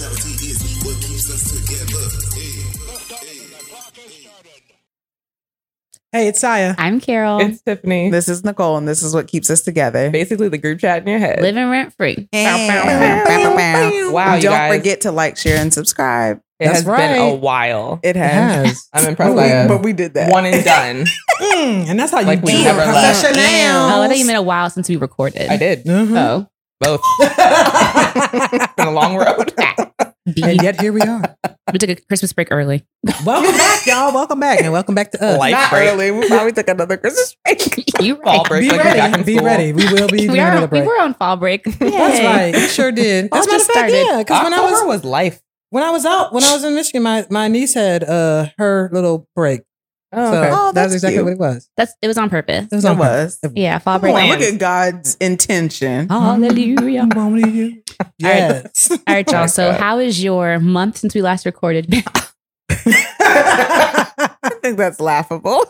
Mentality is what keeps us together. Hey, Hey, it's Saya. I'm Carol. It's Tiffany. This is Nicole, and this is what keeps us together. Basically, the group chat in your head. Living rent free. And Wow, don't guys. forget to like, share, and subscribe. it That's has been a while. It It has, has. I'm impressed but, by we, but we did that. one and done. Mm, and that's how you Like we do never it. left. Oh, I thought you Professionals. meant a while since we recorded. I did Mhm. Oh. both. it's been a long road. B. and yet here we are. we took a Christmas break early. Welcome back, y'all. Welcome back, and welcome back to us. Life Not break. early. We probably took another Christmas break. you Fall break. Be like ready. Be school. ready. We will be We, doing are, another we were on fall break. That's right. We sure did. That's As a matter just fact, started. yeah. Because when I was was life. when I was out when I was in Michigan, my, my niece had uh her little break. Oh, so okay. Oh, that's, that's exactly cute. what it was. That's it was on purpose. It was. It on was. Yeah, fall break. look at God's intention. Hallelujah. Hallelujah. Yes. All right, y'all. my So, God. how is your month since we last recorded? I think that's laughable.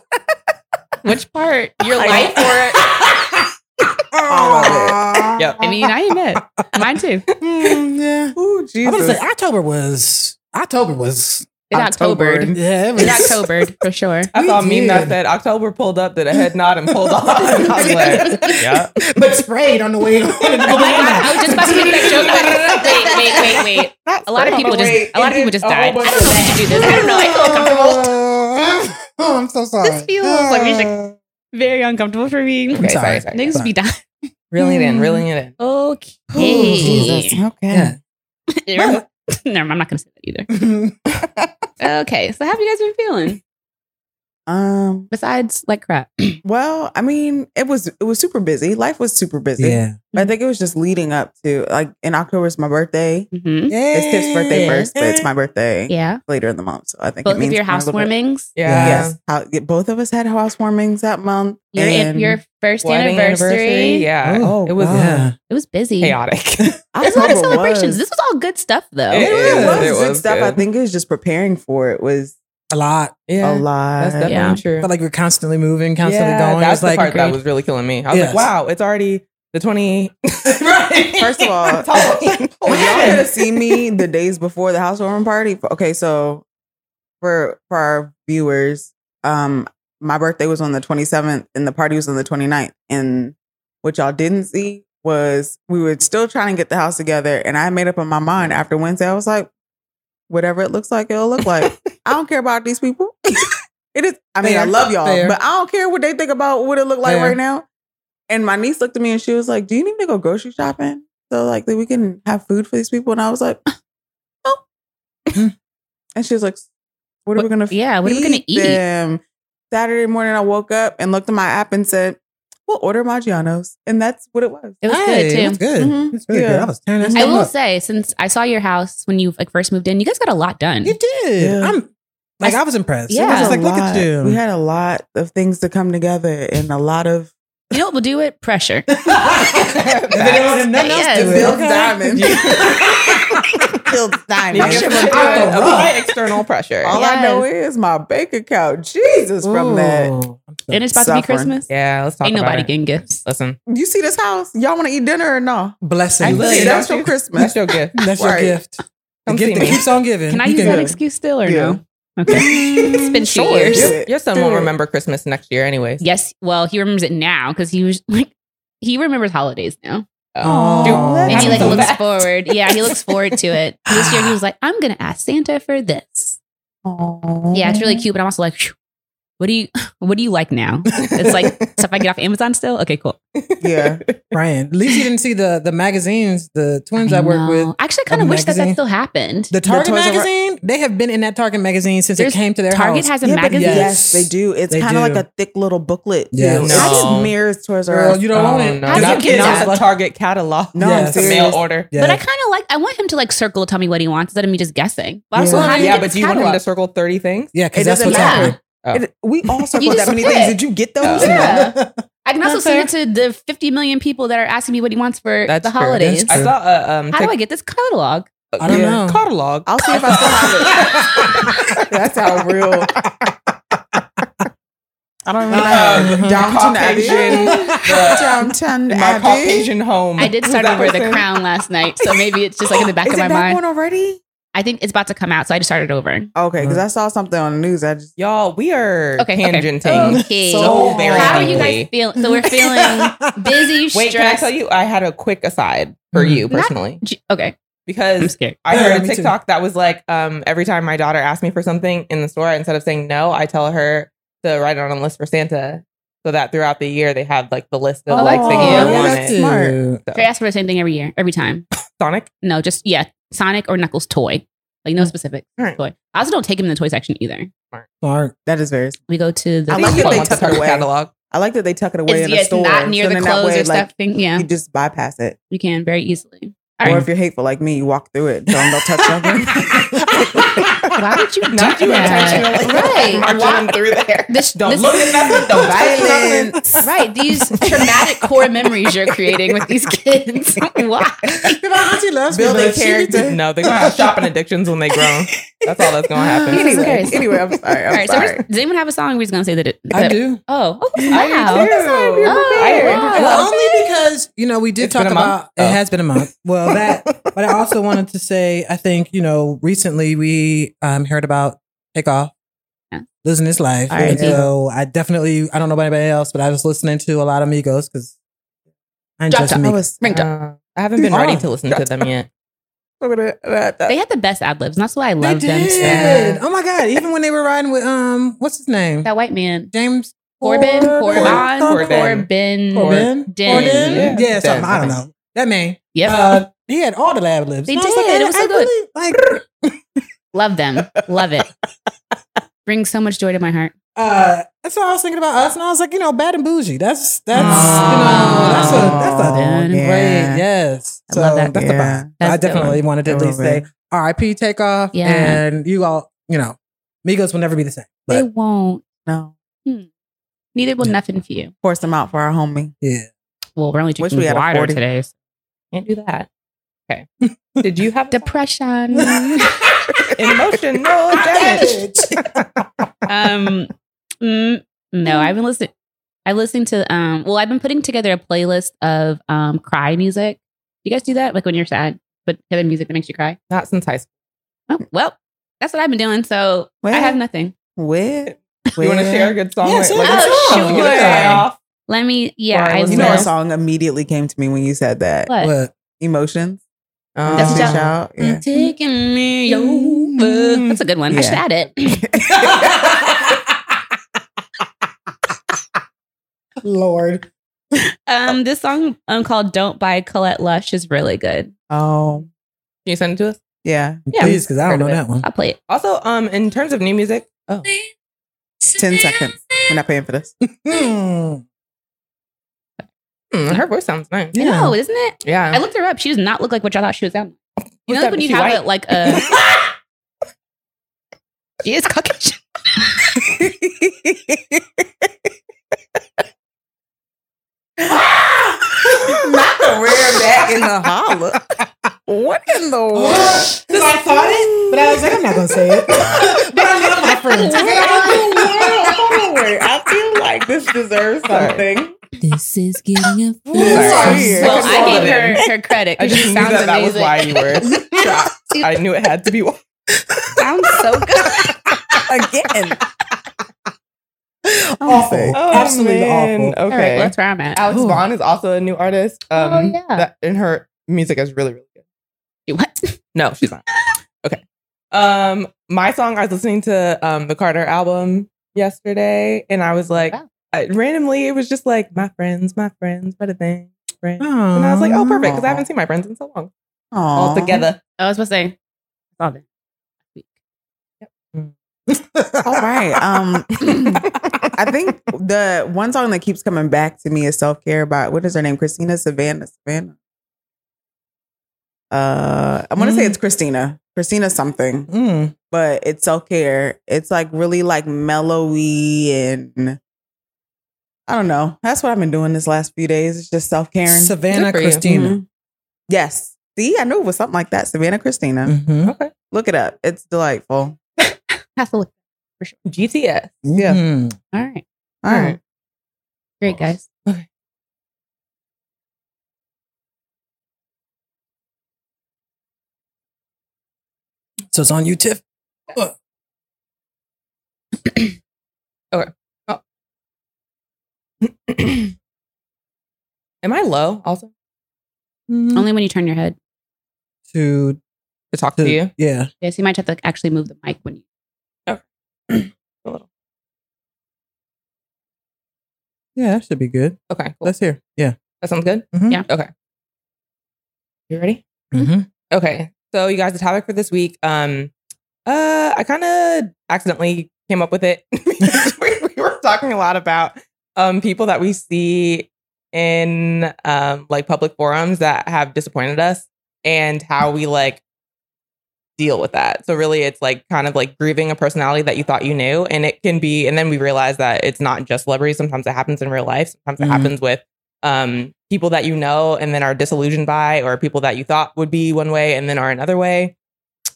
Which part? Your I life or? All of it. Yep. I mean, I admit. Mine too. Mm, yeah. Ooh, I'm Jesus. gonna say October was October was It October. Octobered. yeah it was It Octobered for sure. I saw a We meme that did. said October pulled up, did a head nod, and pulled off. And I was like, yeah. but sprayed on the way. Oh my god! I was just about to make that joke. but- Wait, wait, wait, wait. Not A lot of people just a lot of people just died. I don't know of- if I should do this. I don't know. I feel uh, uncomfortable. Oh, I'm so sorry. This feels like we should- uh, Very uncomfortable for me. Okay, sorry. sorry, sorry. Niggas be dying. Reeling it in, reeling it in. Okay. Ooh, Jesus. Okay. Yeah. Never mind, I'm not gonna say that either. Okay, so how have you guys been feeling? Um. Besides, like crap. Well, I mean, it was it was super busy. Life was super busy. yeah. But I think it was just leading up to like in October is my birthday. hmm It's Tiff's birthday Yeah. first, but it's my birthday Yeah. later in the month. So I think Both it of means your more a little bit. housewarmings. Yeah. Yes, how, yeah, both of us had housewarmings that month. Your, and your first Wedding anniversary. Yeah. Oh, it was wow. Yeah. It was busy. chaotic. There's a lot of celebrations. was- This was all good stuff, though. It It, is. was It good was stuff. I think it was just preparing for it was A lot. yeah. a lot. That's definitely Yeah. true. Felt like we're constantly moving, constantly yeah, going. That's it's like the part that was really killing me. I was Yes. like, wow, it's already the 20. First of all, Halloween. Y'all could have seen me the days before the housewarming party. Okay, so for for our viewers, um, my birthday was on the 27th and the party was on the 29th. And what y'all didn't see was we were still trying to get the house together. And I made up in my mind after Wednesday, I was like, whatever it looks like, it'll look like. I don't care about these people. it is, I mean, I love y'all, fair. but I don't care what they think about what it look like Fair. right now. And my niece looked at me and she was like, Do you need to go grocery shopping? So like that we can have food for these people. And I was like, Oh. and she was like, What are we gonna yeah, what are we gonna eat? them? Saturday morning I woke up and looked at my app and said, We'll order Maggiano's. And that's what it was. It was Hey, good It was too. good. Mhm. It's really Yeah. good. I was tearing that I will up. say, since I saw your house when you like first moved in, you guys got a lot done. You did. Yeah. I'm like I was impressed. Yeah. I was It like, look lot. at you. We had a lot of things to come together and a lot of You know what will do it? Pressure. if they don't have nothing else Yes. to do, Bill okay. Diamond. Bill Diamond. Need to Pressure from apply- out the external pressure. All I know is my bank account. Jesus, from that. Ooh. And it's about to be Christmas. Yeah, let's talk about it. Ain't about nobody it. getting gifts. Listen, You see this house? Y'all want to eat dinner or no? blessings. Actually, that's Don't your? Christmas. that's your gift. That's Right. your gift. The Come gift see that me. keeps on giving. Can I You use that can- excuse still or Yeah. no? Okay. it's been two Sure. years. Your, your son Do won't it. remember Christmas next year, anyways. Yes. Well, he remembers it now because he was like, he remembers holidays now. Aw. Dude, and he like so looks fast. forward. Yeah, he looks forward to it. This year he was like, I'm gonna ask Santa for this. Yeah, it's really cute. But I'm also like, "Phew, what do you what do you like now? It's like stuff I get off Amazon still. Okay, cool. Yeah. Brian. At least you didn't see the the magazines, the twins I, work know. with. I actually kind of a wish that that still happened. The Target Toys R Us- magazine, they have been in that Target magazine since There's- it came to their house. Target house. has a Yeah, magazine. Yes, they do. It's They kind of do. like a thick little booklet. Yeah, Yes. It just No. mirrors Toys R Girl, you don't Oh, want it. no, How's not, your kid not a Target catalog. No, Yes. I'm It's a mail order. Yeah. But I kind of like. I want him to like circle, tell me what he wants instead of me just guessing. But Yeah. how do you yeah, but do you want him to circle 30 things? yeah, because that's what's happening. Oh. It- we all circled just that many pick. things. Did you get those? Yeah. I can also send it to the 50 million people that are asking me what he wants for That's the true. holidays. I saw a um, How do I get this catalog? I don't Yeah. know. catalog. I'll see if I still have it. That's how real. I don't remember. Uh-huh. Downton Abbey. Caucasian, the- Downton my Abbey. Caucasian home. I did start that over the crown last night, so maybe it's just like in the back Is of it my that mind. one already? I think it's about to come out, so I just started over. Okay, because I saw something on the news. I just Y'all, we are Okay, okay. tangenting Okay. so very How are you guys feeling? So we're feeling busy, Wait, can I tell you? I had a quick aside for Mhm. you personally J- Okay, because. I heard a me too. TikTok that was like, um, every time my daughter asks me for something in the store, instead of saying no, I tell her to write it on a list for Santa, so that throughout the year they have like the list of Oh, like things yeah, they that's wanted. smart. cute. So, Trey asks for the same thing every year, every time. Sonic. No, just yeah, Sonic or Knuckles toy. Like no mm. specific Alright. toy. I also don't take him in the toy section either. Smart. that is very. We go to the I I like that they they the tuck it away. catalog. I like that they tuck it away It's, in yeah, the it's store. not near so the then clothes way, or like, stuffing. Yeah, You just bypass it. You can very easily. All Or right. if you're hateful like me, you walk through it. Don't, don't touch nothing. Why would you Not you that? intentionally Right. marching Why- them through there. This, Don't this- look at nothing. Don't. Violence. Right, these traumatic core memories you're creating with these kids. Why? My auntie loves me, Build a but she- character. No, they're gonna have shopping addictions when they grow. That's all that's gonna happen. Jesus anyway, anyway, I'm sorry. I'm All right, so sorry. we're, does anyone have a song? We're just gonna say that it. I do. Oh, oh, I wow. do. Oh, I- wow. Well, only because you know we did It's talk been a month? about Oh. it has been a month. Well, that, but I also wanted to say I think you know recently we um heard about Takeoff Yeah. losing his life, R.I.P. and so I definitely I don't know about anybody else, but I was listening to a lot of Migos because I ain't Drop just I was Uh, I haven't been Oh. ready to listen to them yet. They had the best ad libs, and that's why I love them. so. Oh my god! Even when they were riding with um, what's his name? That white man, James Corbin, Corbin? Corbin, Corbin. Corbin, Corbin, Den. Corbin? Yeah. yeah, something. I don't know. That man. Yep, Uh, he had all the lab libs. They And did. like, It was so I good. really, like, love them, love it. Brings so much joy to my heart. uh, that's what I was thinking about us, and I was like, you know, bad and bougie. That's that's Aw. you know, that's a that's a Bad and great Yeah. yes. I love that. That's Yeah. the vibe. That's I definitely wanted to at least say. R.I.P. Takeoff, Yeah. and you all, you know, Migos will never be the same. they won't. no. Neither will Yeah. nothing for you. Pour some out for our homie. yeah, Well, we're only Wish drinking we had a water 40. today. so- Can't do that. Okay. Did you have Depression. Emotional damage? um, mm, no, I've been listening. I listened to um. Well, I've been putting together a playlist of um cry music. Do you guys do that, like when you're sad, but together music that makes you cry. Not since high school. Oh, well, that's what I've been doing. So I have nothing. With, You want to share a good song? Yes, like, yeah. Oh, you get a sure. sign? Let me. Yeah, I You know, a song immediately came to me when you said that. What? but Emotions. Um, That's Destiny what Mm, Yeah. Taking me over. That's a good one. I should add it. Lord, Um, this song um called "Don't" Buy Colette Lush is really good. oh, Can you send it to us? yeah. Yeah. please, because I don't know that one. I'll play it. Also, um, in terms of new music, oh, 10 seconds. We're not paying for this. Hmm, her voice sounds nice. I know, isn't it? Yeah. I looked her up. She does not look like what y'all thought she was sounding. You What's know, like when you She have white? a, like a. she is Caucasian. not the rare back in the holler. What in the world? Because I thought it, but I was like, I'm not gonna say it. but I love my friends. I feel like this deserves something. This is getting a. Sorry. Well, I called gave it her her credit I because just she knew sounds that that was why you were shocked. I knew it had to be. why. Sounds so good. Again. Awful. Oh, Absolutely man. awful. All right, Okay. well, that's where I'm at. Alex Ooh. Vaughn is also a new artist. Um, Oh, yeah. that, and her music is really, really good. What? No, she's not. Okay. Um, my song, I was listening to um the Carter album yesterday, and I was like, Wow. I, randomly, it was just like my friends, my friends, what a thing, friends. And I was like, oh, perfect, because I haven't seen my friends in so long. Aww. All together. I was supposed to say. Saw that. All right. Um, I think the one song that keeps coming back to me is "Self Care" by what is her name? Christina Savannah. Savannah. Uh, I want to say Mm. it's Christina. Christina something, Mm. but it's self care. It's like really like mellowy and I don't know. That's what I've been doing this last few days. It's just self caring. Savannah Good for you. Christina. Yes. See, I knew it was something like that. Savannah Christina. Mhm. Okay. Look it up. It's delightful. Have to look. GTS. Yeah. Mhm. All right. All right. Great, guys. So it's on you, Tiff. okay. Oh. Am I low also Only when you turn your head. To, to talk to to you? yeah. Yes, you might have to actually move the mic when you. A little. Yeah, that should be good. Okay, cool. Let's hear. Yeah. that sounds good. Mhm. Yeah. Okay. You ready? Mm-hmm. Okay. So you guys, the topic for this week, um, uh, I kind of accidentally came up with it. we, we were talking a lot about um people that we see in um like public forums that have disappointed us and how we like deal with that. So really it's like kind of like grieving a personality that you thought you knew and it can be and then we realize that it's not just celebrities, sometimes it happens in real life, sometimes Mhm. it happens with um people that you know and then are disillusioned by or people that you thought would be one way and then are another way.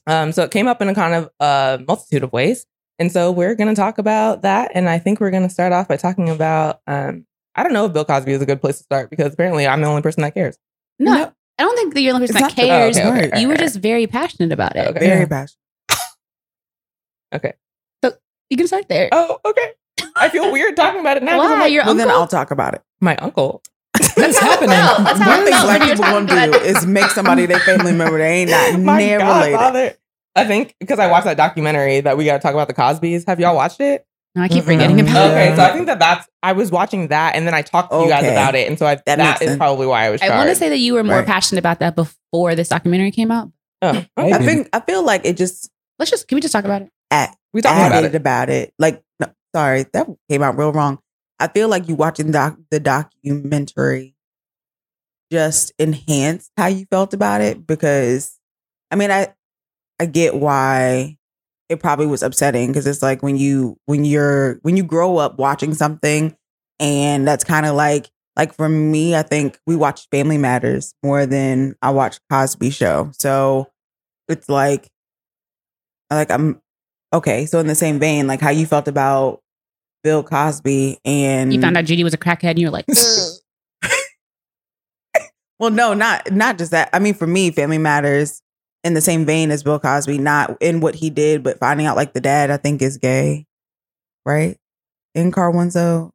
Um so it came up in a kind of a multitude of ways. And so we're going to talk about that and I think we're going to start off by talking about um I don't know if Bill Cosby is a good place to start because apparently I'm the only person that cares. No, No. I don't think that you're the only person It's that not the- Oh, cares. okay, okay, You were just very passionate about it. Okay. Very Yeah. passionate. Okay. So you can start there. Oh, okay. I feel weird talking about it now. I'm Why? like, Your Well, then? I'll talk about it. my uncle. That's happening? Well, that's One I thing black when people want to do talking about it. is make somebody their family member they ain't not My never related. godfather. I think because I watched that documentary that we got to talk about the Cosbys. Have y'all watched it? No, I keep forgetting about Yeah. it. Okay, so I think that that's. I was watching that, and then I talked to you guys about it, and so I, that, makes is sense. probably why I was. I want to say that you were more Right. passionate about that before this documentary came out. Oh, okay. I think I feel like it just Let's just can we just talk about it? at, we talked about it. about it. Like, no, sorry, that came out real wrong. I feel like you watching doc, the documentary just enhanced how you felt about it because, I mean, I I get why it probably was upsetting because it's like when you when you're when you grow up watching something and that's kind of like like for me, I think we watch Family Matters more than I watch Cosby Show. So it's like like I'm okay. So in the same vein, like how you felt about Bill Cosby and You found out Judy was a crackhead and you were like, Well, no, not not just that. I mean, for me, Family Matters in the same vein as Bill Cosby, not in what he did, but finding out like the dad, I think is gay, right? In Carl Winslow,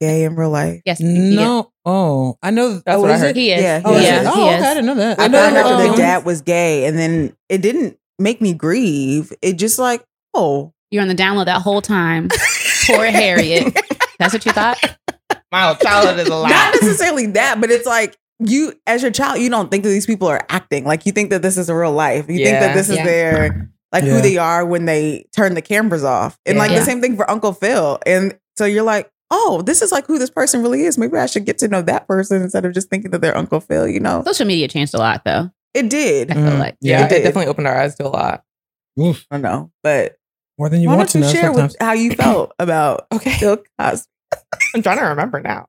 gay in real life. yes, No. Oh, I know. That's oh, what I is heard. it? he is. Yeah, Oh, he is yeah, it? he oh is. okay. I didn't know that. I I know. found out um, the dad was gay, and then it didn't make me grieve. It just like, oh, You're on the download that whole time. Poor Harriet. That's what you thought? My childhood is a not necessarily that, but it's like you, as your child, you don't think that these people are acting. Like you think that this is a real life. You think that this is Yeah. their like Yeah. who they are when they turn the cameras off, and like Yeah. the same thing for Uncle Phil. And so you're like, oh, this is like who this person really is. Maybe I should get to know that person instead of just thinking that they're Uncle Phil. You know, Social media changed a lot though. it did. I feel Mhm. like. Yeah, It it, definitely opened our eyes to a lot. Oof, I know, but more than you why want don't to you know share sometimes. with how you felt about Okay. Bill Cosby? I'm trying to remember now.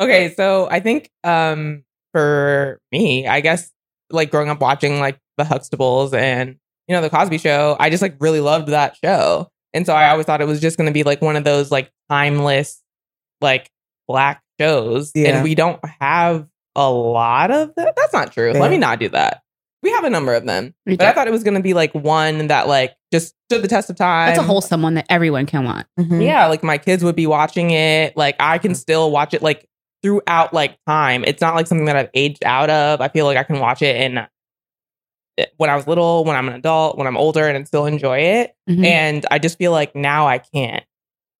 Okay, so I think um for me, I guess like growing up watching like the Huxtables and you know the Cosby Show, I just like really loved that show, and so I always thought it was just going to be like one of those like timeless like black shows, Yeah. and we don't have a lot of that. That's not true. Yeah. Let me not do that. We have a number of them, We but I thought it was going to be like one that like just stood the test of time. That's a wholesome one that everyone can want. Mhm. Yeah, like my kids would be watching it. Like I can still watch it like throughout like time. It's not like something that I've aged out of. I feel like I can watch it and when I was little, when I'm an adult, when I'm older and still enjoy it. Mhm. And I just feel like now I can't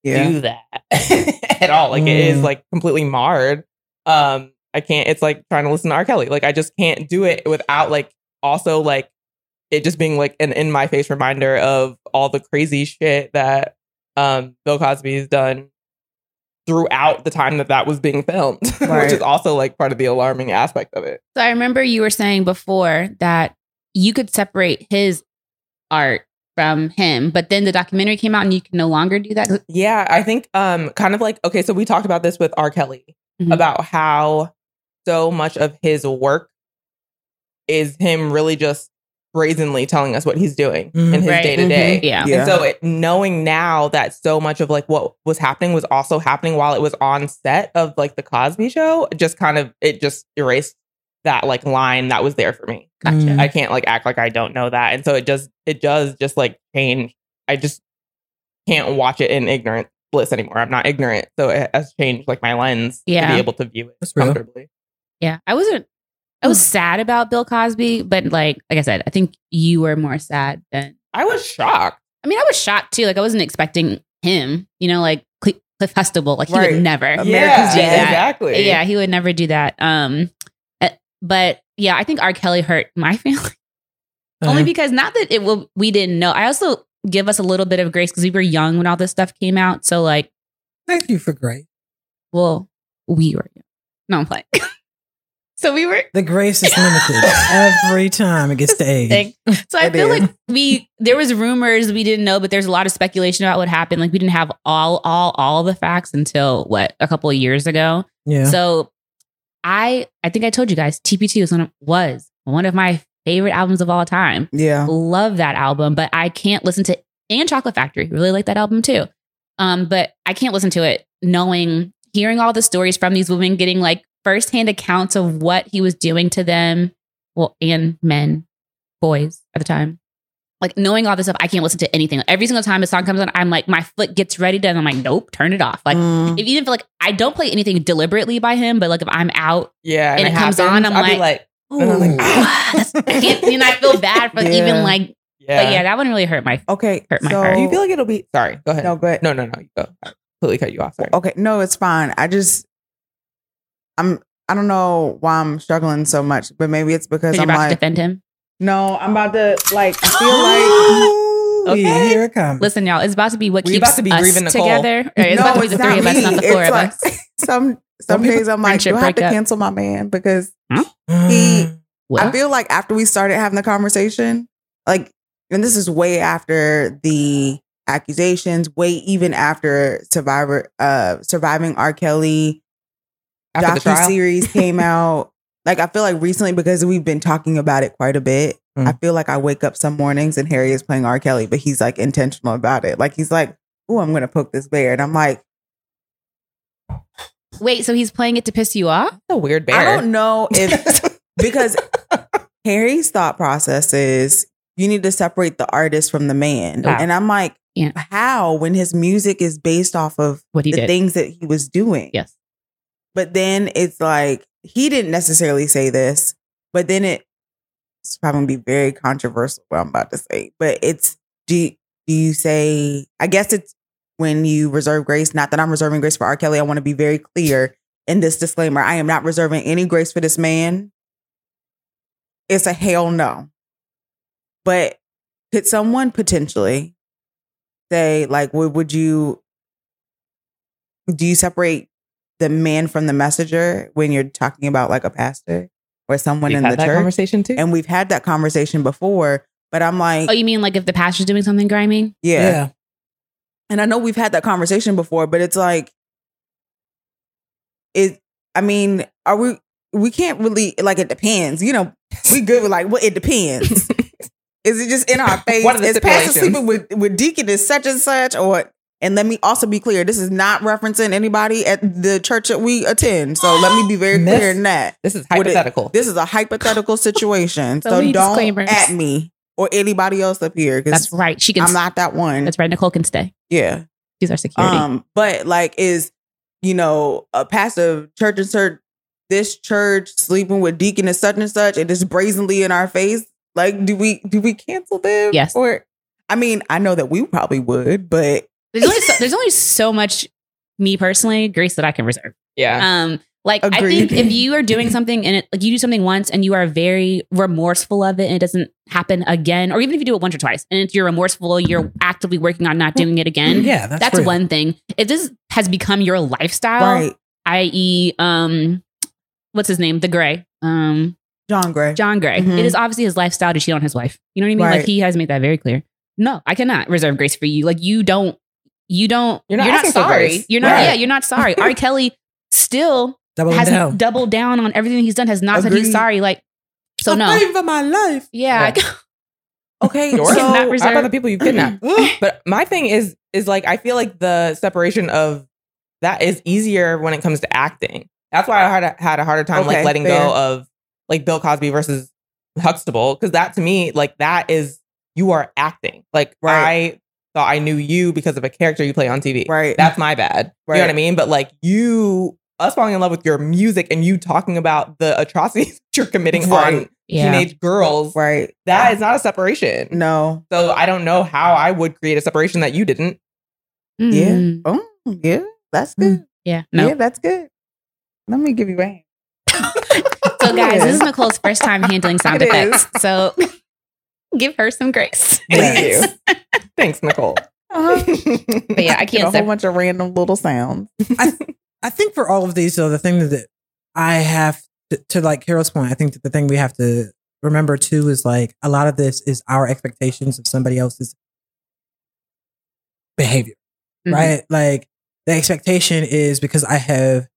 yeah. do that at all. Like it is Mm. like completely marred. Um I can't it's like trying to listen to R. Kelly. Like I just can't do it without like also like it just being like an in my face reminder of all the crazy shit that um Bill Cosby's done throughout the time that that was being filmed, Right. which is also like part of the alarming aspect of it. So I remember you were saying before that you could separate his art from him, but then the documentary came out and you can no longer do that. Yeah, I think um kind of like okay, so we talked about this with R. Kelly Mhm. about how so much of his work is him really just brazenly telling us what he's doing Mhm. in his day to day. Yeah. Yeah. And so it, knowing now that so much of like what was happening was also happening while it was on set of like the Cosby show, just kind of it just erased that like line that was there for me. Gotcha. Mm. I can't like act like I don't know that. And so it just it does just like change. I just can't watch it in ignorant bliss anymore. I'm not ignorant. So it has changed like my lens yeah. to be able to view it That's real. comfortably. Yeah, I wasn't. I was sad about Bill Cosby, but like, like I said, I think you were more sad than. I was shocked. I mean, I was shocked too. Like, I wasn't expecting him. You know, like Cle- Cliff Huxtable. Like, he Right. would never. America's yeah, do that. exactly. Yeah, he would never do that. Um, uh, but yeah, I think R. Kelly hurt my family only Uh, because not that it will. We didn't know. I also give us a little bit of grace because we were young when all this stuff came out. So like, thank you for grace. well, we were. Young. No, I'm playing. so we were. The grace is limited every time it gets to age. Thank- So I It feel is. like we there was rumors we didn't know, but there's a lot of speculation about what happened. Like we didn't have all all all the facts until what a couple of years ago. yeah. So I I think I told you guys TP2 was one of, was one of my favorite albums of all time. Yeah. Love that album, but I can't listen to and Chocolate Factory. Really like that album too. Um, but I can't listen to it knowing hearing all the stories from these women, getting like firsthand accounts of what he was doing to them, well, and men, boys at the time. Like knowing all this stuff, I can't listen to anything. Like, Every single time a song comes on, I'm like, my foot gets ready to, and I'm like, nope, turn it off. Like, Mm. if even if like I don't play anything deliberately by him, but like if I'm out, Yeah, And it comes on, I'm I'll be like- like, And I'm like, "Ooh, that's- I can't, and I feel bad for Yeah. even like, yeah. but yeah, that one really hurt my. Okay. Hurt my so, heart. Do you feel like it'll be? Sorry, go ahead. No, go ahead. no, no, no. You go. I completely cut you off. Sorry. Okay, no, it's fine. I just, I'm, I don't know why I'm struggling so much, but maybe it's because Because you're I'm about to like, defend him. no, I'm about to like, I feel Ooh, Okay. Here it comes. Listen, y'all, it's about to be what We keeps about to be us grieving together. Or like, it's about to be the three of us, not the four It's of like, us. Some some days I'm like, Friendship do I have to breakup. cancel my man because he- Mm. What? I feel like after we started having the conversation, like, and this is way after the accusations, way even after Survivor, uh, surviving R. Kelly After the docu trial. series came out. Like, I feel like recently because we've been talking about it quite a bit. Mm. I feel like I wake up some mornings and Harry is playing R. Kelly, but he's like intentional about it. Like, he's like, "Oh, I'm gonna poke this bear," and I'm like, Wait, so he's playing it to piss you off? a weird bear. I don't know if because Harry's thought process is you need to separate the artist from the man. Yeah. And I'm like, Yeah. how when his music is based off of What he the did? things that he was doing? Yes. But then it's like he didn't necessarily say this, but then it, it's probably gonna be very controversial what I'm about to say. But it's do you, do you say I guess it's when you reserve grace, not that I'm reserving grace for R. Kelly. I want to be very clear in this disclaimer. I am not reserving any grace for this man. It's a hell no. But could someone potentially say, like, would, would you do you separate the man from the messenger when you're talking about like a pastor or someone We've in had the that church? conversation too. And we've had that conversation before, but I'm like, Oh, you mean like if the pastor's doing something grimy? yeah. yeah. And I know we've had that conversation before, but it's like, it. I mean, are we? We can't really like. It depends. You know, we good with like. Well, it depends. Is it just in our face? What are the is Pastor sleeping with with Deacon is such and such, or and let me also be clear. This is not referencing anybody at the church that we attend. So let me be very Myth. clear in that. this is Would it- hypothetical. This is a hypothetical situation. So so don't at me or anybody else up here That's because right. She can. I'm not that one. That's right. Nicole can stay. Yeah. She's our security. Um, but like, is you know a pastor church and church, this church sleeping with deacon and such and such, and it's brazenly in our face. Like, do we do we cancel them? Yes. Or, I mean, I know that we probably would, but there's only so, there's only so much me personally grace that I can reserve. yeah. Um, like I think if you are doing something and it like you do something once and you are very remorseful of it and it doesn't happen again, or even if you do it once or twice and you're remorseful, you're actively working on not doing it again. Yeah, that's, that's real. one thing. If this has become your lifestyle, right, i.e., um, what's his name, the Gray, um, John Gray. John Gray. Mhm. It is obviously his lifestyle to cheat on his wife. You know what I mean? Like he has made that very clear. No, I cannot reserve grace for you. Like you don't, you don't, You're not asking for sorry. You're not. Right. Yeah, you're not sorry. R. Kelly still Doubling has down. doubled down on everything he's done. Has not said he's sorry. Like so, I'm no. fighting for my life. Yeah, Yeah. Okay, Yours? so Kidnap How reserve. about the people you've kidnapped? but my thing is, is like I feel like the separation of that is easier when it comes to acting. That's why I had a, had a harder time Okay, like letting fair. go of like Bill Cosby versus Huxtable because that to me like that is you are acting. Like Right. I thought I knew you because of a character you play on TV. right, That's my bad. You know what I mean? But like you, us falling in love with your music and you talking about the atrocities you're committing on Yeah. teenage girls, right. that is not a separation. No, So I don't know how I would create a separation that you didn't. Yeah. Mm. oh yeah, that's good. Yeah. No. Yeah, that's good. Let me give you a hand. So, guys, this is Nicole's first time handling sound It effects. So, give her some grace. Thank you. Thanks, Nicole. Uh-huh. But yeah, I Get a can't whole separate. bunch of random little sounds. I think for all of these, though, the thing that I have to, to like Carol's point, I think that the thing we have to remember too is like a lot of this is our expectations of somebody else's behavior, Mhm. right? Like the expectation is because I have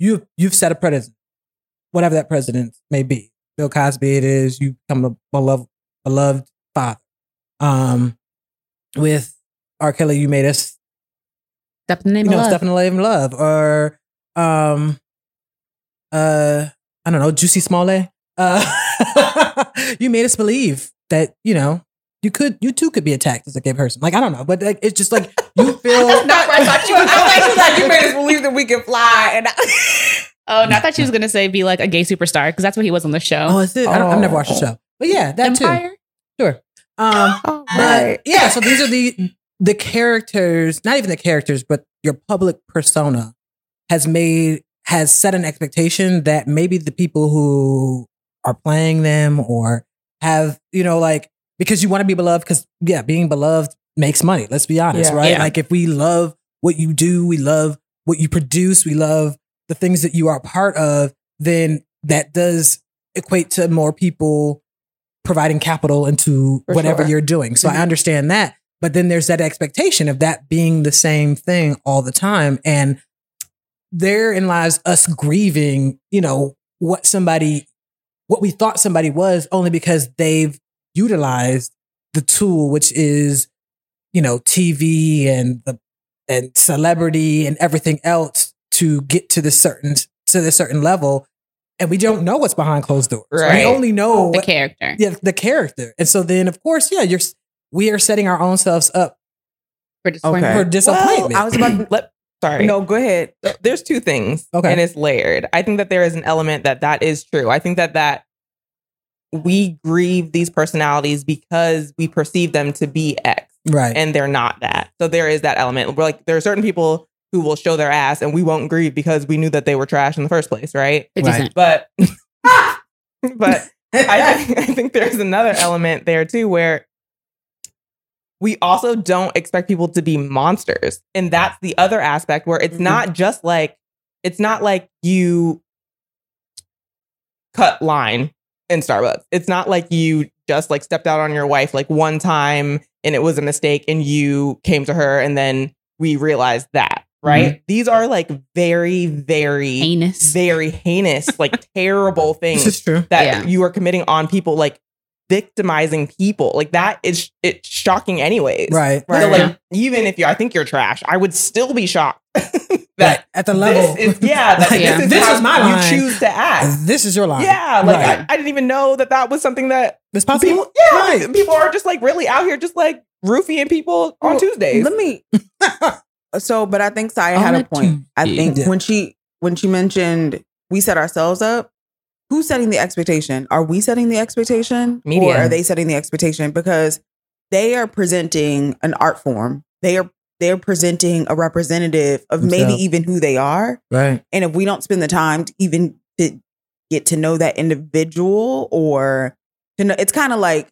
you you've set a precedent, whatever that precedent may be. Bill Cosby, it is you become a beloved beloved father. Um, with R. Kelly, you made us Step in the name you know, of love. stuff in the name of love, or um, uh, I don't know, Jussie Smollett. Uh, you made us believe that you know you could, you too could be attacked as a gay person. Like I don't know, but like it's just like you feel. Not where I thought you was I going. like you made us believe that we can fly, and Oh, no, I thought she was going to say be like a gay superstar because that's what he was on the show. oh, is it? I don't, I've never watched the Oh. show, but yeah, that Empire? too. Sure. Um, oh, But yeah, so these are the the characters, not even the characters, but your public persona has made has set an expectation that maybe the people who are playing them or have, you know, like because you want to be beloved because yeah, being beloved makes money. Let's be honest, Yeah. right? Yeah. Like if we love what you do, we love what you produce, we love the things that you are a part of, then that does equate to more people providing capital into For whatever sure. you're doing. So Mhm. I understand that. But then there's that expectation of that being the same thing all the time. And therein lies us grieving, you know, what somebody, what we thought somebody was only because they've utilized the tool, which is, you know, TV and the, and celebrity and everything else to get to the certain, to the certain level. And we don't know what's behind closed doors. Right. We only know the what, character. yeah, the character. And so then, of course, yeah, you're we are setting our own selves up For disappointment. for disappointment. Well, I was about to Let, sorry. no. Go ahead. there's two things Okay. and it's layered i think that there is an element that that is true i think that that we grieve these personalities because we perceive them to be x right. and they're not that so there is that element we're like there are certain people who will show their ass and we won't grieve because we knew that they were trash in the first place right 50 Right. But but I think, I think there's another element there too where we also don't expect people to be monsters. And that's the other aspect where it's Mhm. not just like, it's not like you cut line in Starbucks. It's not like you just like stepped out on your wife like one time and it was a mistake and you came to her and then we realized that, right? Mm-hmm. These are like very, very, Heinous. very heinous, like terrible things this is true. that Yeah. you are committing on people like victimizing people like that is it's shocking anyways Right. Right. so like even if you i think you're trash i would still be shocked That that at the level. this is yeah that Yeah. this is, This how is my you line. choose to act this is your line. yeah like Right. I, I didn't even know that that was something that was possible. people yeah Right. people are just like really out here just like roofing people on Well, tuesdays Let me. So, but I think Saya had a point. I think Tuesday. when she when she mentioned we set ourselves up. Who's setting the expectation? Are we setting the expectation, Media. or are they setting the expectation? Because they are presenting an art form. They are they're presenting a representative of maybe even who they are. Right. And if we don't spend the time to even to get to know that individual or to know, it's kind of like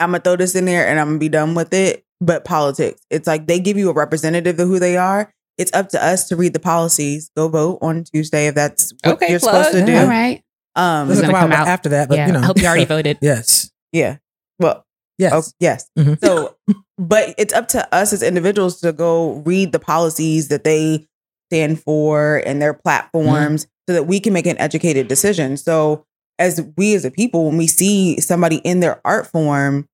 I'm gonna throw this in there and I'm gonna be done with it. But politics, it's like they give you a representative of who they are. It's up to us to read the policies. Go vote on Tuesday if that's what Okay, you're plug. supposed to do. Yeah. All right. Um, This will gonna come, come out, out. after that, but yeah. you know. I hope you already voted. yes. yeah. Well, Yes. oh, yes. Mhm. So, but it's up to us as individuals to go read the policies that they stand for and their platforms so that we can make an educated decision. So, as we as a people, when we see somebody in their art form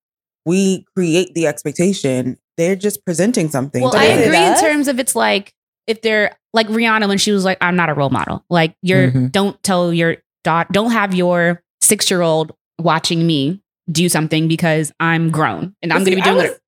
we create the expectation. They're just presenting something. Well, I is it agree in terms of it's like if they're like Rihanna when she was like, "I'm not a role model." Like you're Mhm. don't tell your dot don't have your six year old watching me do something because I'm grown and I'm going to be doing was- it.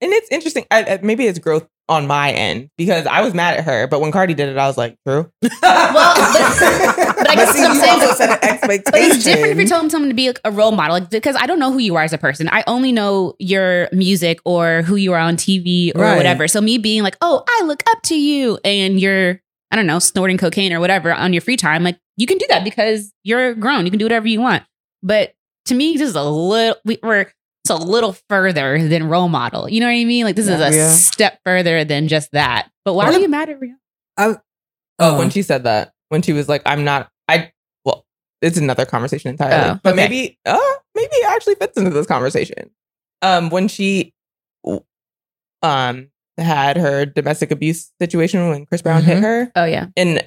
And it's interesting. I, I- maybe it's growth on my end because I was mad at her, but when Cardi did it, I was like, true. Well, but, but I guess see, what I'm you saying also set an expectation. But it's different if you're telling someone to be like a role model, like, because I don't know who you are as a person. I only know your music or who you are on TV or Right. whatever. So me being like, oh, I look up to you, and you're, I don't know, snorting cocaine or whatever on your free time, like you can do that because you're grown. You can do whatever you want. But to me, this is a little, we, we're it's a little further than role model. You know what I mean? Like this is a Yeah. step further than just that. But why Well, are you mad at Rihanna? Oh, when she said that, when she was like, I'm not, I, well, it's another conversation entirely. Oh, but okay. maybe, uh, maybe it actually fits into this conversation. Um, when she, um, had her domestic abuse situation when Chris Brown hit Mhm. her, Oh yeah, and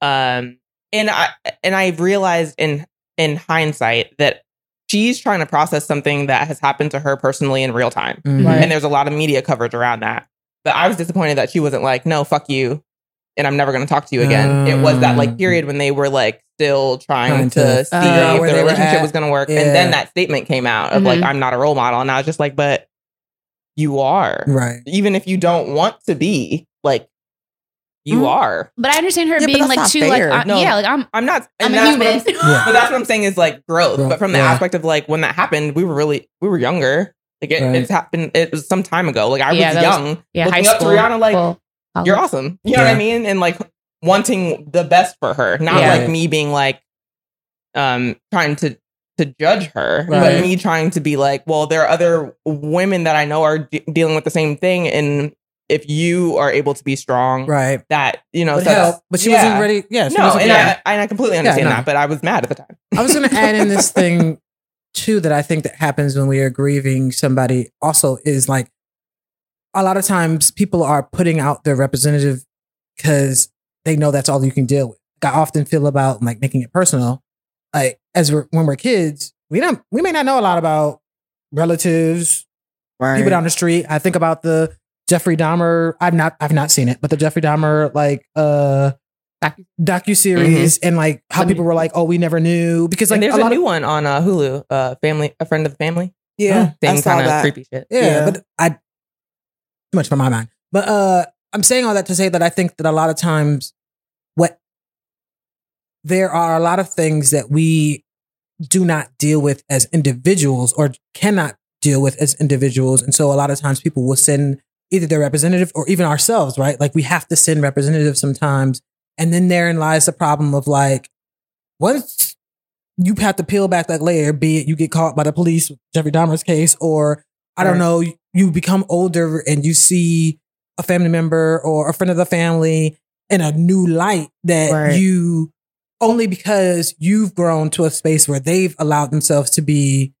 um and i and i realized in in hindsight that she's trying to process something that has happened to her personally in real time Mhm. Right. and there's a lot of media coverage around that but i was disappointed that she wasn't like no fuck you and i'm never going to talk to you again it was that like Um, period when they were like still trying, Trying to, see out if the relationship at. was going to work Yeah. and then that statement came out of like Mhm. i'm not a role model and i was just like but you are Right. even if you don't want to be like you Mhm. are but I understand her Yeah, being like too fair. like I- No. yeah, like I'm i'm not I'm and a that's what I'm human. Yeah. but that's what I'm saying is like growth. Growth, But from the yeah. aspect of like when that happened, we were really we were younger. Like it, Right. it's happened. It was some time ago. Like I Yeah, was that was- young, yeah, looking high up to school. Rihanna. Like well, you're awesome. You know what I mean? And like wanting the best for her, not Yeah. like me being like um trying to to judge her, Right. but me trying to be like, well, there are other women that I know are de- dealing with the same thing, and if you are able to be strong, Right. that you know, Would sets- help. But she yeah. wasn't ready. Yeah. She No, and ready. I and I completely understand no. that, but I was mad at the time. I was going to add in this thing too that I think that happens when we are grieving somebody also is like a lot of times people are putting out their representative because they know that's all you can deal with. I often feel about like making it personal. Like as we're, when we're kids, we don't we may not know a lot about relatives, right. people down the street. I think about the Jeffrey Dahmer. I've not I've not seen it, but the Jeffrey Dahmer like uh Docu- series and like how people were like, oh, we never knew because like and there's a a, new of one on uh, Hulu, uh, family, a friend of the family. yeah, Same kind of creepy shit. yeah, Yeah. but I too much for my mind. But uh I'm saying all that to say that I think that a lot of times what there are a lot of things that we do not deal with as individuals or cannot deal with as individuals. And so a lot of times people will send either their representative or even ourselves, right? Like we have to send representatives sometimes. And then therein lies the problem of like, once you have to peel back that layer, be it you get caught by the police, Jeffrey Dahmer's case, or I don't Right. know, you become older and you see a family member or a friend of the family in a new light that Right. you only because you've grown to a space where they've allowed themselves to be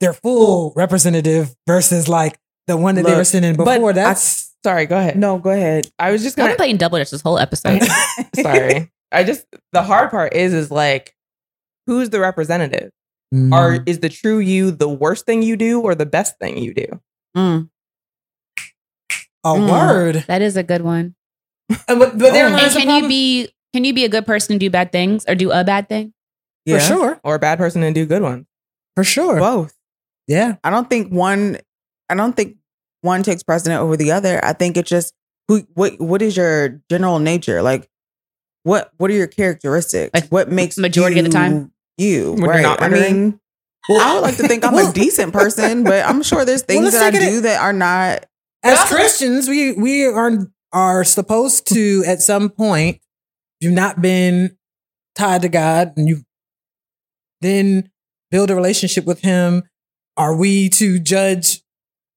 their full representative versus like the one that they were sending but before. I- That's Sorry, go ahead. No, go ahead. I was just I've gonna. been playing double dutch this whole episode. sorry, I just the hard part is is like, who's the representative? Mm. Are is the true you the worst thing you do or the best thing you do? Mm. a Mm. word. that is a good one. And but, but there Oh. And can you be can you be a good person and do bad things or do a bad thing? for sure, Or a bad person and do good ones? for sure. Both. yeah, I don't think one. I don't think one takes precedent over the other. I think it's just who. What What is your general nature? Like, what What are your characteristics? Like, what makes majority of the time? you When you're right? not I murdering? mean, I would like to think I'm Well- a decent person, but I'm sure there's things let's that I take it- do that are not. as also- Christians, we we are are supposed to at some point you've not been tied to God and you then build a relationship with Him. Are we to judge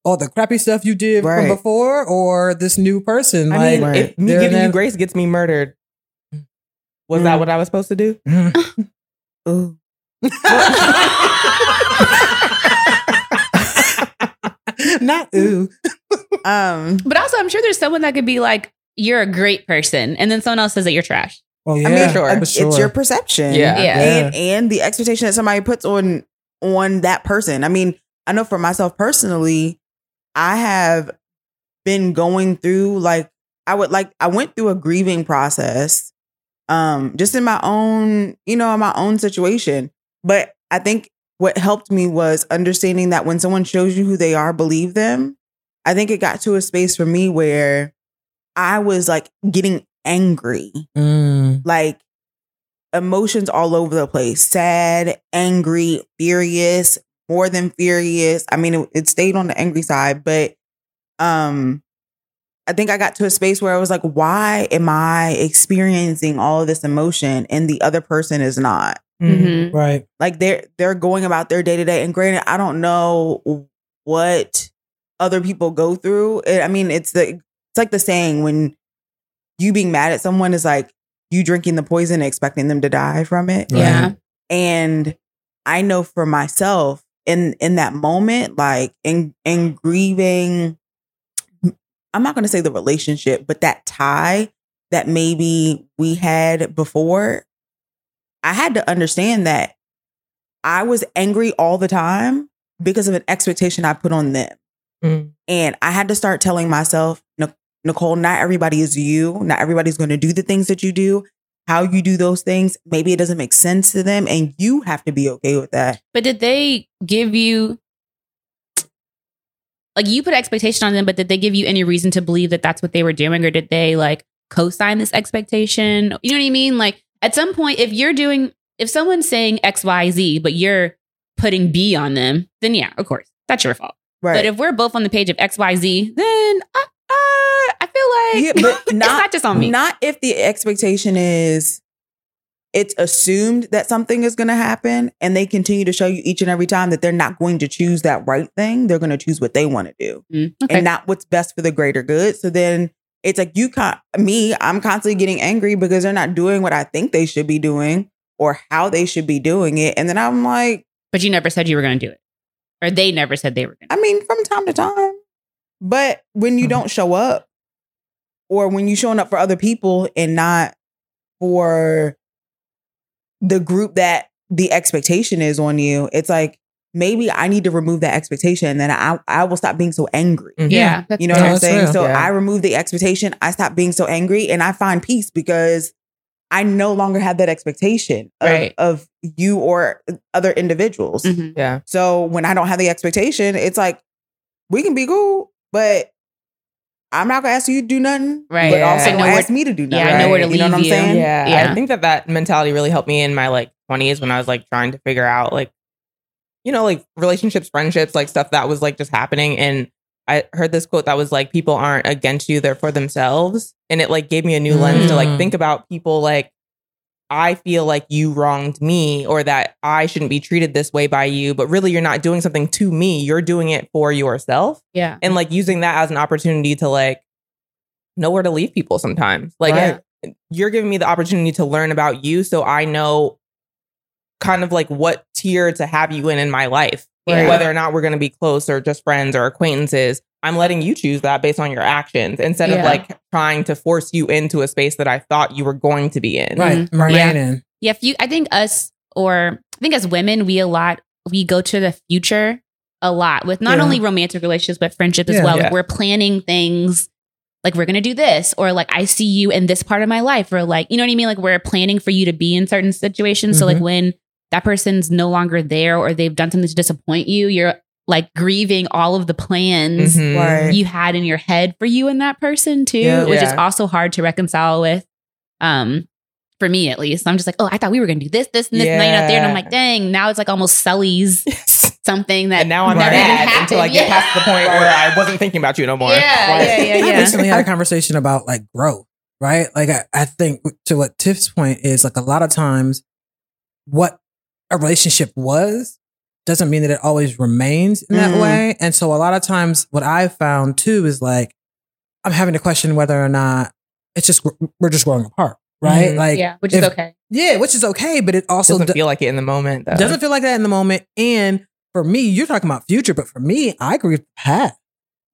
all the crappy stuff you did Right. from before or this new person? I mean, like, Right. if me They're giving you grace gets me murdered, was Mm. that what I was supposed to do? Ooh. not ooh. Um. But also I'm sure there's someone that could be like, you're a great person, and then someone else says that you're trash. Oh yeah, I mean, sure. it's sure. your perception. Yeah. Yeah. and and the expectation that somebody puts on on that person. I mean, I know for myself personally, I have been going through like I would like I went through a grieving process um just in my own, you know, in my own situation. But I think what helped me was understanding that when someone shows you who they are, believe them. I think it got to a space for me where I was like getting angry, Mm. like emotions all over the place sad, angry, furious, more than furious. I mean, it, it stayed on the angry side, but um, I think I got to a space where I was like, why am I experiencing all of this emotion and the other person is not? Mhm. Right. like they're they're going about their day to day and granted i don't know what other people go through i mean it's the it's like the saying when you being mad at someone is like you drinking the poison expecting them to die from it Right. Yeah. and i know for myself in in that moment like in in grieving i'm not going to say the relationship but that tie that maybe we had before i had to understand that i was angry all the time because of an expectation i put on them. Mm. and i had to start telling myself nicole not everybody is you. Not everybody's going to do the things that you do how you do those things maybe it doesn't make sense to them and you have to be okay with that But did they give you like you put expectation on them, but did they give you any reason to believe that that's what they were doing, or did they like co-sign this expectation? You know what I mean? Like at some point, if you're doing, if someone's saying X, Y, Z, but you're putting B on them, then yeah, of course, that's your fault. right But if we're both on the page of X, Y, Z, then uh, uh, I feel Yeah, but not- not just on me. not if the expectation is it's assumed that something is going to happen and they continue to show you each and every time that they're not going to choose that right thing they're going to choose what they want to do Mm, okay. and not what's best for the greater good so then it's like you can't me i'm constantly getting angry because they're not doing what i think they should be doing or how they should be doing it and then i'm like but you never said you were going to do it, or they never said they were going. to. I mean, from time to time. But when you Mhm. don't show up, or when you're showing up for other people and not for the group that the expectation is on you, it's like maybe I need to remove that expectation and then I I will stop being so angry. Mhm. Yeah, that's You know what I'm saying? real. So Yeah. I remove the expectation, I stop being so angry, and I find peace because I no longer have that expectation of, Right. of you or other individuals. Mhm. Yeah. So when I don't have the expectation, it's like we can be cool, but I'm not gonna ask you to do nothing. Right. But Yeah. also don't ask me to do nothing. yeah, I know where to You know what I'm you. saying? Yeah, Yeah. I think that that mentality really helped me in my like 20s when I was like trying to figure out like, you know, like relationships, friendships, like stuff that was like just happening. And I heard this quote that was like, people aren't against you, they're for themselves. And it like gave me a new lens to like Mm. think about people like, I feel like you wronged me or that I shouldn't be treated this way by you, but really you're not doing something to me. You're doing it for yourself. Yeah. And like using that as an opportunity to like know where to leave people sometimes. Like Right. you're giving me the opportunity to learn about you so I know kind of like what tier to have you in in my life. Right. Whether or not we're going to be close or just friends or acquaintances, I'm letting you choose that based on your actions instead of like trying to force you into a space that I thought you were going to be in. Right. Mhm. Remain Yeah. in. Yeah, if you, I think us or I think as women, we a lot we go to the future a lot with not Yeah. only romantic relationships but friendship as Yeah. well. Like we're planning things like we're gonna do this or like I see you in this part of my life or like you know what I mean. Like we're planning for you to be in certain situations. So like Mhm. when that person's no longer there or they've done something to disappoint you, you're like grieving all of the plans Mhm. Right. you had in your head for you and that person too, Yeah. which is also hard to reconcile with. Um, for me at least, I'm just like, oh, I thought we were gonna do this, this, and this. And now you're not there, and I'm like, dang, now it's like almost Sully's something that And now I'm never mad even until I happened. get Yeah. past the point where I wasn't thinking about you no more. Yeah, Right. yeah, yeah, I yeah. recently had a conversation about like growth, right? Like I, I think to what Tiff's point is like a lot of times what a relationship was doesn't mean that it always remains in that Mhm. way. And so a lot of times what I've found too is like I'm having to question whether or not it's just we're just growing apart, right? Mhm. Like yeah, which is okay. yeah, which is okay, but it also Doesn't do- feel like it in the moment though. doesn't feel like that in the moment. And for me, you're talking about future, but for me, I grieve the past.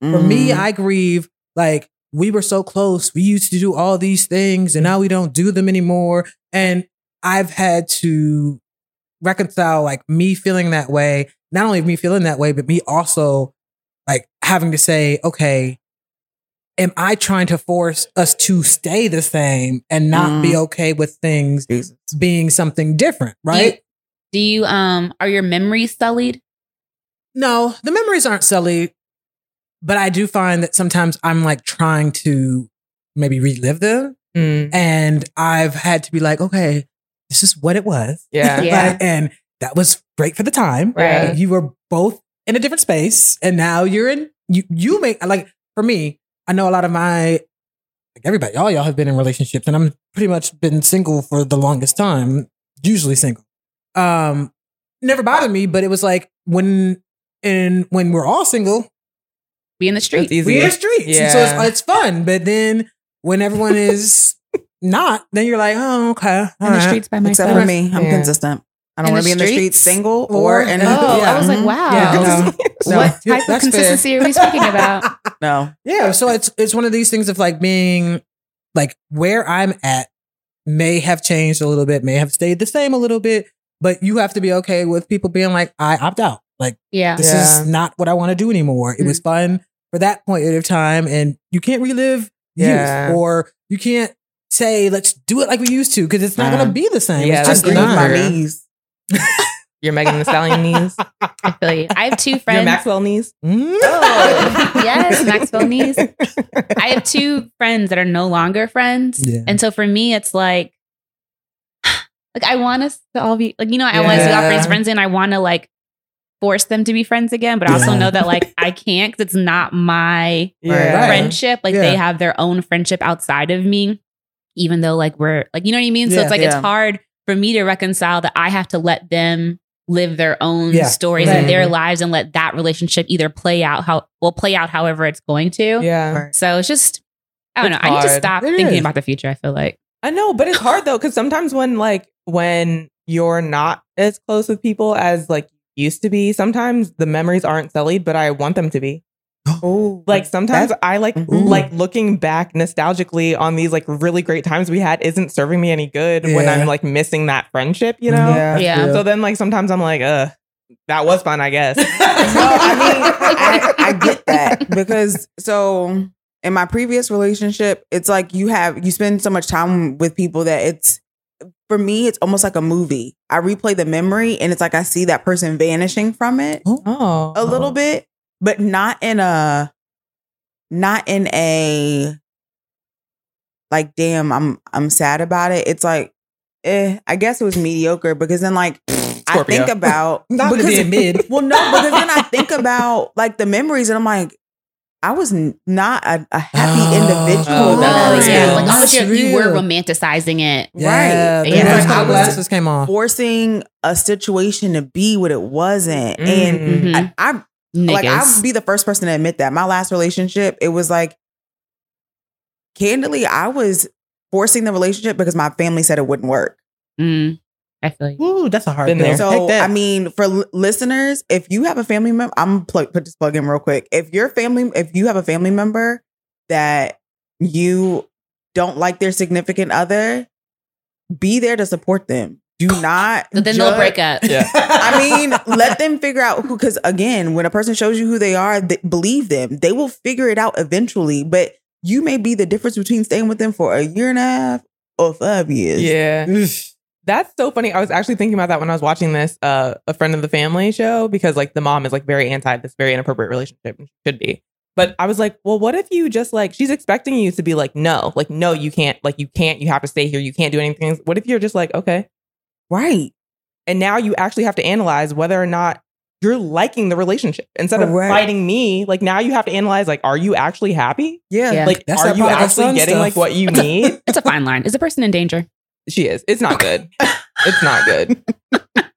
For me, Mhm. I grieve like we were so close. We used to do all these things and now we don't do them anymore. And I've had to reconcile like me feeling that way, not only me feeling that way, but me also like having to say, okay, am I trying to force us to stay the same and not be okay with things Jesus. being something different, Do you- right? Do you um are your memories sullied? No, the memories aren't sullied, but I do find that sometimes I'm like trying to maybe relive them. Mm, And I've had to be like, okay, this is what it was. yeah. Yeah. Like, and that was great for the time. Right. You were both in a different space and now you're in, you, you make, like, for me, I know a lot of my, like everybody, all y'all have been in relationships and I'm pretty much been single for the longest time, usually single. Um, never bothered me, but it was like when, and when we're all single, Be in the It's street. easy. we in the streets. And so it's, it's fun. But then when everyone is not, then you're like, oh, okay. in the right. streets by myself. Except for me, I'm Yeah. consistent. I don't want to be in the streets streets? single Or- or in. Oh, I was like, mm-hmm. wow. Yeah, no. No, what yeah, type of that's fair. consistency are we speaking about? no. Yeah, so it's it's one of these things of like being like where I'm at may have changed a little bit, may have stayed the same a little bit, but you have to be okay with people being like, I opt out. Like Yeah. this Yeah. is not what I want to do anymore. It was mm-hmm. fun for that point of time, and you can't relive Yeah. youth, or you can't say let's do it like we used to because it's not Yeah. going to be the same. Yeah, it's just that's not. my knees. You're Megan Thee Stallion knees. I feel you. I have two Your friends. Maxwell knees. Mm. Oh, yes, Maxwell knees. I have two friends that are no longer friends. Yeah. And so for me, it's like, like I want us to all be like, you know, I want us to see all Yeah. friends friends and I want to like force them to be friends again, but I also Yeah. know that like I can't because it's not my Yeah. Friendship. Like Yeah. they have their own friendship outside of me, even though like we're like, you know what I mean? So Yeah. it's like it's hard for me to reconcile that I have to let them live their own Yeah. stories Right. and their lives and let that relationship either play out how will play out however it's going to. Yeah. Right. So it's just I don't It's know. I need to stop It thinking is. about the future. I feel like I know, but it's hard though, because sometimes when like when you're not as close with people as like used to be, sometimes the memories aren't sullied, but I want them to be. Oh, Like sometimes I like Mhm. like looking back nostalgically on these like really great times we had isn't serving me any good when I'm like missing that friendship, you know? Yeah. Yeah. So then like sometimes I'm like, uh, that was fun, I guess. no, I mean, I, I get that because so in my previous relationship, it's like you have you spend so much time with people that it's for me, it's almost like a movie. I replay the memory and it's like I see that person vanishing from it oh. a little bit, but not in a not in a like damn, I'm I'm sad about it. It's like eh, I guess it was mediocre because then like I think about Not to be mid. well, no, because then I think about like the memories, and I'm like, I was n- not a, a happy Oh, individual. oh, that that's yeah, real. like almost That's you're, you were romanticizing it. Yeah, Right. the Yeah. rose-colored I was- glasses came off. forcing a situation to be what it wasn't, and Mm. Mhm. I, I Niggas. like I'll be the first person to admit that my last relationship, it was like, candidly, I was forcing the relationship because my family said it wouldn't work. Mm, I feel you. Ooh, that's a hard Been pill. there. So I mean, for l- listeners, if you have a family member, I'm plug, put this plug in real quick. If your family, if you have a family member that you don't like their significant other, be there to support them. Do not. But then they'll break up. Yeah. I mean, let them figure out who. Because again, when a person shows you who they are, th- believe them. They will figure it out eventually. But you may be the difference between staying with them for a year and a half or five years. Yeah. That's so funny. I was actually thinking about that when I was watching this uh a friend of the family show because like the mom is like very anti this very inappropriate relationship and should be. But I was like, well, what if you just like she's expecting you to be like, no, like no, you can't, like you can't, you have to stay here, you can't do anything. What if you're just like, okay. Right. And now you actually have to analyze whether or not you're liking the relationship. Instead of Correct. fighting me, like now you have to analyze like, are you actually happy? Yeah. Yeah. Like, That's are you actually getting stuff. like what you need? It's a fine line. Is the person in danger? She is. It's not good. it's not good.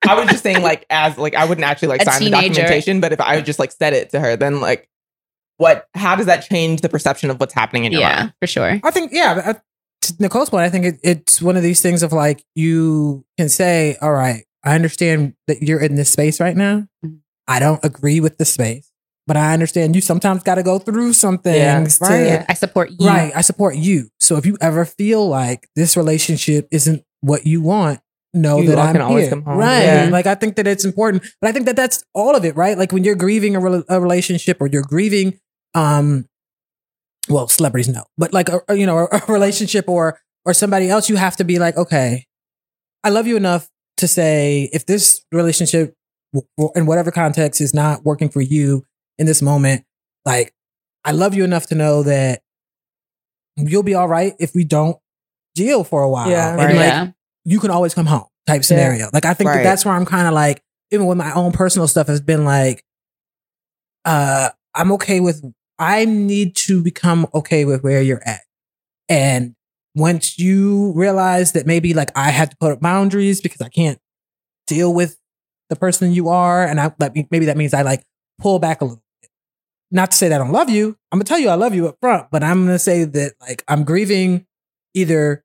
I was just saying, like, as like I wouldn't actually like A sign the documentation, but if I would just like said it to her, then like, what? How does that change the perception of what's happening in your Yeah, mind? for sure. I think, yeah, but, to Nicole's point, I think it, it's one of these things of like, you can say, all right, I understand that you're in this space right now. Mhm. I don't agree with the space, but I understand you sometimes got to go through some Yeah, things. right. to, Yeah, I support you. Right. I support you. So if you ever feel like this relationship isn't what you want, know You that I'm can always here. come home. Right. Yeah. Like I think that it's important, but I think that that's all of it, right? Like when you're grieving a, rel- a relationship or you're grieving, um, well, celebrities know, but like a, you know a, relationship or or somebody else, you have to be like, okay, I love you enough to say if this relationship in whatever context is not working for you in this moment, like I love you enough to know that you'll be all right if we don't deal for a while. Yeah. Right. like, yeah. you can always come home type scenario. Like I think that that's where I'm kind of like, even with my own personal stuff has been like, uh, I'm okay with, I need to become okay with where you're at. And once you realize that maybe like I have to put up boundaries because I can't deal with the person you are, and I like maybe that means I like pull back a little bit. Not to say that I don't love you. I'm gonna tell you I love you up front, but I'm gonna say that like I'm grieving either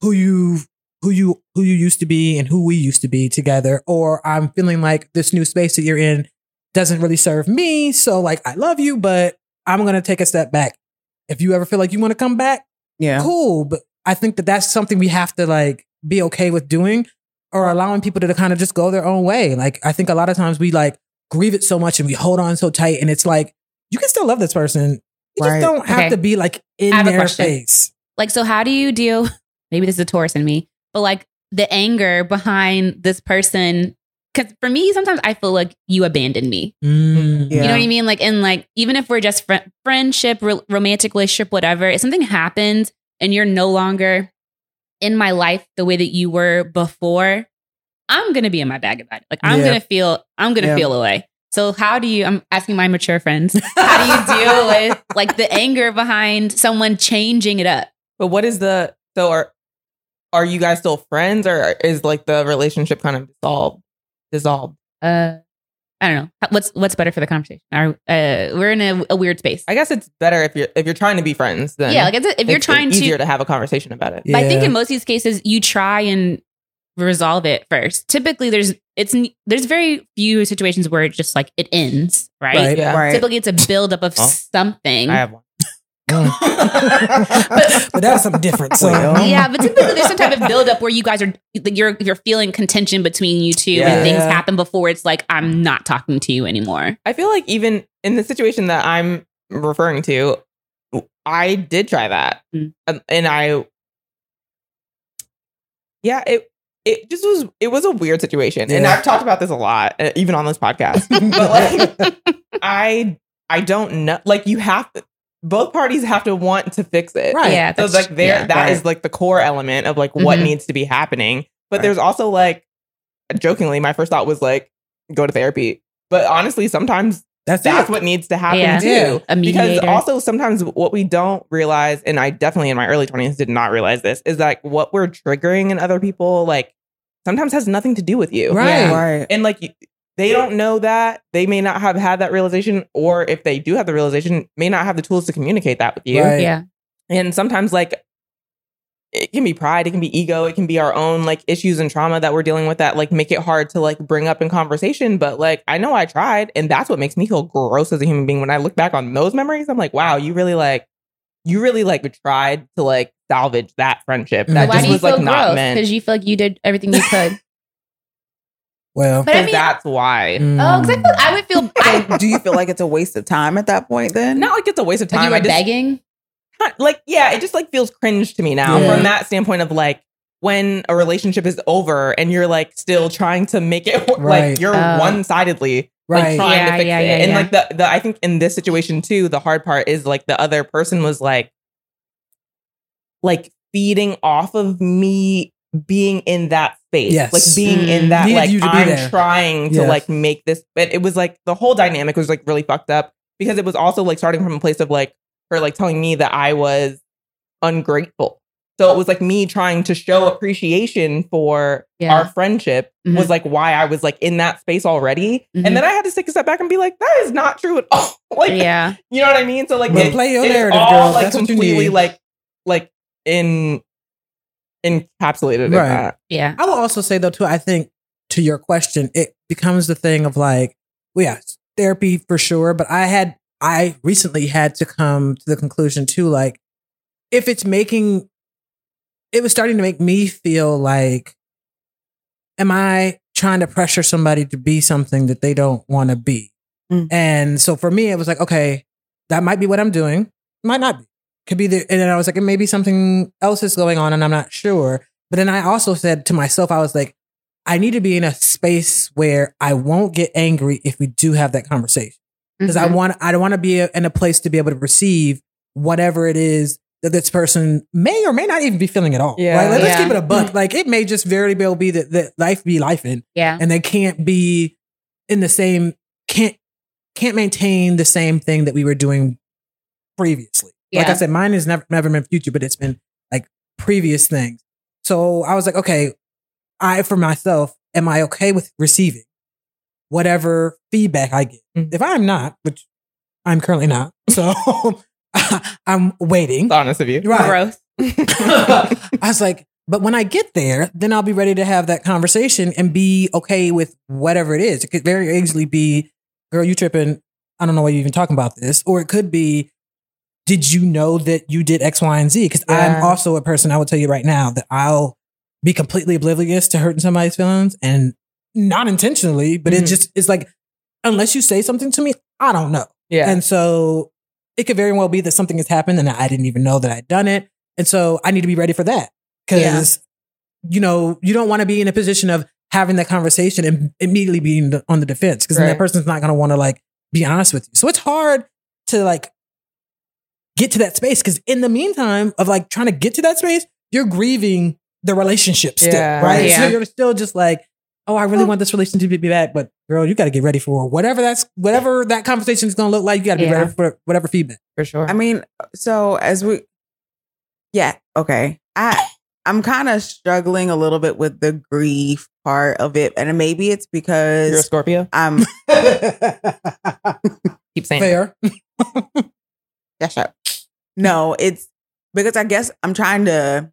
who you who you who you used to be and who we used to be together, or I'm feeling like this new space that you're in doesn't really serve me. So like I love you, but I'm gonna take a step back. If you ever feel like you want to come back, Yeah. cool. But I think that that's something we have to like be okay with doing or allowing people to kind of just go their own way. Like I think a lot of times we like grieve it so much and we hold on so tight and it's like you can still love this person. You Right. just don't have Okay. to be like in a their face. Like, so how do you deal? Maybe this is a Taurus in me, but like the anger behind this person. Because for me, sometimes I feel like you abandoned me. Mm. Yeah. You know what I mean? Like, and like, even if we're just fri friendship, re- romantic relationship, whatever, if something happens and you're no longer in my life the way that you were before, I'm gonna be in my bag about it. Like, I'm Yeah. gonna feel, I'm gonna Yeah. feel away. So, how do you? I'm asking my mature friends, how do you deal with like the anger behind someone changing it up? But what is the so are are you guys still friends or is like the relationship kind of dissolved? Dissolved. Uh, I don't know. What's what's better for the conversation? Are, uh, we're in a, a weird space. I guess it's better if you're if you're trying to be friends. Then yeah, like it's, if you're it's trying easier to to have a conversation about it. But I think in most of these cases, you try and resolve it first. Typically, there's it's there's very few situations where it just like it ends, right? Right. Yeah. Right. Typically, it's a buildup of Oh. something. I have one. but that's something different. So yeah, but typically there's some type of buildup where you guys are like, you're you're feeling contention between you two, Yeah. and things happen before it's like I'm not talking to you anymore. I feel like even in the situation that I'm referring to, I did try that, Mm. and, and I, yeah, it it just was it was a weird situation, and I've talked about this a lot, uh, even on this podcast. but like, I I don't know, like you have to. Both parties have to want to fix it. Right. Yeah, So that's like there, yeah. that is Right. like the core element of like what Mhm. needs to be happening. But Right. there's also like, jokingly, my first thought was like, go to therapy. But honestly, sometimes that's that's it. what needs to happen Yeah. too. Yeah. Because also sometimes what we don't realize, and I definitely in my early 20s did not realize this, is like what we're triggering in other people, like sometimes has nothing to do with you. Right. Yeah. Right. And like you- they don't know that. They may not have had that realization, or if they do have the realization, may not have the tools to communicate that with you. Right. yeah, And sometimes like it can be pride, it can be ego, it can be our own like issues and trauma that we're dealing with that like make it hard to like bring up in conversation. But like I know I tried, and that's what makes me feel gross as a human being. When I look back on those memories, I'm like, wow, you really like you really like tried to like salvage that friendship. Mm-hmm. That why just do you was feel like not gross? meant. Because you feel like you did everything you could. Well, But I 'Cause mean, that's why. mm. oh, because I, I would feel I, do you feel like it's a waste of time at that point then? Not like it's a waste of like time. you were I just, begging. kind- like yeah it just like feels cringe to me now Yeah. from that standpoint of like when a relationship is over and you're like still trying to make it work, Right. like you're Oh. one-sidedly like Right. trying Yeah, to fix yeah, it yeah, and yeah. like the, the i think in this situation too the hard part is like the other person was like like feeding off of me being in that space Yes. like being Mm. in that Needed like you to i'm there. trying to Yes. like make this but it was like the whole dynamic was like really fucked up because it was also like starting from a place of like her like telling me that i was ungrateful so it was like me trying to show appreciation for Yeah. our friendship Mhm. was like why i was like in that space already Mhm. and then i had to take a step back and be like that is not true at all like Yeah, you know what i mean so like Well, it- play your it's narrative, all girl. like That's what you completely need. like like in encapsulated in Right. that yeah. I will also say though too. I think to your question, it becomes the thing of like, well, yeah, therapy for sure. But I had, I recently had to come to the conclusion too, like, if it's making, it was starting to make me feel like am I trying to pressure somebody to be something that they don't want to be? Mm. And so for me, it was like, okay, that might be what I'm doing. Might not be. Could be the, and then I was like, maybe something else is going on and I'm not sure. But then I also said to myself, I was like, I need to be in a space where I won't get angry if we do have that conversation. Because I Mhm. want, I don't want to be in a place to be able to receive whatever it is that this person may or may not even be feeling at all. Yeah. Right? Like, let's Yeah. keep it a buck. Like it may just very well be that, that life be life in yeah. and they can't be in the same can't can't maintain the same thing that we were doing previously. Like I said, mine has never never been future, but it's been like previous things. So I was like, okay, I for myself, am I okay with receiving whatever feedback I get? Mhm. If I'm not, which I'm currently not, so I'm waiting. It's honest of you. Right. Growth. I was like, but when I get there, then I'll be ready to have that conversation and be okay with whatever it is. It could very easily be, girl, you tripping. I don't know why you're even talking about this. Or it could be, did you know that you did X, Y, and Z? Because I'm also a person, I will tell you right now, that I'll be completely oblivious to hurting somebody's feelings and not intentionally, but it Mhm. just is like, unless you say something to me, I don't know. Yeah. And so it could very well be that something has happened and I didn't even know that I'd done it. And so I need to be ready for that. Because, you know, you don't want to be in a position of having that conversation and immediately being on the defense because then that person's not going to want to like be honest with you. So it's hard to like get to that space because in the meantime of like trying to get to that space, you're grieving the relationship still, Yeah. right? Yeah. So you're still just like, oh, I really want this relationship to be back, but girl, you got to get ready for whatever that's whatever that conversation is going to look like. You got to be Yeah. ready for whatever feedback. for sure. I mean, so as we, yeah, okay. I I'm kind of struggling a little bit with the grief part of it, and maybe it's because You're a Scorpio. I'm Keep saying Fair. yeah, shut up. No, it's because I guess I'm trying to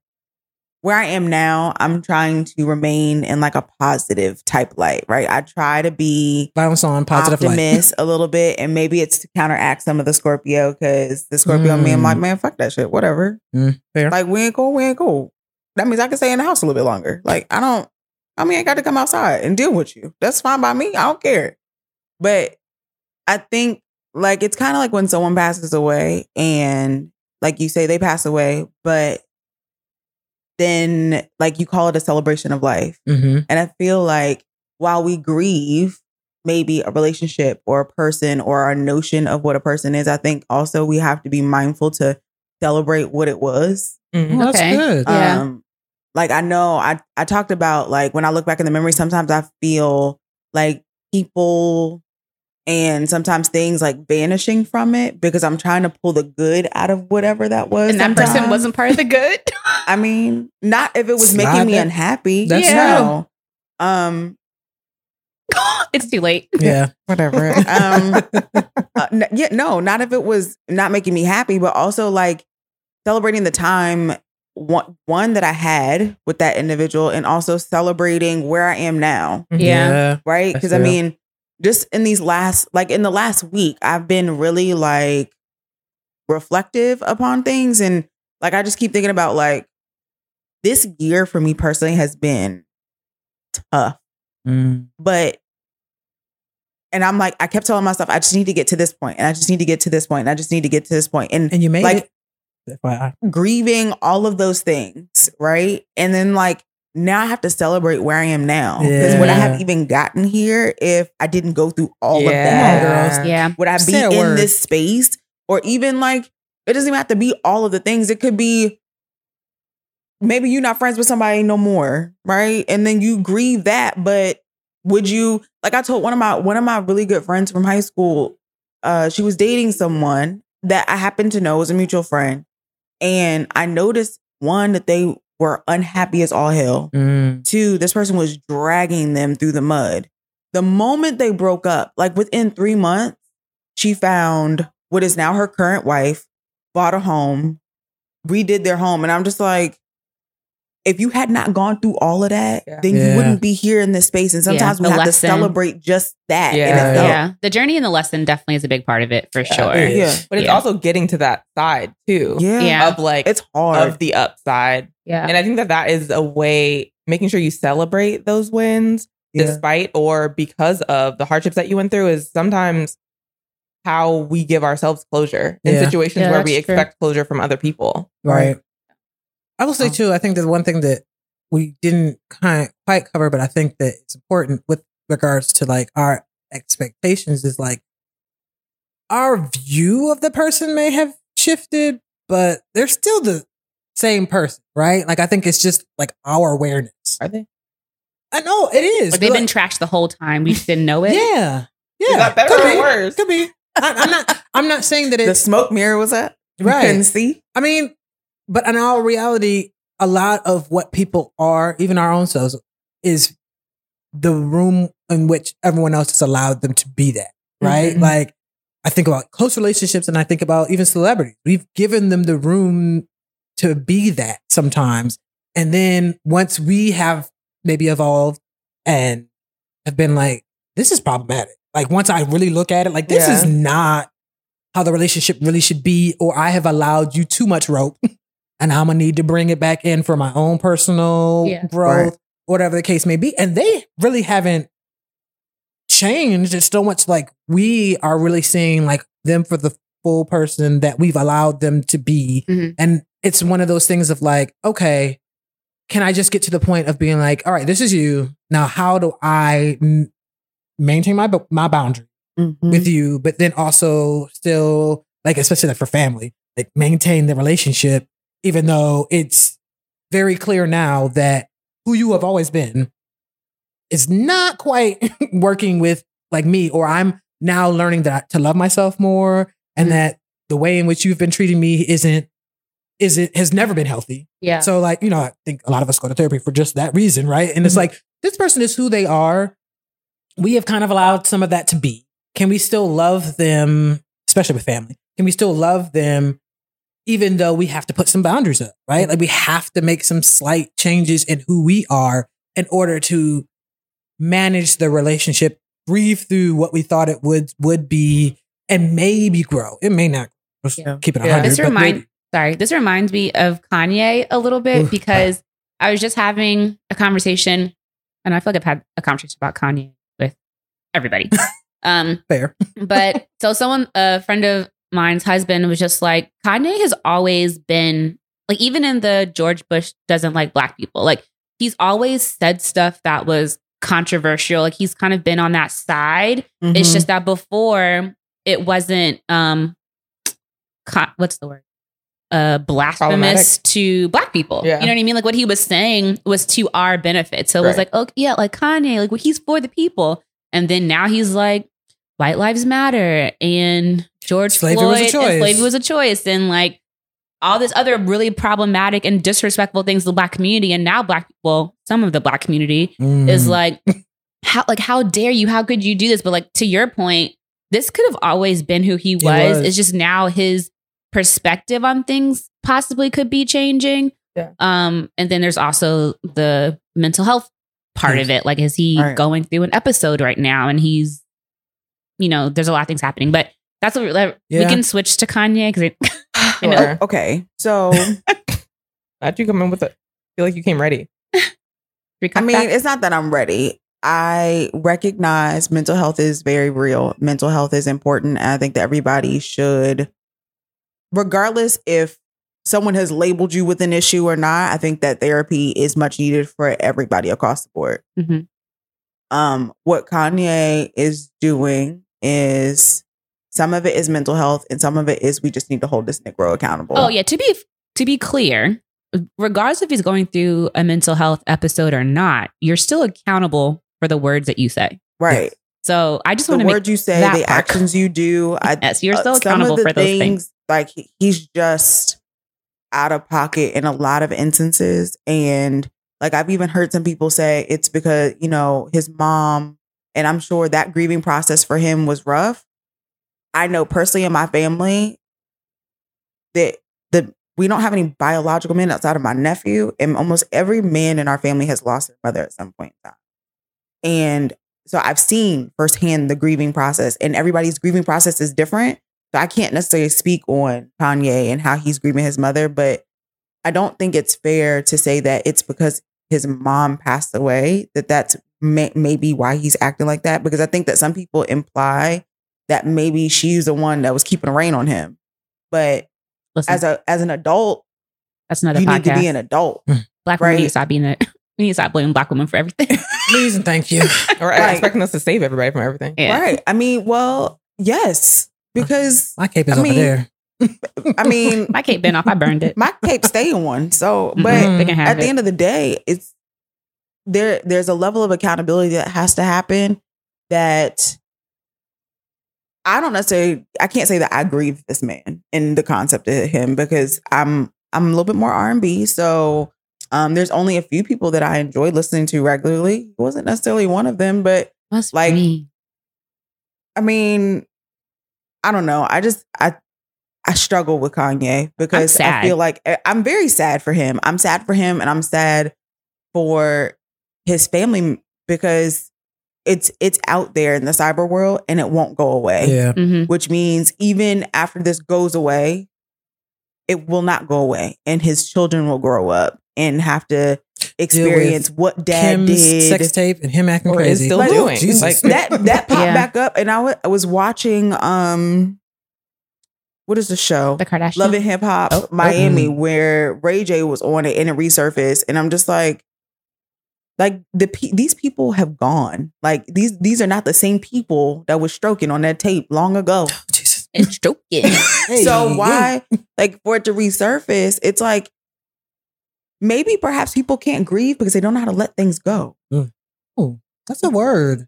where I am now. I'm trying to remain in like a positive type light, right? I try to be Balance on positive optimist a little bit, and maybe it's to counteract some of the Scorpio because the Scorpio in me, I'm Mm. like, man, fuck that shit, whatever. Mm. Like we ain't cool, we ain't cool. That means I can stay in the house a little bit longer. Like I don't, I mean, I got to come outside and deal with you. That's fine by me. I don't care. But I think like it's kind of like when someone passes away and like you say they pass away, but then like you call it a celebration of life. hmm And I feel like while we grieve maybe a relationship or a person or our notion of what a person is, I think also we have to be mindful to celebrate what it was. Mhm. That's Okay. good. Yeah. Um, like I know I I talked about like when I look back in the memory, sometimes I feel like people and sometimes things like vanishing from it because I'm trying to pull the good out of whatever that was. And that person wasn't part of the good. I mean, not if it was Slide making me that- unhappy. That's Yeah. No. Um, it's too late. yeah. whatever. um, uh, n- yeah, no, not if it was not making me happy, but also like celebrating the time one, one that I had with that individual, and also celebrating where I am now. Yeah. Right? Because I mean, just in these last, like in the last week, I've been really like reflective upon things, and like I just keep thinking about like this year for me personally has been tough Mm. but and I'm like, I kept telling myself, I just need to get to this point, and I just need to get to this point, and I just need to get to this point, and And you made like it. Grieving all of those things, right? And then like now I have to celebrate where I am now because would I have even gotten here if I didn't go through all of Yeah. that? girls. Yeah. Would I be in word. this space, or even like it doesn't even have to be all of the things. It could be maybe you're not friends with somebody no more, right? And then you grieve that, but would you like I told one of my one of my really good friends from high school, uh, she was dating someone that I happened to know was a mutual friend. And I noticed one that they were unhappy as all hell. Mm. Two, this person was dragging them through the mud. The moment they broke up, like within three months, she found what is now her current wife, bought a home, redid their home. And I'm just like, if you had not gone through all of that, Yeah. then Yeah. you wouldn't be here in this space. And sometimes Yeah, we the have lesson. to celebrate just that. Yeah. itself. yeah. The journey and the lesson definitely is a big part of it for sure. it is. Yeah. But it's Yeah. also getting to that side too. Yeah. Yeah. Of like It's hard. of the upside. Yeah. And I think that that is a way making sure you celebrate those wins Yeah. despite or because of the hardships that you went through is sometimes how we give ourselves closure in Yeah. situations Yeah, where we that's true. expect closure from other people. Right. I will say Um, too. I think that one thing that we didn't kind quite cover, but I think that it's important with regards to like our expectations is like our view of the person may have shifted, but they're still the same person, right? Like I think it's just like our awareness. Are they? I know it is. Like they've but, been trashed the whole time. We just didn't know it. yeah, yeah. Is that better could or be. worse? Could be. I, I'm not. I'm not saying that the it's smoke mirror was that? You right. couldn't see? I mean, but in all reality, a lot of what people are, even our own selves, is the room in which everyone else has allowed them to be that, right? Mhm. Like, I think about close relationships and I think about even celebrities. We've given them the room to be that sometimes. And then once we have maybe evolved and have been like, this is problematic. Like, once I really look at it, like, this Yeah. is not how the relationship really should be, or I have allowed you too much rope and I'm gonna need to bring it back in for my own personal Yeah. growth, Right. whatever the case may be. And they really haven't changed. It's so much like we are really seeing like them for the full person that we've allowed them to be. Mhm. And it's one of those things of like, okay, can I just get to the point of being like, all right, this is you. Now, how do I m- maintain my my boundary? Mhm. with you, but then also still like, especially like for family, like maintain the relationship, even though it's very clear now that who you have always been is not quite working with like me, or I'm now learning that to love myself more, and Mhm. that the way in which you've been treating me isn't is it has never been healthy. Yeah. So like, you know, I think a lot of us go to therapy for just that reason, right? And it's Mhm. like this person is who they are. We have kind of allowed some of that to be. Can we still love them, especially with family? Can we still love them even though we have to put some boundaries up, right? Like we have to make some slight changes in who we are in order to manage the relationship, breathe through what we thought it would would be, and maybe grow. It may not. Yeah. keep it Yeah. 100. This but remind maybe- sorry, this reminds me of Kanye a little bit because I was just having a conversation, and I feel like I've had a conversation about Kanye with everybody. um, fair. but so someone, a friend of mine's husband, was just like, Kanye has always been like, even in the George Bush doesn't like black people, like he's always said stuff that was controversial. Like he's kind of been on that side. It's Mhm. just that before it wasn't um co- what's the word? Uh blasphemous to black people. Yeah. You know what I mean? Like what he was saying was to our benefit. So it was like, oh yeah, like Kanye, like well, he's for the people. And then now he's like, white lives matter and George Slavery Floyd was a and slavery was a choice and like all this other really problematic and disrespectful things to the black community and now black people some of the black community is Mm. like how like how dare you how could you do this but like to your point this could have always been who he was. was. it's just now his perspective on things possibly could be changing Yeah. um and then there's also the mental health part of it like is he Right. going through an episode right now and he's you know there's a lot of things happening but that's what we, like, we can switch to kanye because I know. Sure. Okay. So How'd you come in with it? feel like you came ready. I mean, it's not that I'm ready. I recognize mental health is very real. Mental health is important. And I think that everybody should, regardless if someone has labeled you with an issue or not, I think that therapy is much needed for everybody across the board. Mhm. Um, what Kanye is doing is some of it is mental health and some of it is we just need to hold this Negro accountable. Oh yeah, to be to be clear, regardless if he's going through a mental health episode or not, you're still accountable for the words that you say. Right. So I just want to make words you say, the part actions you do. I, yes, you're uh, still of accountable for those things. Like he's just out of pocket in a lot of instances, and like I've even heard some people say it's because you know his mom, and I'm sure that grieving process for him was rough. I know personally in my family that the we don't have any biological men outside of my nephew, and almost every man in our family has lost their mother at some point in time. And so I've seen firsthand the grieving process, and everybody's grieving process is different. So I can't necessarily speak on Kanye and how he's grieving his mother, but I don't think it's fair to say that it's because his mom passed away that that's may- maybe why he's acting like that. Because I think that some people imply that maybe she's the one that was keeping a rein on him. But Listen, as a as an adult, that's another you podcast. need to be an adult. Hmm. black women need to stop being a. We need to stop blaming black women for everything. Please and thank you. Or Like- expecting us to save everybody from everything. Yeah. Right. I mean, well, yes. Because My cape is I over mean, there. I mean My cape been off. I burned it. my cape stay in one. So but Mhm. They can have at the it. end of the day, it's there there's a level of accountability that has to happen that I don't necessarily I can't say that I grieve this man in the concept of him because I'm I'm a little bit more R and B. So um there's only a few people that I enjoy listening to regularly. He wasn't necessarily one of them, but Must like- be. I mean, I don't know. I just I I struggle with Kanye because I feel like I- I'm very sad for him. I'm sad for him and I'm sad for his family because it's it's out there in the cyber world and it won't go away. Yeah. Mhm. Which means even after this goes away, it will not go away and his children will grow up and have to experience what dad Kim's did sex tape and him acting Or is crazy. still Like, doing. Jesus. Like that that popped Yeah. back up and I was watching um what is the show The Kardashians. love and hip hop Oh, miami oh. where ray j was on it and it resurfaced and i'm just like like the these people have gone like these these are not the same people that was stroking on that tape long ago Jesus. It's joking. Hey. so why like for it to resurface it's like maybe perhaps people can't grieve because they don't know how to let things go mm. oh, That's a word.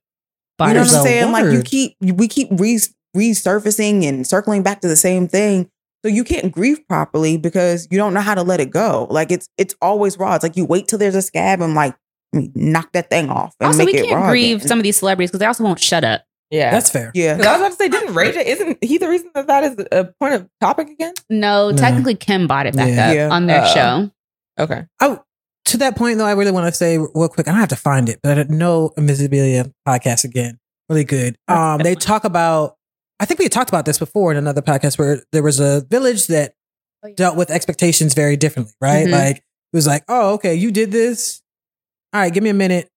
You know what I'm a saying? Like you keep we keep re- resurfacing and circling back to the same thing. So you can't grieve properly because you don't know how to let it go. Like it's it's always raw. It's like you wait till there's a scab and like knock that thing off and also, make we can't raw grieve again. some of these celebrities because they also won't shut up. yeah. That's fair. yeah. 'Cause I was about to say, didn't Ray J, isn't he the reason that that is a point of topic again? No, No. technically, Kim bought it back Yeah. up Yeah. on their Oh. show. Okay. Oh, to that point though, I really want to say real quick. I don't have to find it, but I know Invisibilia podcast again, really good. Um, they talk about. I think we had talked about this before in another podcast where there was a village that Oh, yeah. dealt with expectations very differently, right? Mhm. Like it was like, oh, okay, you did this. All right, give me a minute,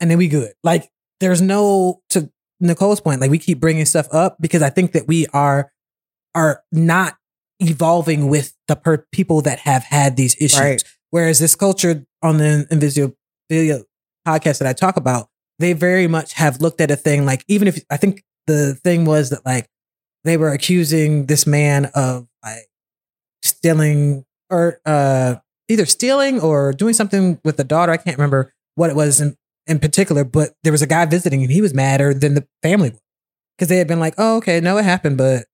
and then we good. Like there's no to Nicole's point. Like we keep bringing stuff up because I think that we are are not evolving with the per- people that have had these issues. Right. Whereas this culture on the Invisibilia podcast that I talk about, they very much have looked at a thing like even if I think the thing was that like they were accusing this man of like stealing or uh either stealing or doing something with the daughter. I can't remember what it was in, in particular, but there was a guy visiting and he was madder than the family was because they had been like, oh, okay, no, it happened, but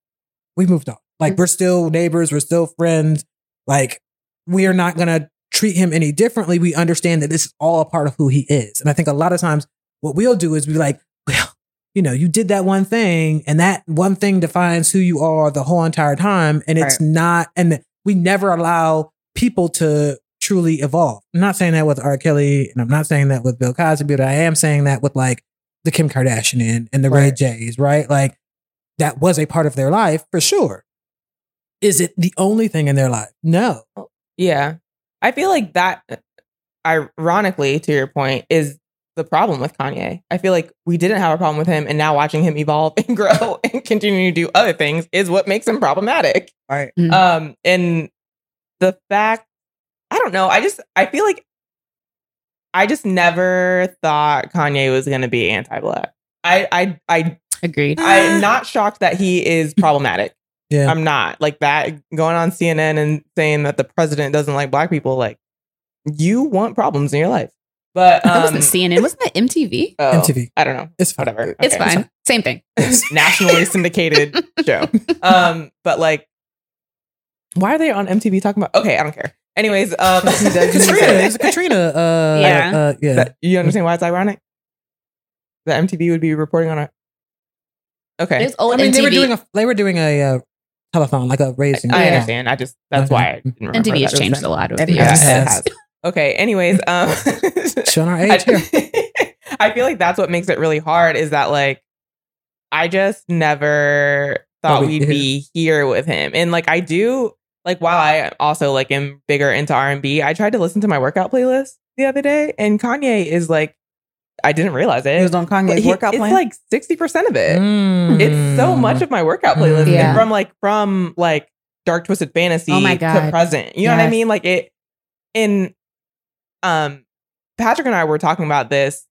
we moved on. Like we're still neighbors, we're still friends. Like we are not going to treat him any differently. We understand that this is all a part of who he is. And I think a lot of times what we'll do is be like, well, you know, you did that one thing and that one thing defines who you are the whole entire time. And it's not, and we never allow people to truly evolve. I'm not saying that with R. Kelly and I'm not saying that with Bill Cosby, but I am saying that with like the Kim Kardashian and, and the Ray Right. J's, right? Like that was a part of their life for sure. Is it the only thing in their life? No. Oh, yeah. I feel like that, ironically, to your point, is the problem with Kanye. I feel like we didn't have a problem with him, and now watching him evolve and grow and continue to do other things is what makes him problematic. Right. Mhm. Um, and the fact, I don't know. I just, I feel like I just never thought Kanye was going to be anti-black. I, I, I, Agreed. I'm not shocked that he is problematic. Yeah. I'm not like that going on CNN and saying that the president doesn't like black people. Like you want problems in your life, but that um, wasn't CNN. Wasn't that MTV? oh, MTV. I don't know. It's fine. Whatever. It's Okay. fine. Same thing. Nationally syndicated show. Um, but like, why are they on MTV talking about? Okay, I don't care. Anyways, um, Katrina. It's a Katrina. Uh, Yeah. Uh, yeah. That- you understand why it's ironic? That MTV would be reporting on it. Okay. It was old I mean, MTV. they were doing a they were doing a uh, telephone, like a raising. I Yeah. understand. I just that's Okay. why I didn't remember. MTV has changed a lot over It the Yeah, years. has. it has. Okay. Anyways, um, Showing our age here. I, I feel like that's what makes it really hard. Is that like I just never thought Oh, we- we'd be here with him, and like I do. Like while I also like am bigger into R and B, I tried to listen to my workout playlist the other day, and Kanye is like, I didn't realize it. He was on Kanye's He- workout it's like sixty percent of it. Mm. It's so much of my workout playlist Yeah. from like from like dark twisted fantasy Oh my to present. You know what I mean? Like it in um Patrick and I were talking about this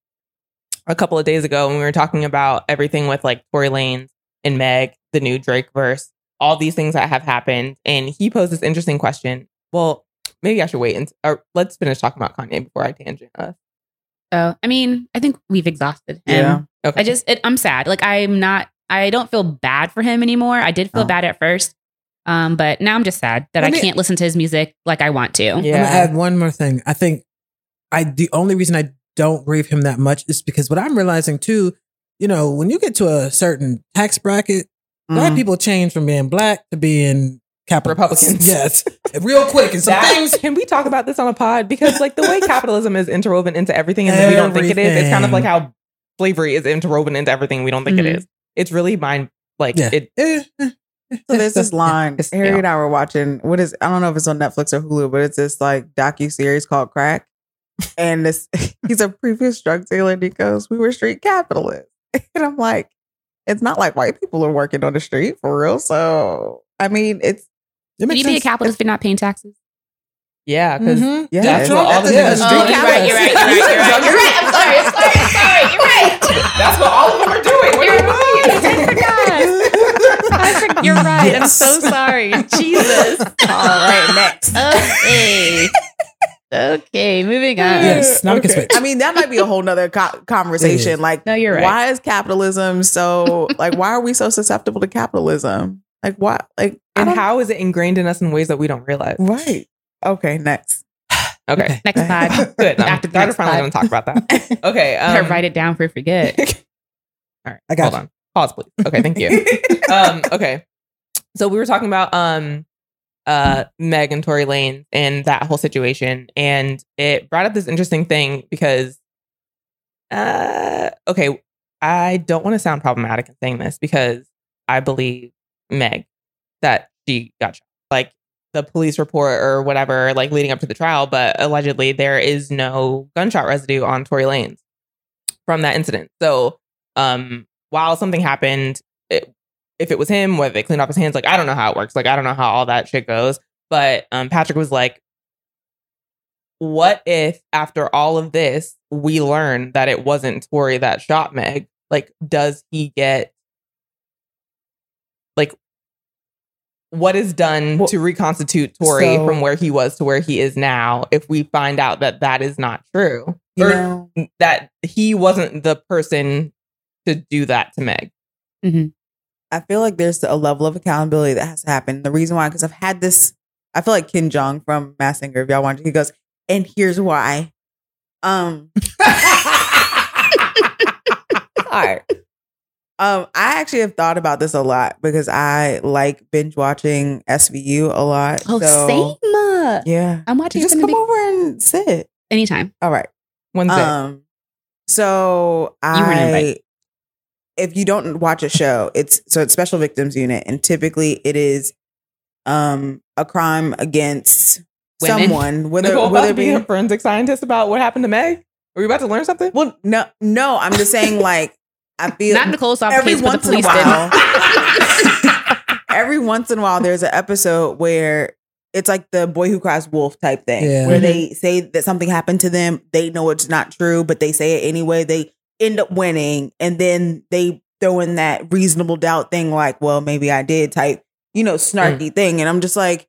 a couple of days ago when we were talking about everything with like Tory Lanez and Meg, the new Drake verse, all these things that have happened. And he posed this interesting question. Well, maybe I should wait and or let's finish talking about Kanye before I tangent us. So, I mean, I think we've exhausted him. Yeah. Okay. I just, it, I'm sad. Like, I'm not, I don't feel bad for him anymore. I did feel Oh. bad at first. Um, but now I'm just sad that Let I can't listen to his music like I want to. Yeah. I'm gonna add one more thing. I think I the only reason I don't grieve him that much is because what I'm realizing too, you know, when you get to a certain tax bracket, black Mhm. people change from being black to being capital Republicans. Yes, real quick. And some That- things. Can we talk about this on a pod? Because like the way capitalism is interwoven into everything and then we don't think it is, it's kind of like how slavery is interwoven into everything we don't think it Mhm. is. It's really mind like Yeah. it. Eh, eh, So there's this line. It's- Harry yeah. and I were watching. What is? I don't know if it's on Netflix or Hulu, but it's this like docu series called Crack. And this, he's a previous drug dealer, and he goes, "We were street capitalists." And I'm like, it's not like white people are working on the street for real. So I mean, it's it Can makes you be a sense. capitalist if you're not paying taxes? Yeah, because Mhm. yeah, That's what all the that's- niggas do. Oh, you're right, you're right, you're right, you're right, you're right. I'm sorry, I'm sorry, I'm sorry, you're right. that's what all of them are doing. What You're do you right. I forgot. You're right. I'm so sorry. Jesus. All right, next. Okay. Okay, moving on. Yes, now we can switch. I mean, that might be a whole nother co- conversation. Like, No, you're right. why is capitalism so like? Why are we so susceptible to capitalism? Like, what? Like, And how is it ingrained in us in ways that we don't realize? Right. Okay. Next. Okay, Next slide. good. I'm After the glad we're finally going to talk about that. Okay, Better um, write it down for forget. All right, I got hold you. on. Pause, please. Okay, thank you. um, okay. So we were talking about um uh Meg and Tory Lanez and that whole situation. And it brought up this interesting thing because uh okay, I don't want to sound problematic in saying this because I believe Meg that she got shot. Like the police report or whatever, like leading up to the trial, but allegedly there is no gunshot residue on Tory Lanez from that incident. So um while something happened it, if it was him whether they cleaned off his hands like i don't know how it works like i don't know how all that shit goes but um patrick was like what if after all of this we learn that it wasn't tory that shot meg like does he get like what is done Well, to reconstitute tory so- from where he was to where he is now if we find out that that is not true You Or- know, that he wasn't the person to do that to Meg. I feel like there's a level of accountability that has to happen. The reason why, because I've had this, I feel like Ken Jeong from Masked Singer, if y'all want to, he goes, and here's why. Um, all right. Um, I actually have thought about this a lot because I like binge watching SVU a lot. Oh, so, same. Yeah. I'm watching Just it from come be- over and sit. anytime. All right. Wednesday. Um, so You I, invited. if you don't watch a show, it's so it's Special Victims Unit, and typically it is um a crime against Women. someone, whether Nicole whether to it be be a forensic scientist about what happened to Meg. Are we about to learn something? well, no, no, I'm just saying like I feel Not Nicole solved the every case, but the once in a police while, every once in a while, there's an episode where it's like the boy who cries wolf type thing, Yeah. where mm-hmm. they say that something happened to them. They know it's not true, but they say it anyway. They end up winning, and then they throw in that reasonable doubt thing, like, well, maybe I did type, you know, snarky mm. thing. And I'm just like,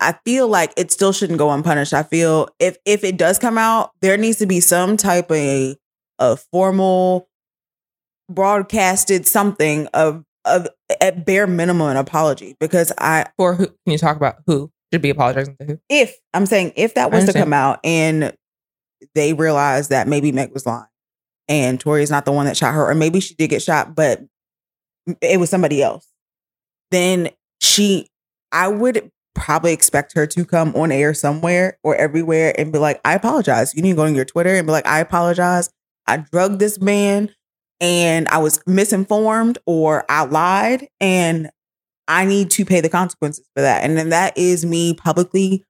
I feel like it still shouldn't go unpunished. I feel if if it does come out, there needs to be some type of a, a formal broadcasted something of of at bare minimum an apology because I For who? Can you talk about who should be apologizing to who? if I'm saying if that was to come out and they realized that maybe Meg was lying and Tory is not the one that shot her, or maybe she did get shot, but it was somebody else, then she, I would probably expect her to come on air somewhere or everywhere and be like, I apologize. You need to go on your Twitter and be like, I apologize. I drugged this man and I was misinformed or I lied and I need to pay the consequences for that. And then that is me publicly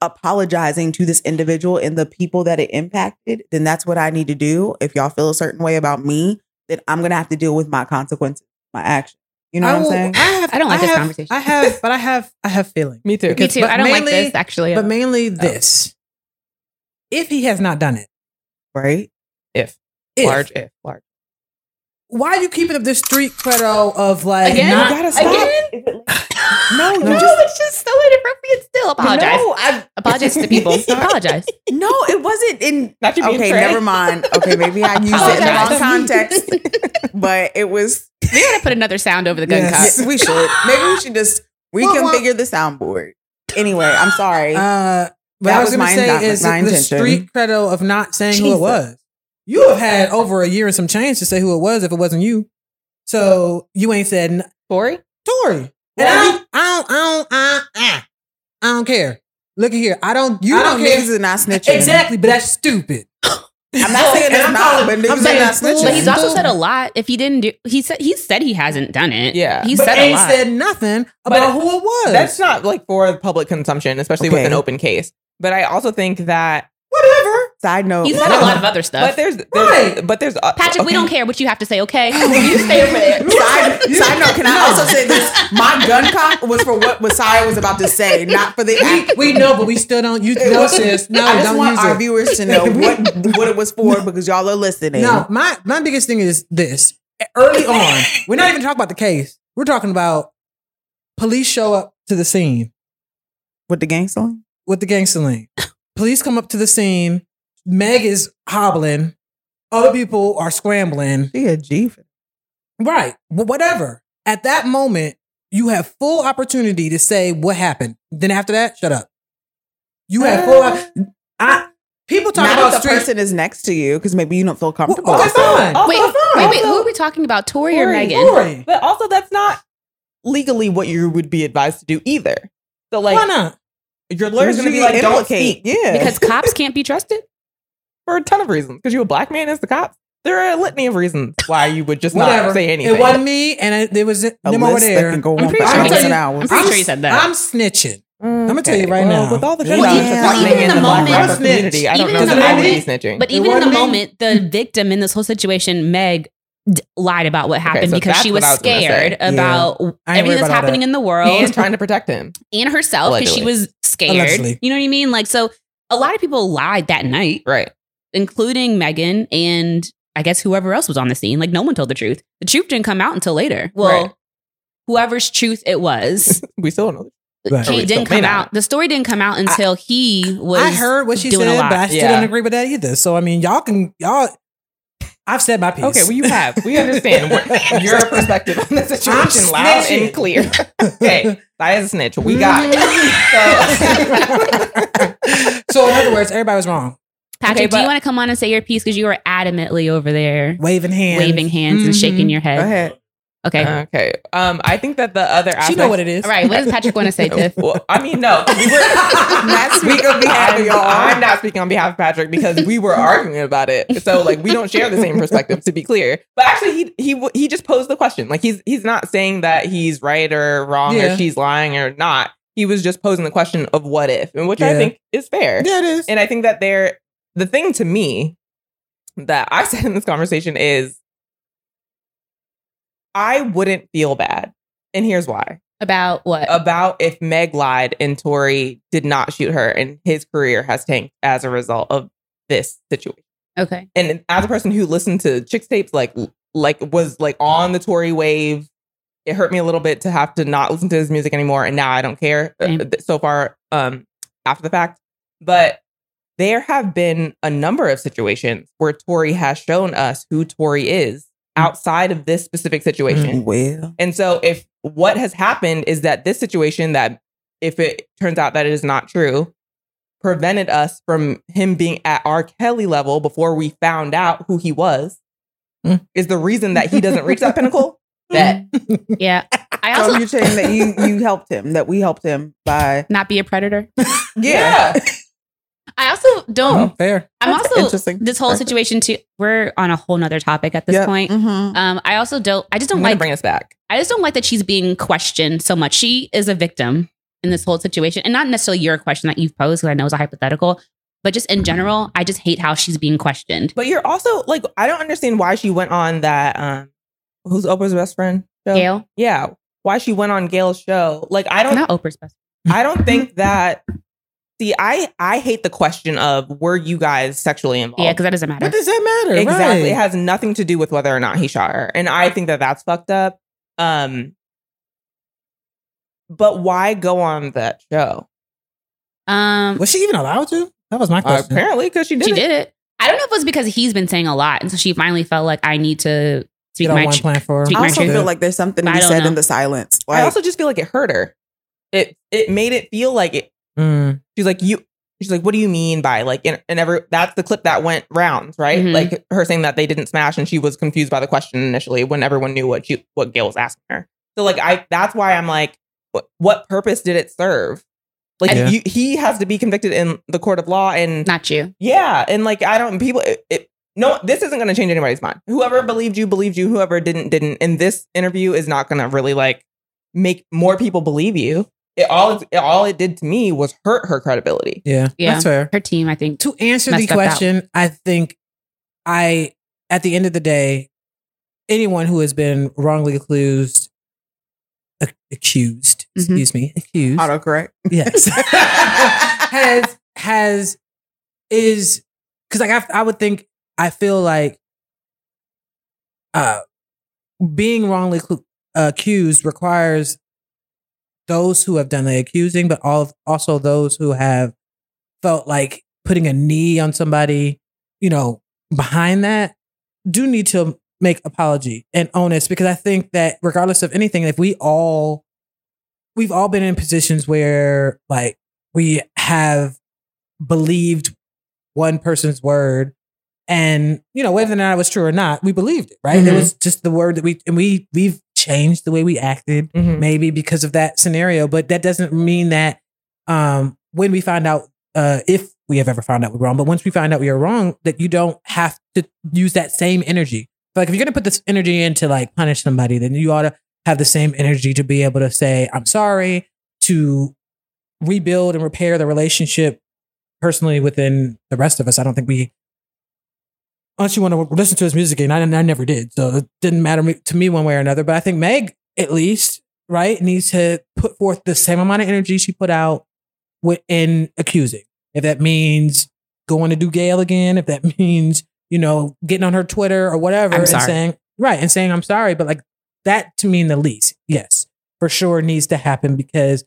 apologizing to this individual and the people that it impacted, then that's what I need to do. If y'all feel a certain way about me, then I'm gonna have to deal with my consequences, my actions. You know I what I'm will- saying? I, have, I don't like this have- conversation. I have, but I have, I have feelings. Me too. Me too. I don't like this actually. But mainly this: if he has not done it, right? If if, large, if large. Why are you keeping up this street credo of like Again? not? You gotta stop. Again? No, no, just it's just so inappropriate. Still apologize. No, I, Apologize to people. apologize. no, it wasn't in. Not you Okay, never mind. Okay, maybe I used it in the wrong context, but it was. We gotta put another sound over the gun Yes. cup. Yeah, we should. Maybe we should just Well, well- reconfigure the soundboard. Anyway, I'm sorry. Uh, what That I was, was going my to say indictment, is my the intention. street credo of not saying who it was. You have had over a year and some change to say who it was if it wasn't you. So you ain't said n- Tory? Tory. And I don't, I don't, I don't, I, ah, I don't care. Look at here. I don't, you I know don't care. niggas are not snitching. Exactly, but that's stupid. I'm not saying And it's not, calling- but I'm niggas are saying not snitching. But he's also said a lot. If he didn't do, he said he said he hasn't done it. Yeah. he but said a ain't lot. said nothing But about who it was. That's not like for public consumption, especially with an open case. But I also think that whatever. Side note. he said a lot of other stuff. but there's, there's Right. but there's uh, Patrick, we don't care what you have to say. Okay, you stay over there. Side, side note, can I also say this? My gun cock was for what Messiah was about to say, not for the act. We know, but we still don't use It no wasn't- sis. No, I just don't want use our it. viewers to know what what it was for because y'all are listening. No, my my biggest thing is this. Early on, we're not even talking about the case. We're talking about police show up to the scene With the gang song? with the gangster link. Police come up to the scene. Meg is hobbling. Other people are scrambling. She a G for Right. But whatever. At that moment, you have full opportunity to say what happened. Then after that, shut up. You have full. Uh. I, people talk Not about if the street. person is next to you because maybe you don't feel comfortable. Well, okay, fine. Also- Wait, fine. wait, wait. Who are we talking about? Tory or Tory. Megan? Tory. But also, that's not legally what you would be advised to do either. So, like, Why not? your lawyer's going to be You like, don't implicate. speak Yeah. Because cops can't be trusted. For a ton of reasons. Because you a black man as the cops. There are a litany of reasons why you would just Whatever. not say anything. It wasn't me, and it, there was a them over list that there. can go I'm on pretty for sure he hours said- and I'm hours. pretty sure he said that. I'm snitching. I'm gonna tell you right now. With all the Well, yeah. Well, even in the the moment- rapper community, I don't know that I would be snitching. But even in the moment, the victim in this whole situation, Meg, d- lied about what happened so because she was was scared about I ain't worried everything that's about happening that. in the world and trying to protect him. and herself because she was scared. Allegedly. You know what I mean? Like, so a lot of people lied that night, Right. Including Megan and I guess whoever else was on the scene. Like, no one told the truth. The truth didn't come out until later. Well, Right. whoever's truth it was, We still don't know. Right. Or we it didn't come out. The story didn't come out until he was. I heard what she said, a lot. but I still Yeah. don't agree with that either. So I mean, y'all can y'all. I've said my piece. Okay, well, you have. We understand what, your perspective on the situation loud snitching. and clear. Okay, I as a snitch. We got it. so in other words, everybody was wrong. Patrick, Okay, do you want to come on and say your piece because you were adamantly over there Waving hands, waving hands and Mhm. shaking your head? Go ahead. Okay. Okay. Um, I think that the other aspect. She know what it is. All right. What does Patrick want to say, Tiff? Well, I mean, no. We were Not speaking on behalf of I'm, y'all. I'm not speaking on behalf of Patrick because we were arguing about it. So like we don't share the same perspective to be clear. But actually he he he just posed the question. Like he's he's not saying that he's right or wrong Yeah. or she's lying or not. He was just posing the question of what if, and which I think is fair. Yeah, it is. And I think that there the thing to me that I said in this conversation is I wouldn't feel bad. And here's why About what? about if Meg lied and Tory did not shoot her and his career has tanked as a result of this situation. okay. And as a person who listened to Chixtapes, like like was like on the Tory wave, it hurt me a little bit to have to not listen to his music anymore. And now I don't care uh, so far um after the fact. But there have been a number of situations where Tory has shown us who Tory is mm. outside of this specific situation. Mm, well, And so if what has happened is that this situation that if it turns out that it is not true, prevented us from him being at R. Kelly level before we found out who he was, Mm. is the reason that he doesn't reach that pinnacle. That mm. Yeah. I so also you're saying that you you helped him, that we helped him by not be a predator. Yeah. I also don't. Oh, fair. I'm That's also interesting. this whole Perfect. situation too. We're on a whole nother topic at this Yep. point. Mhm. Um, I also don't. I just don't like. bring us back. I just don't like that she's being questioned so much. She is a victim in this whole situation, and not necessarily your question that you've posed because I know it's a hypothetical, but just in general, I just hate how she's being questioned. But you're also like, I don't understand why she went on that. Um, who's Oprah's best friend? show? Gayle, Yeah, why she went on Gayle's show? Like, I don't, not Oprah's best. I don't think that. See, I I hate the question of were you guys sexually involved? Yeah, because that doesn't matter. What does that matter? exactly. Right. It has nothing to do with whether or not he shot her, and I think that that's fucked up. Um, but why go on that show? Um, Was she even allowed to? That was my Uh, question. apparently, because she did. she it. did it. I don't know if it was because he's been saying a lot, and so she finally felt like I need to speak Get my. one tr- plan for speak I also truth. feel like there's something to be said know. in the silence. I also just feel like it hurt her. It it made it feel like it. Mm. She's like you. She's like, what do you mean by like? And, and every that's the clip that went rounds, right? Mhm. Like her saying that they didn't smash, and she was confused by the question initially when everyone knew what she what Gayle was asking her. So like I that's why I'm like, what, what purpose did it serve? Like Yeah. you, he has to be convicted in the court of law, and Not you. yeah, and like I don't people. It, it, no, this isn't going to change anybody's mind. Whoever believed you believed you. Whoever didn't didn't. And this interview is not going to really like make more people believe you. It all it, all it did to me was hurt her credibility. Yeah, Yeah. that's fair. Her team, I think. To answer the Messed up question, I think I, at the end of the day, anyone who has been wrongly accused, ac- accused, Mhm. excuse me, accused, autocorrect. yes, has has is because like I, I would think I feel like uh being wrongly clu- accused requires those who have done the accusing, but all also those who have felt like putting a knee on somebody, you know, behind that do need to make apology and onus because I think that regardless of anything, if we all we've all been in positions where like we have believed one person's word and you know whether or not it was true or not we believed it right it Mhm. was just the word that we and we we've changed the way we acted Mhm. maybe because of that scenario but that doesn't mean that um when we find out uh if we have ever found out we're wrong but once we find out we are wrong that you don't have to use that same energy like if you're gonna put this energy in to like punish somebody then you ought to have the same energy to be able to say i'm sorry to rebuild and repair the relationship personally within the rest of us i don't think we unless you want to listen to his music and I, I never did so it didn't matter to me one way or another but i think meg at least right needs to put forth the same amount of energy she put out in accusing. If that means going to do Gayle again if that means you know getting on her twitter or whatever I'm and saying right and saying i'm sorry but like that to me in the least yes for sure needs to happen because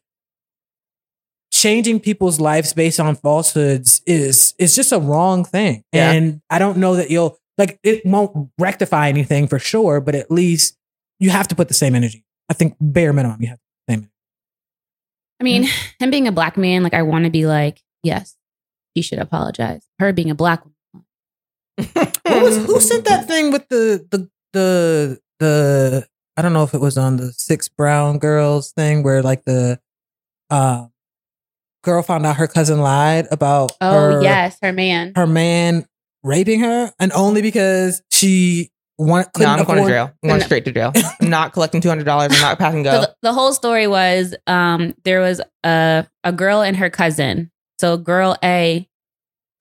changing people's lives based on falsehoods is is just a wrong thing. Yeah. And I don't know that you'll like it won't rectify anything for sure, but at least you have to put the same energy. I think bare minimum you have the same. I mean, him being a black man, like I want to be like, yes, he should apologize. Her being a black woman. Who, was, who sent that thing with the the the the I don't know if it was on the six brown girls thing where like the uh girl found out her cousin lied about Oh her, yes, her man. her man raping her and only because she want, No, couldn't I'm going to jail. I'm going No. straight to jail. I'm not collecting two hundred dollars. I'm not passing So go. the, the whole story was um there was a a girl and her cousin. So girl A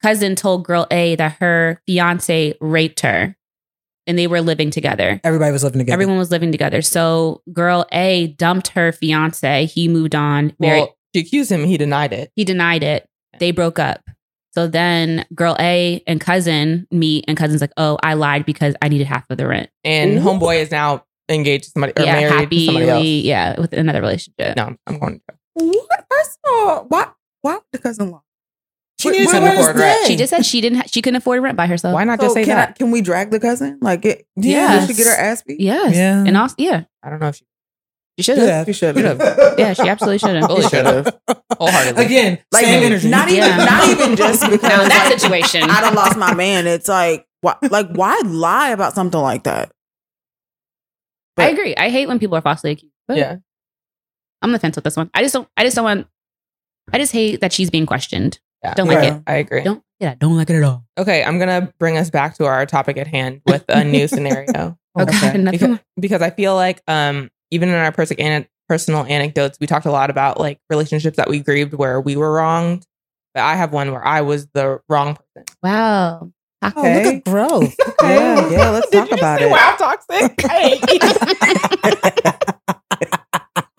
cousin told girl A that her fiance raped her and they were living together. everybody was living together. Everyone was living together. So girl A dumped her fiance. He moved on. Married. well, she accused him. He denied it. he denied it. They broke up. So then girl A and cousin meet and cousin's like, "Oh, I lied because I needed half of the rent." And Ooh. homeboy is now engaged to somebody or yeah, married to somebody else. yeah, with another relationship. No, I'm going to. What? First of all, why? Why would the cousin law? she What- needs what to was afford that? rent. She just said she didn't. Ha- she couldn't afford rent by herself. Why not So just say can I, that? can we drag the cousin? Like, it, Yes. yeah, she get her ass beat. Yes. Yeah. And also, yeah, I don't know if she she should have. Yeah. She should Should've. Yeah, she absolutely should have. Fully should have. Wholeheartedly. Again, Like, same energy. not even, Yeah. not even just because Now in that like, situation, I don't lost my man. It's like, why, like, why lie about something like that? I agree. I hate when people are falsely accused. But Yeah. I'm on the fence with this one. I just don't. I just don't want. I just hate that she's being questioned. Yeah. Don't like Yeah. it. I agree. Don't. Yeah, don't like it at all. Okay, I'm gonna bring us back to our topic at hand with a new scenario. Okay. Nothing because, because I feel like um even in our pers- an- personal anecdotes, we talked a lot about like relationships that we grieved where we were wronged. But I have one where I was the wrong person. Wow. Oh, look Okay. at growth. Yeah, yeah, let's Did talk you just about say, it. Wow, toxic.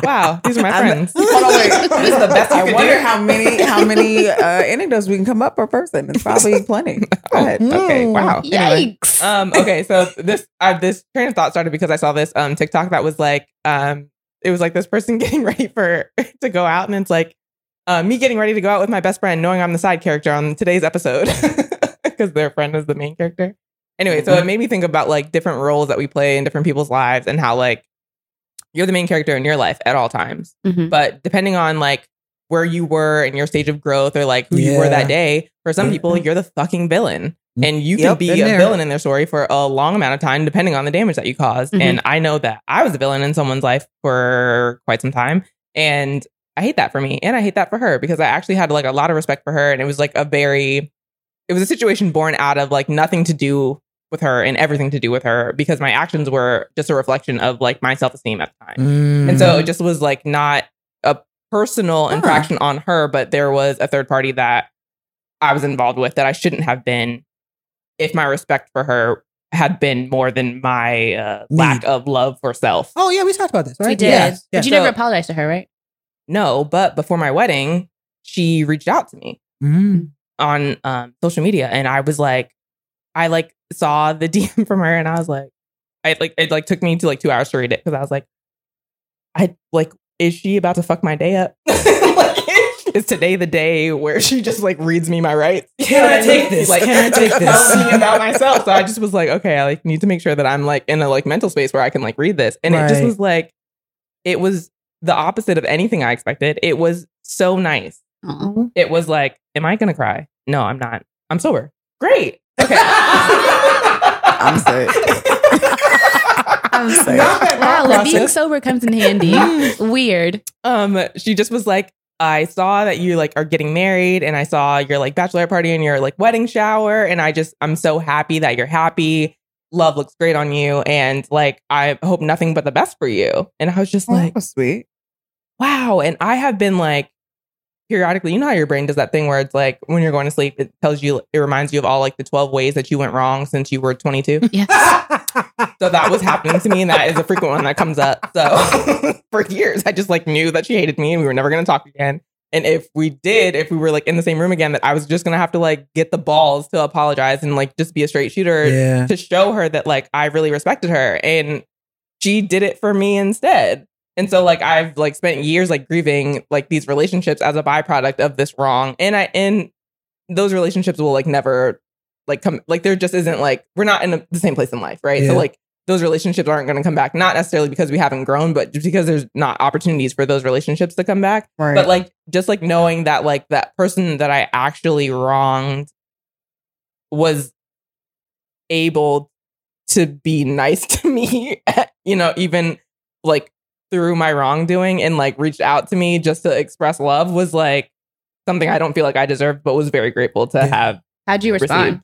Hey. wow, these are my I'm- friends. Hold on, wait. This is the best you I wonder do. how many how many uh, anecdotes we can come up per person. It's probably plenty. Go ahead. Okay, Mm. wow. Anyway. Yikes. Um, okay, so this uh, this train of thought started because I saw this um TikTok that was like um it was like this person getting ready for to go out and it's like uh, me getting ready to go out with my best friend knowing I'm the side character on today's episode because their friend is the main character. Anyway, so it made me think about like different roles that we play in different people's lives and how like you're the main character in your life at all times. Mhm. But depending on like where you were in your stage of growth or like who you were that day, for some people, you're the fucking villain. And you can Yep, be a there. villain in their story for a long amount of time, depending on the damage that you caused. Mhm. And I know that I was a villain in someone's life for quite some time. And I hate that for me. And I hate that for her because I actually had like a lot of respect for her. And it was like a very, it was a situation born out of like nothing to do with her and everything to do with her because my actions were just a reflection of like my self esteem at the time. Mm. And so it just was like not a personal infraction on her, but there was a third party that I was involved with that I shouldn't have been if my respect for her had been more than my uh, lack of love for self. Oh yeah, we talked about this, right? we did. Yes, But yes. you So- never apologized to her, right? No, but before my wedding, she reached out to me Mm. on um, social media and I was like, I like saw the DM from her and I was like, I like it like took me to like two hours to read it because I was like, I like, is she about to fuck my day up? like, is today the day where she just like reads me my rights? Can I take this? Like, Can I take this? Me about myself. So I just was like, okay, I like need to make sure that I'm like in a like mental space where I can like read this. And it just was like, it was the opposite of anything I expected. It was so nice it was like, Am I gonna cry? No, I'm not. I'm sober. Great. Okay. I'm sick. I'm. Not that Wow, well, being sober comes in handy. Weird. um, she just was like, I saw that you like are getting married, and I saw your like bachelorette party and your like wedding shower, and I just I'm so happy that you're happy. Love looks great on you, and like I hope nothing but the best for you. And I was just Oh, like, sweet. wow. And I have been like periodically, you know how your brain does that thing where it's like when you're going to sleep, it tells you, it reminds you of all like the 12 ways that you went wrong since you were 22. Yes. So that was happening to me, and that is a frequent one that comes up. So for years, I just like knew that she hated me and we were never going to talk again. And if we did, if we were like in the same room again, that I was just going to have to like get the balls to apologize and like just be a straight shooter yeah. to show her that like I really respected her. And she did it for me instead. And so like I've like spent years like grieving like these relationships as a byproduct of this wrong. And I and those relationships will like never like come like there just isn't like we're not in the same place in life, right? Yeah. So like those relationships aren't going to come back not necessarily because we haven't grown, but just because there's not opportunities for those relationships to come back. Right. But like just like knowing that like that person that I actually wronged was able to be nice to me, you know, even like through my wrongdoing and like reached out to me just to express love was like something I don't feel like I deserved, but was very grateful to have How'd you respond?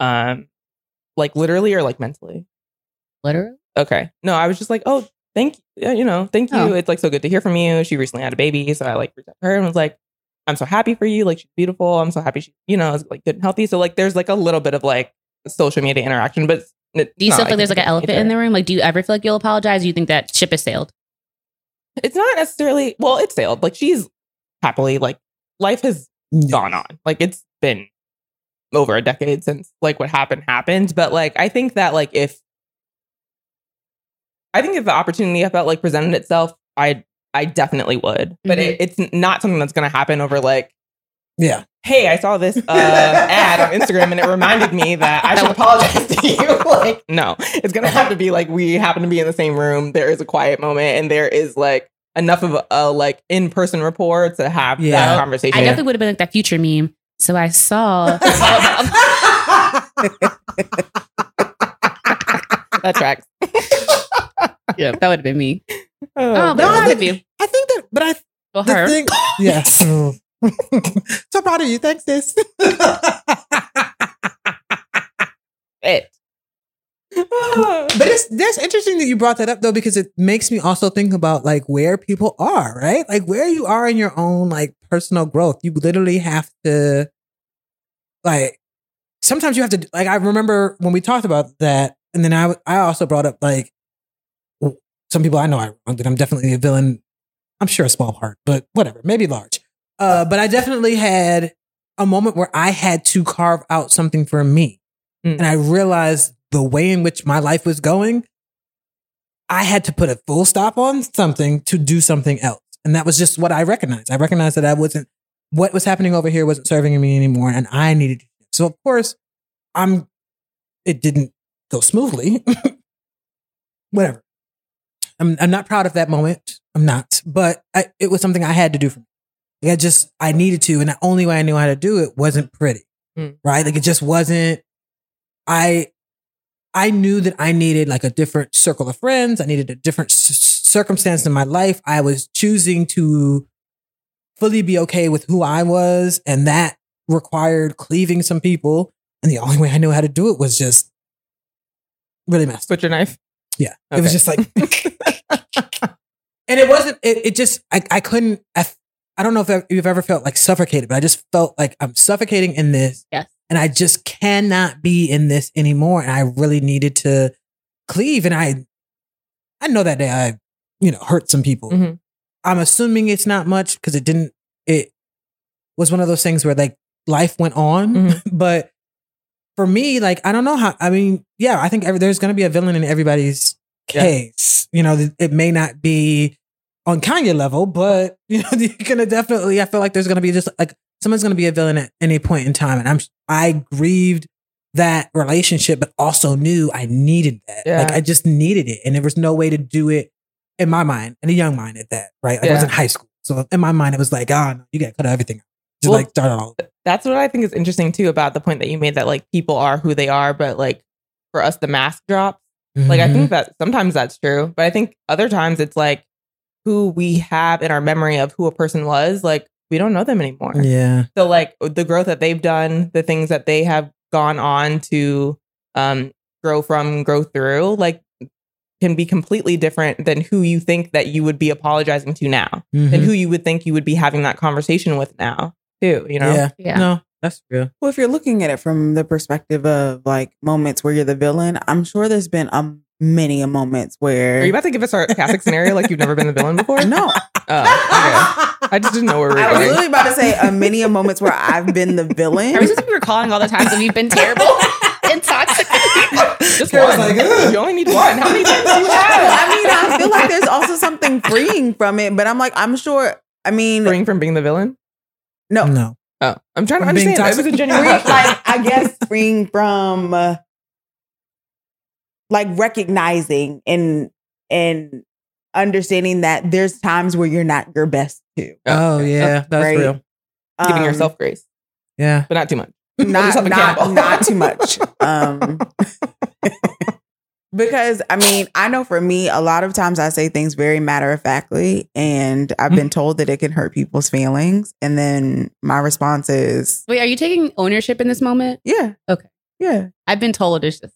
Um, like literally or like mentally. Literally? Okay. No, I was just like, oh, thank you. You know, thank you. Oh. It's like so good to hear from you. She recently had a baby. So I like reached out to her and was like, I'm so happy for you. Like she's beautiful. I'm so happy she, you know, is like good and healthy. So like there's like a little bit of like social media interaction, but Do you not, still feel like there's like an a elephant in the room? Like, do you ever feel like you'll apologize? Or you think that ship has sailed? It's not necessarily well, it sailed. Like she's happily like life has gone on. Like it's been over a decade since like what happened happened. But like I think that like if I think if the opportunity I felt like presented itself, I I definitely would. But Mhm. it, it's not something that's gonna happen over like, Yeah. Hey, I saw this uh, ad on Instagram and it reminded me that I should apologize to you. like, no, it's gonna have to be like we happen to be in the same room. There is a quiet moment and there is like enough of a like in person rapport to have Yeah. that conversation. I definitely would have been like that future meme. So I saw. that tracks. yeah, that would have been me. Oh, Oh, but I proud think- of you. I think that, but I Well, the her. thing, yeah. so proud of you. Thanks, sis. it. But it's that's interesting that you brought that up though, because it makes me also think about like where people are, right? Like where you are in your own like personal growth. You literally have to like sometimes you have to like I remember when we talked about that, and then I I also brought up like some people I know I wronged, and I'm definitely a villain. I'm sure a small part, but whatever, maybe large. Uh, but I definitely had a moment where I had to carve out something for me. Mm. And I realized the way in which my life was going, I had to put a full stop on something to do something else. And that was just what I recognized. I recognized that I wasn't, what was happening over here wasn't serving me anymore. And I needed. So, of course, I'm, it didn't go smoothly. Whatever. I'm, I'm not proud of that moment. I'm not, but I, it was something I had to do for me. Like I just, I needed to. And the only way I knew how to do it wasn't pretty. Mm. Right. Like it just wasn't, I, I knew that I needed like a different circle of friends. I needed a different c- circumstance in my life. I was choosing to fully be okay with who I was. And that required cleaving some people. And the only way I knew how to do it was just really messed up. your knife. Yeah. It was just like, and it wasn't, it, it just, I, I couldn't, I, I don't know if you've ever felt like suffocated, but I just felt like I'm suffocating in this. Yes. And I just cannot be in this anymore. And I really needed to cleave. And I, I know that day I, you know, hurt some people. Mhm. I'm assuming it's not much because it didn't, it was one of those things where like life went on. Mhm. but for me, like, I don't know how, I mean, yeah, I think every, there's going to be a villain in everybody's Yeah. case. You know, it may not be on Kanye level, but you know, you're gonna definitely. I feel like there's gonna be just like someone's gonna be a villain at any point in time, and I'm I grieved that relationship, but also knew I needed that. Yeah. Like I just needed it, and there was no way to do it in my mind, in a young mind at that. Right, like I was in high school, so in my mind it was like, oh, no, you got to cut everything. Just Well, like start all. That's what I think is interesting too about the point that you made that like people are who they are, but like for us the mask drops. Like I Mhm. think that sometimes that's true, but I think other times it's like who we have in our memory of who a person was, like we don't know them anymore. yeah, So like the growth that they've done, the things that they have gone on to um grow from, grow through, like can be completely different than who you think that you would be apologizing to now, Mhm. and who you would think you would be having that conversation with now, too. You know? yeah, Yeah. no, that's real. Well, if you're looking at it from the perspective of like moments where you're the villain, I'm sure there's been um many a moments where Are you about to give us a sarcastic scenario like you've never been the villain before? no, Oh, okay. I just didn't know where we were I was going. literally about to say a many a moments where I've been the villain. Are we supposed to be recalling all the times that we've been terrible and toxic? Just Kara's one. like, you only need one. How many times do you Well, have? I mean, I feel like there's also something freeing from it, but I'm like, I'm sure. I mean, Spring from being the villain. no, no, Oh, I'm trying to From being understand. It was a genuine Free- question. like I guess freeing from uh, like recognizing and and understanding that there's times where you're not your best too. oh yeah, that's right. real. Giving Um, yourself grace, Yeah, but not too much. not not, not too much. Um, because I mean, I know for me, a lot of times I say things very matter of factly, and I've been told that it can hurt people's feelings, and then my response is, Wait, are you taking ownership in this moment? "Yeah, Okay. yeah." I've been told it's just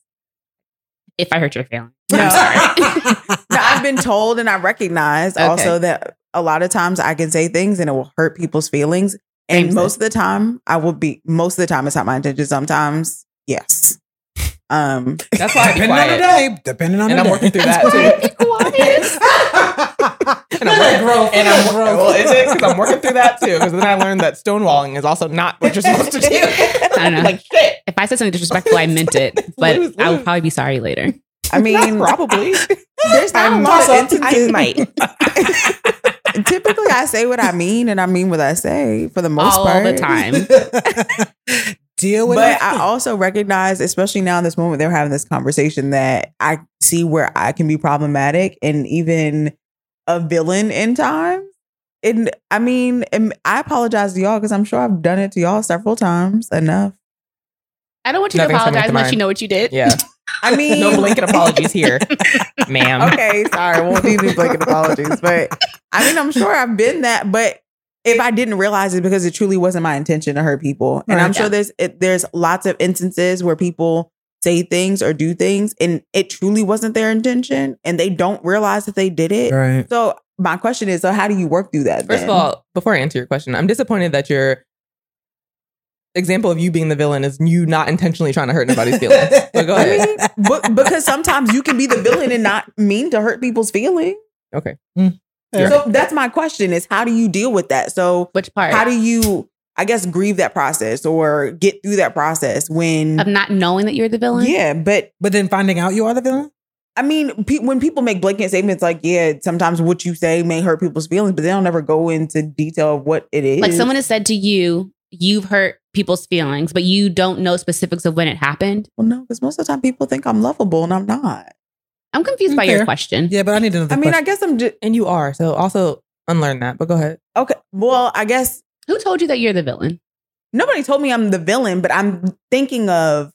if I hurt your feelings. No. I'm sorry. no, I've been told and I recognize Okay. also that a lot of times I can say things and it will hurt people's feelings. And Same most of the time, I will be, most of the time, it's not my intention. Sometimes, yes. Um, That's why I be depending on the quiet. day, depending on And the I'm day. working through that too. And I'm Let working, grow. and I'm Let it well, is it? Because I'm working through that too. Because then I learned that stonewalling is also not what you're supposed to do. I don't know. like shit. if I said something disrespectful, I meant it, but Lose, I will probably be sorry later. I mean, Probably. there's not a I'm lot of instances. I might. Typically, I say what I mean and I mean what I say for the most All part. All the time. Deal with But it. I also recognize, especially now in this moment, they're having this conversation that I see where I can be problematic and even a villain in times. And I mean, and I apologize to y'all because I'm sure I've done it to y'all several times enough. I don't want you to Nothing's coming apologize unless you know what you did. Yeah. I mean, No blanket apologies here, ma'am. okay, sorry, won't need these blanket apologies. But I mean, I'm sure I've been that. But if I didn't realize it because it truly wasn't my intention to hurt people, and I'm Right. sure there's it, there's lots of instances where people say things or do things, and it truly wasn't their intention, and they don't realize that they did it. Right. So my question is, so how do you work through that? First of all, before I answer your question, I'm disappointed that your example of you being the villain is you not intentionally trying to hurt anybody's feelings. But go I mean, but, because sometimes you can be the villain and not mean to hurt people's feelings. Okay. Mm. Yeah. So that's my question: is how do you deal with that? So Which part? how do you i guess grieve that process or get through that process when of not knowing that you're the villain? yeah but But then finding out you are the villain? i mean pe- when people make blanket statements like yeah sometimes what you say may hurt people's feelings but they don't ever go into detail of what it is Like someone has said to you, you've hurt people's feelings, but you don't know specifics of when it happened. well no because most of the time people think i'm lovable and i'm not I'm confused by Fair. your question. Yeah, but I need another i mean question. i guess i'm just And you are. So also unlearn that. But go ahead. okay well i guess Who told you that you're the villain? nobody told me i'm the villain but i'm thinking of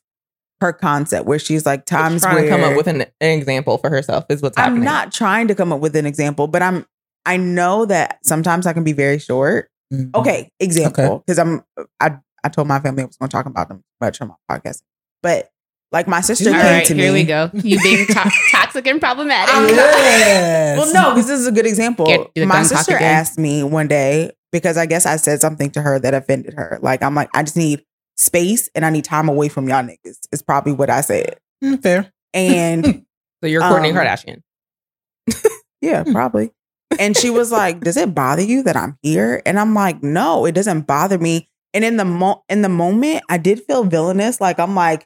her concept where she's like times trying where to come up with an, an example for herself is what's happening. I'm not trying to come up with an example, but I'm I know that sometimes I can be very short. Mhm. Okay, example, because I'm I I told my family I was going to talk about them much on my podcast, but like my sister All All came right, to here me. Here we go. You being to- toxic and problematic. Yes. Well, no, because this is a good example. Get- do My sister asked me one day because I guess I said something to her that offended her. Like I'm like I just need space and I need time away from y'all niggas. Is probably what I said. Mm, fair. And so you're Kourtney Um, Kardashian. Yeah, probably. And she was like, "Does it bother you that I'm here?" And I'm like, "No, it doesn't bother me." And in the mo- in the moment, I did feel villainous. Like I'm like,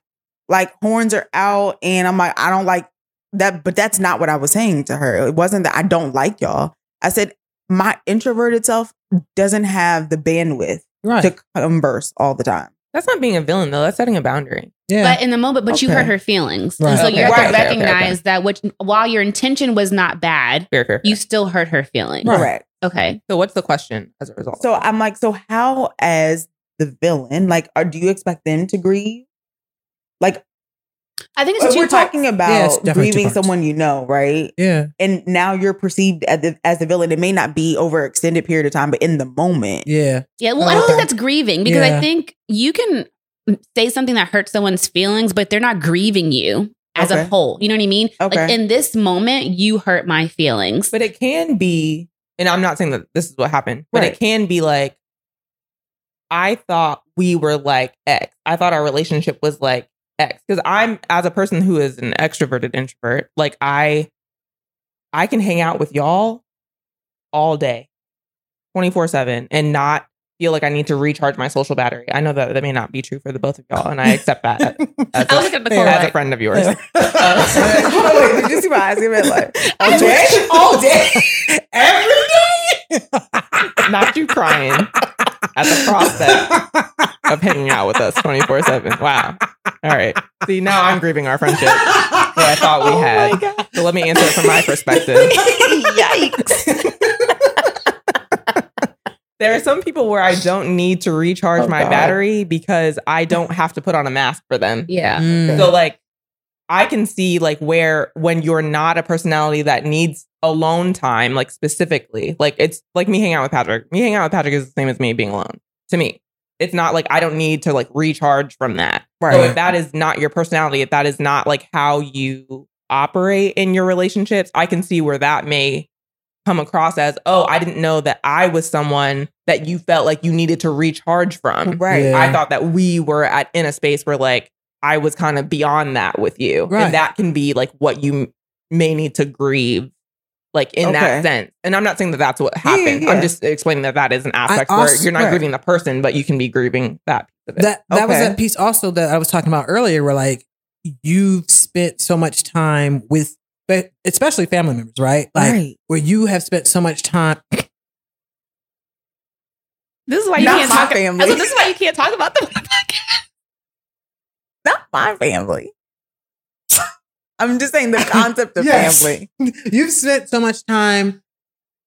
like horns are out, and I'm like, I don't like that. But that's not what I was saying to her. It wasn't that I don't like y'all. I said my introverted self doesn't have the bandwidth Right. to converse all the time. That's not being a villain though. That's setting a boundary. yeah. But in the moment, but you hurt her feelings. Right. And so Okay. you have Right. to Okay, okay, okay. recognize that which, while your intention was not bad, Fair, fair, fair. you still hurt her feelings. Right. Correct. Okay. so what's the question as a result? So I'm like, so how as the villain, like, are do you expect them to grieve? Like, I think it's But two we're parts. talking about definitely two grieving someone you know, right? yeah. And now you're perceived as the, as the villain. It may not be over extended period of time, but in the moment. Yeah. Yeah, well, I don't think that's grieving because Yeah. I think you can say something that hurts someone's feelings, but they're not grieving you as a whole. You know what I mean? Like Okay. in this moment, you hurt my feelings. But it can be, and I'm not saying that this is what happened, but Right. it can be like, I thought we were like X. I thought our relationship was like X. Because I'm, as a person who is an extroverted introvert, like I, I can hang out with y'all all day, 24 7, and not feel like I need to recharge my social battery. I know that that may not be true for the both of y'all, and I accept that as, as I was a, looking at the Fair. as a friend of yours. Uh, Wait, did you see my eyes? Give it like I okay, all day. Every day. not you crying at the prospect of hanging out with us 24 7. Wow. All right. See, now I'm grieving our friendship that I thought we Oh had. So let me answer it from my perspective. Yikes! There are some people where I don't need to recharge Oh, my God. battery because I don't have to put on a mask for them. Yeah. Mm. So, like, I can see, like, where when you're not a personality that needs alone time, like, specifically, like, it's like me hanging out with Patrick. Me hanging out with Patrick is the same as me being alone to me. It's not like I don't need to, like, recharge from that. So Right. if that is not your personality, if that is not like how you operate in your relationships, I can see where that may come across as, oh, I didn't know that I was someone that you felt like you needed to recharge from. Right. Yeah. I thought that we were at in a space where like I was kind of beyond that with you. Right. And that can be like what you m- may need to grieve like in Okay. that sense. And I'm not saying that that's what happened. yeah. I'm just explaining that that is an aspect where you're not right. grieving the person, but you can be grieving that piece of it. That that was Okay. that piece also that I was talking about earlier, where like you've spent so much time with, but especially family members, right? Like right. where you have spent so much time. This is why you Not can't talk. family. So this is why you can't talk about them. Not my family. I'm just saying the concept of Yes. family. You've spent so much time,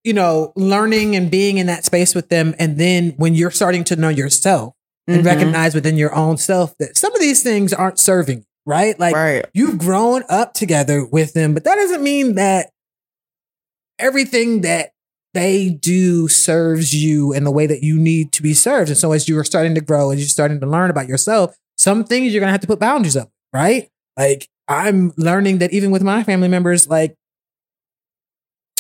you know, learning and being in that space with them, and then when you're starting to know yourself and Mhm. recognize within your own self that some of these things aren't serving, you, right? Like right. you've grown up together with them, but that doesn't mean that everything that they do serves you in the way that you need to be served. And so as you are starting to grow and you're starting to learn about yourself, some things you're gonna have to put boundaries up, right? Like I'm learning that even with my family members, like,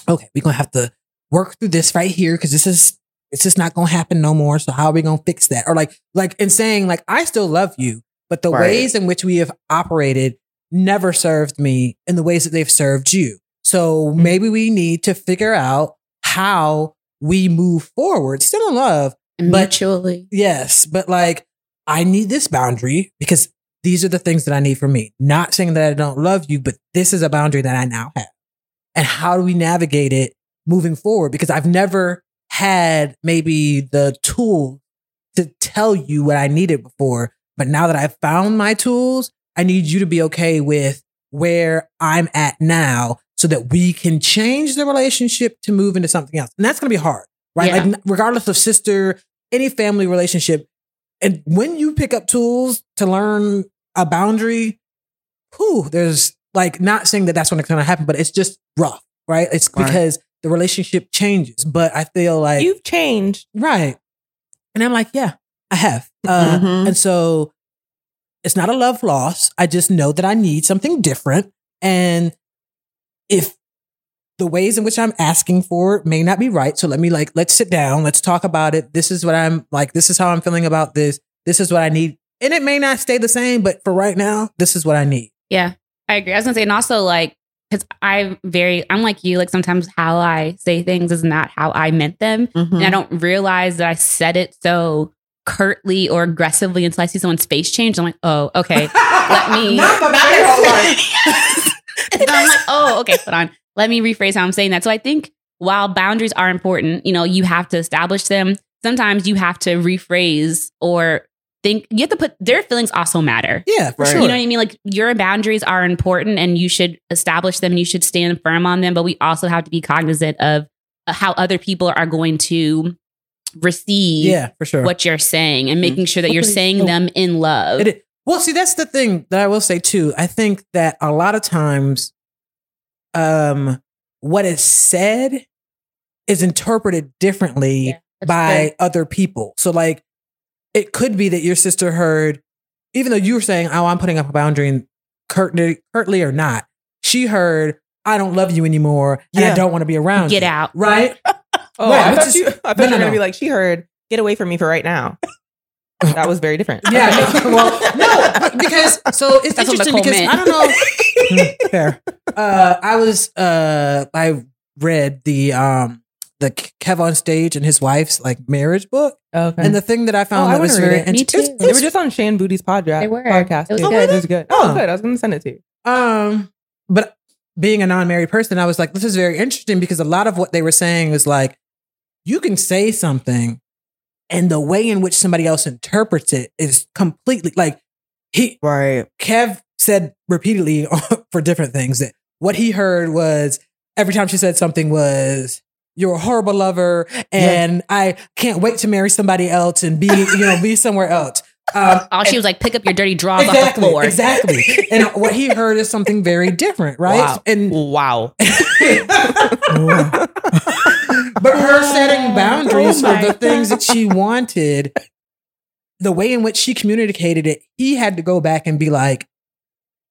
okay, we're gonna have to work through this right here because this is it's just not gonna happen no more. So how are we gonna fix that? Or like, like in saying, like, I still love you, but the Right. ways in which we have operated never served me in the ways that they've served you. So mm-hmm. maybe we need to figure out how we move forward, still in love. But- mutually. Yes, but like I need this boundary because these are the things that I need for me. Not saying that I don't love you, but this is a boundary that I now have. And how do we navigate it moving forward? Because I've never had maybe the tool to tell you what I needed before. But now that I've found my tools, I need you to be okay with where I'm at now so that we can change the relationship to move into something else. And that's going to be hard, right? Yeah. Like, regardless of sister, any family relationship. And when you pick up tools to learn a boundary, whew, there's like not saying that that's when it's going to happen, but it's just rough, right? It's Right. because the relationship changes. But I feel like You've changed. Right. And I'm like, yeah, I have. Uh, Mhm. And so it's not a love loss. I just know that I need something different. And if the ways in which I'm asking for it may not be right, so let me like, let's sit down, let's talk about it. This is what I'm like, this is how I'm feeling about this. This is what I need. And it may not stay the same, but for right now, this is what I need. Yeah, I agree. I was gonna say, and also like, because I'm very, I'm like you. Like sometimes how I say things is not how I meant them, Mhm. and I don't realize that I said it so curtly or aggressively until I see someone's face change. I'm like, oh, okay. Let me. Not the face. And I'm like, oh, okay, hold on. Let me rephrase how I'm saying that. So I think while boundaries are important, you know, you have to establish them. Sometimes you have to rephrase or think. You have to put their feelings also matter. Yeah, for Right. sure. You know what I mean? Like your boundaries are important and you should establish them and you should stand firm on them. But we also have to be cognizant of uh, how other people are going to receive yeah, for sure. what you're saying and making sure that you're saying them in love. It. Well, see, that's the thing that I will say too. I think that a lot of times, um, what is said is interpreted differently Yeah, by true. other people. So, like, it could be that your sister heard, even though you were saying, "Oh, I'm putting up a boundary," and curtly, curtly or not, she heard, "I don't love you anymore, and I don't want to be around Get you." out. right? Oh, Right, I thought is- you, I thought no, you were no, gonna no. be like, she heard, get away from me for right now. That was very different. Yeah. no, well, no, because so it's That's what interesting Nicole because meant. I don't know. Fair. Uh, I was uh, I read the um the KevOnStage and his wife's like marriage book, Okay. and the thing that I found Oh, I that was wanna read very it. Me interesting. too. they were just on Shan Boodram's podcast. They were. podcast. It was too. good. It was good. Oh, Huh. good. I was gonna send it to you. Um, but being a non-married person, I was like, this is very interesting because a lot of what they were saying was like, you can say something, and the way in which somebody else interprets it is completely like he Right. Kev said repeatedly for different things that what he heard was every time she said something was you're a horrible lover and I can't wait to marry somebody else and be you know be somewhere else. Um, All she was like, pick up your dirty drawers off the floor. exactly. And what he heard is something very different, right? Wow. And Wow. but her setting boundaries Oh for my the things that she wanted, the way in which she communicated it, he had to go back and be like,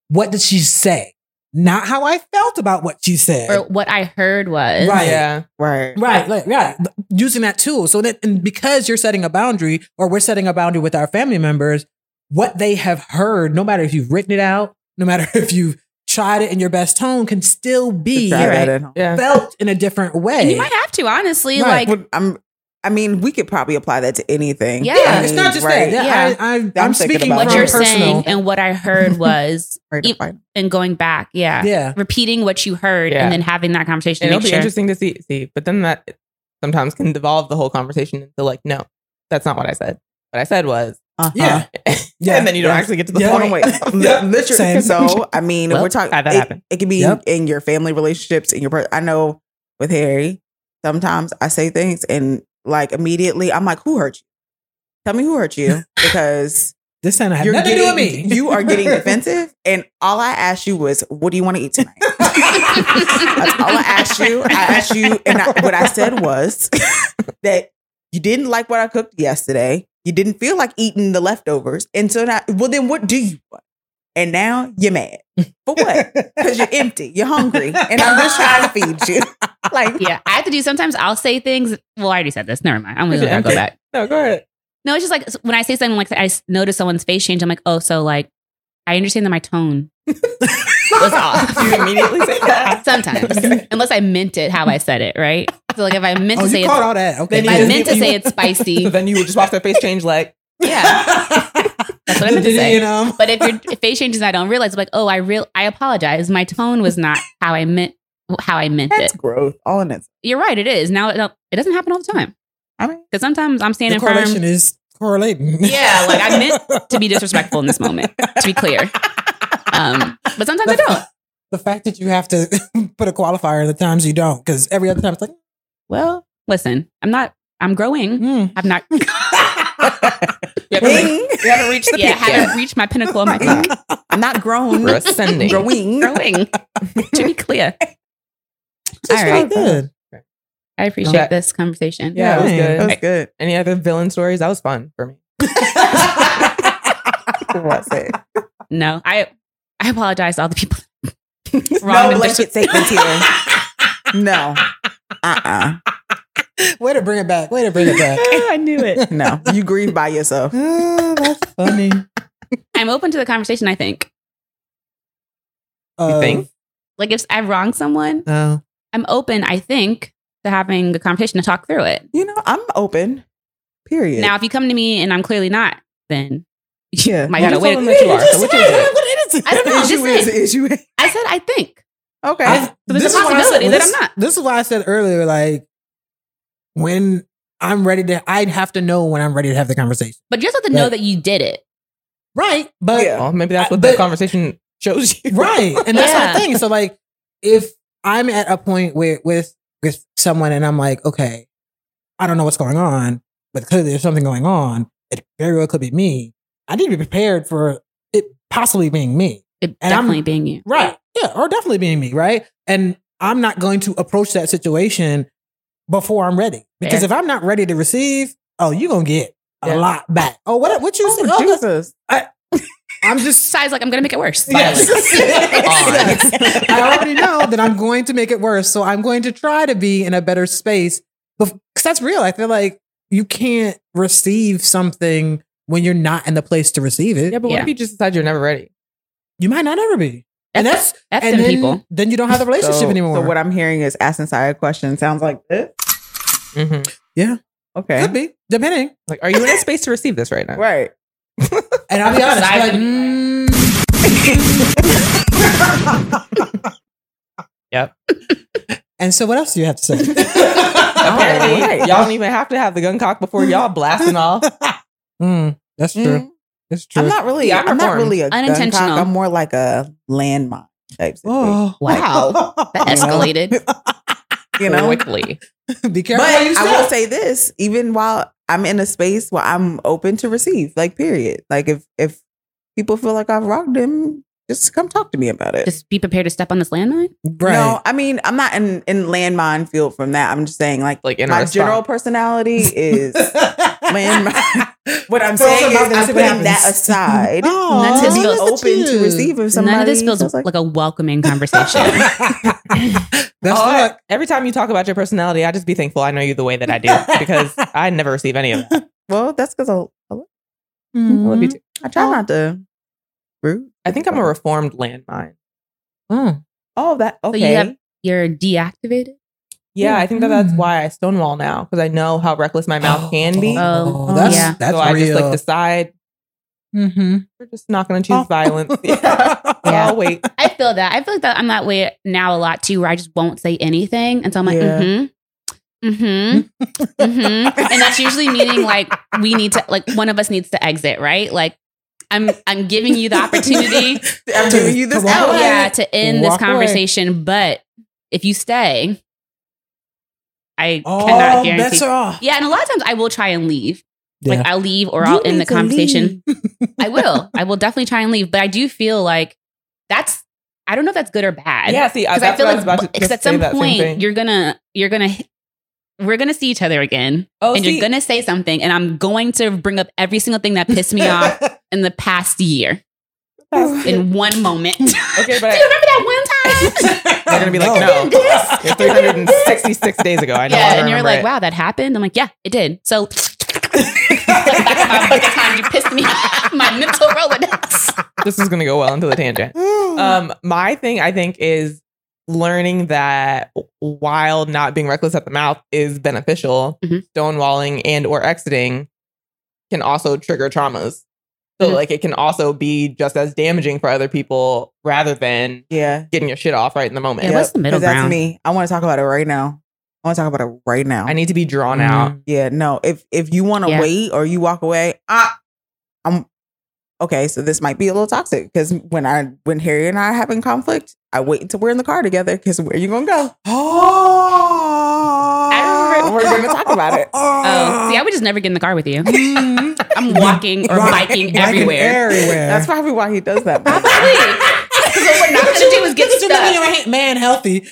what did she say? Not how I felt about what you said. Or what I heard was, Right. Yeah. Right. Right, like, right. Using that tool. So that, and because you're setting a boundary or we're setting a boundary with our family members, what they have heard, no matter if you've written it out, no matter if you've tried it in your best tone, can still be right. that. Yeah. felt in a different way. And you might have to, honestly. Right. Like, Well, I'm. I mean, we could probably apply that to anything. Yeah. I yeah, it's not just right. that. Yeah. I, I, I'm I'm speaking about what you're personal. saying and what I heard was, Right e- and going back, yeah, Yeah. repeating what you heard Yeah. and then having that conversation And it'll be sure. interesting to see. See, but then that sometimes can devolve the whole conversation into like, no, that's not what I said. What I said was, Uh-huh. Yeah. Yeah. and then you don't Yeah. actually get to the Yeah. Point. on, wait. Li- Literally. Same. So, I mean, Well, we're talking, that it, happen. it can be Yep. in your family relationships, in your. Per- I know with Harry, sometimes I say things and like immediately I'm like, "Who hurt you? Tell me who hurt you," because This time I You're nothing to do with getting, me. you are getting defensive, and all I asked you was, "What do you want to eat tonight?" That's all I asked you. I asked you, and I, what I said was that you didn't like what I cooked yesterday. You didn't feel like eating the leftovers, and so now, well, then what do you want? And now you're mad for what? Because you're empty, you're hungry, and I'm just trying to feed you. Like, Yeah, I have to do. Sometimes I'll say things. Well, I already said this. Never mind. I'm gonna Yeah. go back. No, go ahead. No, it's just like when I say something like I notice someone's face change. I'm like, oh, so like I understand that my tone was off. You immediately say that. Sometimes, unless I meant it how I said it, right? So like if I meant oh, to say it, all that. Okay. if I you- meant to you- say it's spicy, then you would just watch their face change, like, yeah. That's what I meant to say. You know? But if your face changes, and I don't realize. I'm like, oh, I real, I apologize. My tone was not how I meant how I meant that's it. growth. All in it. You're right. It is now. It, it doesn't happen all the time I mean, because sometimes I'm The standing firm. correlation is correlating. Yeah, like I meant to be disrespectful in this moment. To be clear, um, but sometimes I don't. the fact that you have to put a qualifier the times you don't, because every other time it's like, Well, listen, I'm not. I'm growing. hmm. I'm not. You haven't, reached, you haven't reached the yeah, peak yet. haven't reached my pinnacle of my peak. I'm not grown. We're ascending. Growing. growing. to be clear, Just All right. felt good. I appreciate Okay. this conversation. Yeah, it was good. That was good. Any other villain stories? That was fun for me. What's it? No, I I apologize to all the people. no Wrong and blanket statements here. No. Uh-uh. Way to bring it back. Way to bring it back. I knew it. No. You grieve by yourself. Ah, that's funny. I'm open to the conversation. I think. Uh, think? Like if I wrong someone, No. I'm open. I think to having a conversation to talk through it. You know, I'm open. Period. Now, if you come to me and I'm clearly not, then yeah. my You God, just wait. told them that you are. So which is it? What is it? I don't know. Issue is issue is. I said I think. Okay. I- So there's this a is why possibility said- that this- I'm not. This is why I said earlier, like when I'm ready to, I'd have to know when I'm ready to have the conversation. But you just have to know that you did it. Right. But Yeah. Well, maybe that's I- what but- the conversation shows you. right. And that's Yeah. the thing. So like if I'm at a point where with with someone and I'm like, okay, I don't know what's going on, but clearly there's something going on. It very well could be me. I need to be prepared for it possibly being me. It And I'm- definitely being you. Right. Yeah. Or definitely being me. Right. And I'm not going to approach that situation before I'm ready. Because Fair. if I'm not ready to receive, oh, you're going to get a Yeah. lot back. Oh, what, what you oh, said? Oh, Oh, Jesus. I'm just Besides, like I'm gonna make it worse. Yes. Yes. I already know that I'm going to make it worse. So I'm going to try to be in a better space. Because that's real. I feel like you can't receive something when you're not in the place to receive it. Yeah, but what Yeah. if you just decide you're never ready? You might not ever be. And that's, That's and then, people. then you don't have the relationship so, anymore. So what I'm hearing is asking Sarah a question sounds like this. Mm-hmm. Yeah. Okay. Could be, depending. Like, are you in a space to receive this right now? Right. And I'll be honest. Side- like, mm. Yep. And so, what else do you have to say? Apparently, Right. y'all don't even have to have the gun cock before y'all blasting off. Mm, that's true. Mm. That's true. I'm not really. Yeah, I'm, I'm not really a gun Unintentional. cock. I'm more like a landmine type. Situation. Oh, Wow. That escalated You know. quickly. be But careful. what you I will say. say this: even while I'm in a space where I'm open to receive, like period. Like if if people feel like I've rocked them, just come talk to me about it. just be prepared to step on this landmine. right. No, I mean I'm not in in landmine field from that. I'm just saying like Like in my general spot. personality is landmine. What I'm Throw saying is I'm putting that aside. Aw, None of this oh, feels open to receive if somebody None of this feels feels like, like a welcoming conversation. That's Oh, what. every time you talk about your personality, I just be thankful I know you the way that I do because I never receive any of that. well, that's because mm-hmm. I, I love- I love you too. I try not to rude. I think I'm a reformed landmine. Mm. Oh, that So okay. you have you're deactivated. Yeah, I think that that's Mm. why I stonewall now because I know how reckless my mouth can be. Oh, that's yeah. that's so I real. just like decide mm-hmm. we're just not going to choose Oh. violence. Yeah. Yeah. I'll wait. I feel that. I feel like that I'm that way now a lot too, where I just won't say anything And so I'm like, Yeah. mm-hmm. Mm-hmm. mm-hmm. And that's usually meaning like we need to like one of us needs to exit, right? Like I'm I'm giving you the opportunity I'm To- giving you this to walk out. yeah, to end this Walk away. conversation. But if you stay, I Oh, cannot guarantee. bets are off. Yeah, and a lot of times I will try and leave. Yeah. Like I'll leave or You I'll end the conversation. I will. I will definitely try and leave. But I do feel like that's I don't know if that's good or bad. Yeah, see, Because that's I feel what I like was about to because just at some that point you're gonna you're gonna we're gonna see each other again. Oh, and see- you're gonna say something, and I'm going to bring up every single thing that pissed me off in the past year in one moment. Okay, but Do you remember that one time? They're gonna be like, no, it's 366 days ago. I know. yeah, and you're like, wow, that happened. I'm like, yeah, it did. So that's the time you pissed me off. My mental Rolodex. this is gonna go well into the tangent. Um, my thing, I think, is learning that while not being reckless at the mouth is beneficial, Mhm. stonewalling and or exiting can also trigger traumas. So, Mhm. like, it can also be just as damaging for other people rather than Yeah. getting your shit off right in the moment. Yeah, what's the middle 'cause that's ground? me. I want to talk about it right now. I want to talk about it right now. I need to be drawn out. Yeah, no. If if you want to Yeah. wait or you walk away, ah, I'm okay. So this might be a little toxic because when I when Harry and I are having conflict, I wait until we're in the car together because where you gonna go? Oh, I remember- We're gonna talk about it. Oh, see, I would just never get in the car with you. Mm. I'm walking or biking everywhere. everywhere. That's probably why he does that. Probably. Because what we're not going to do is get This is making stuck. man healthy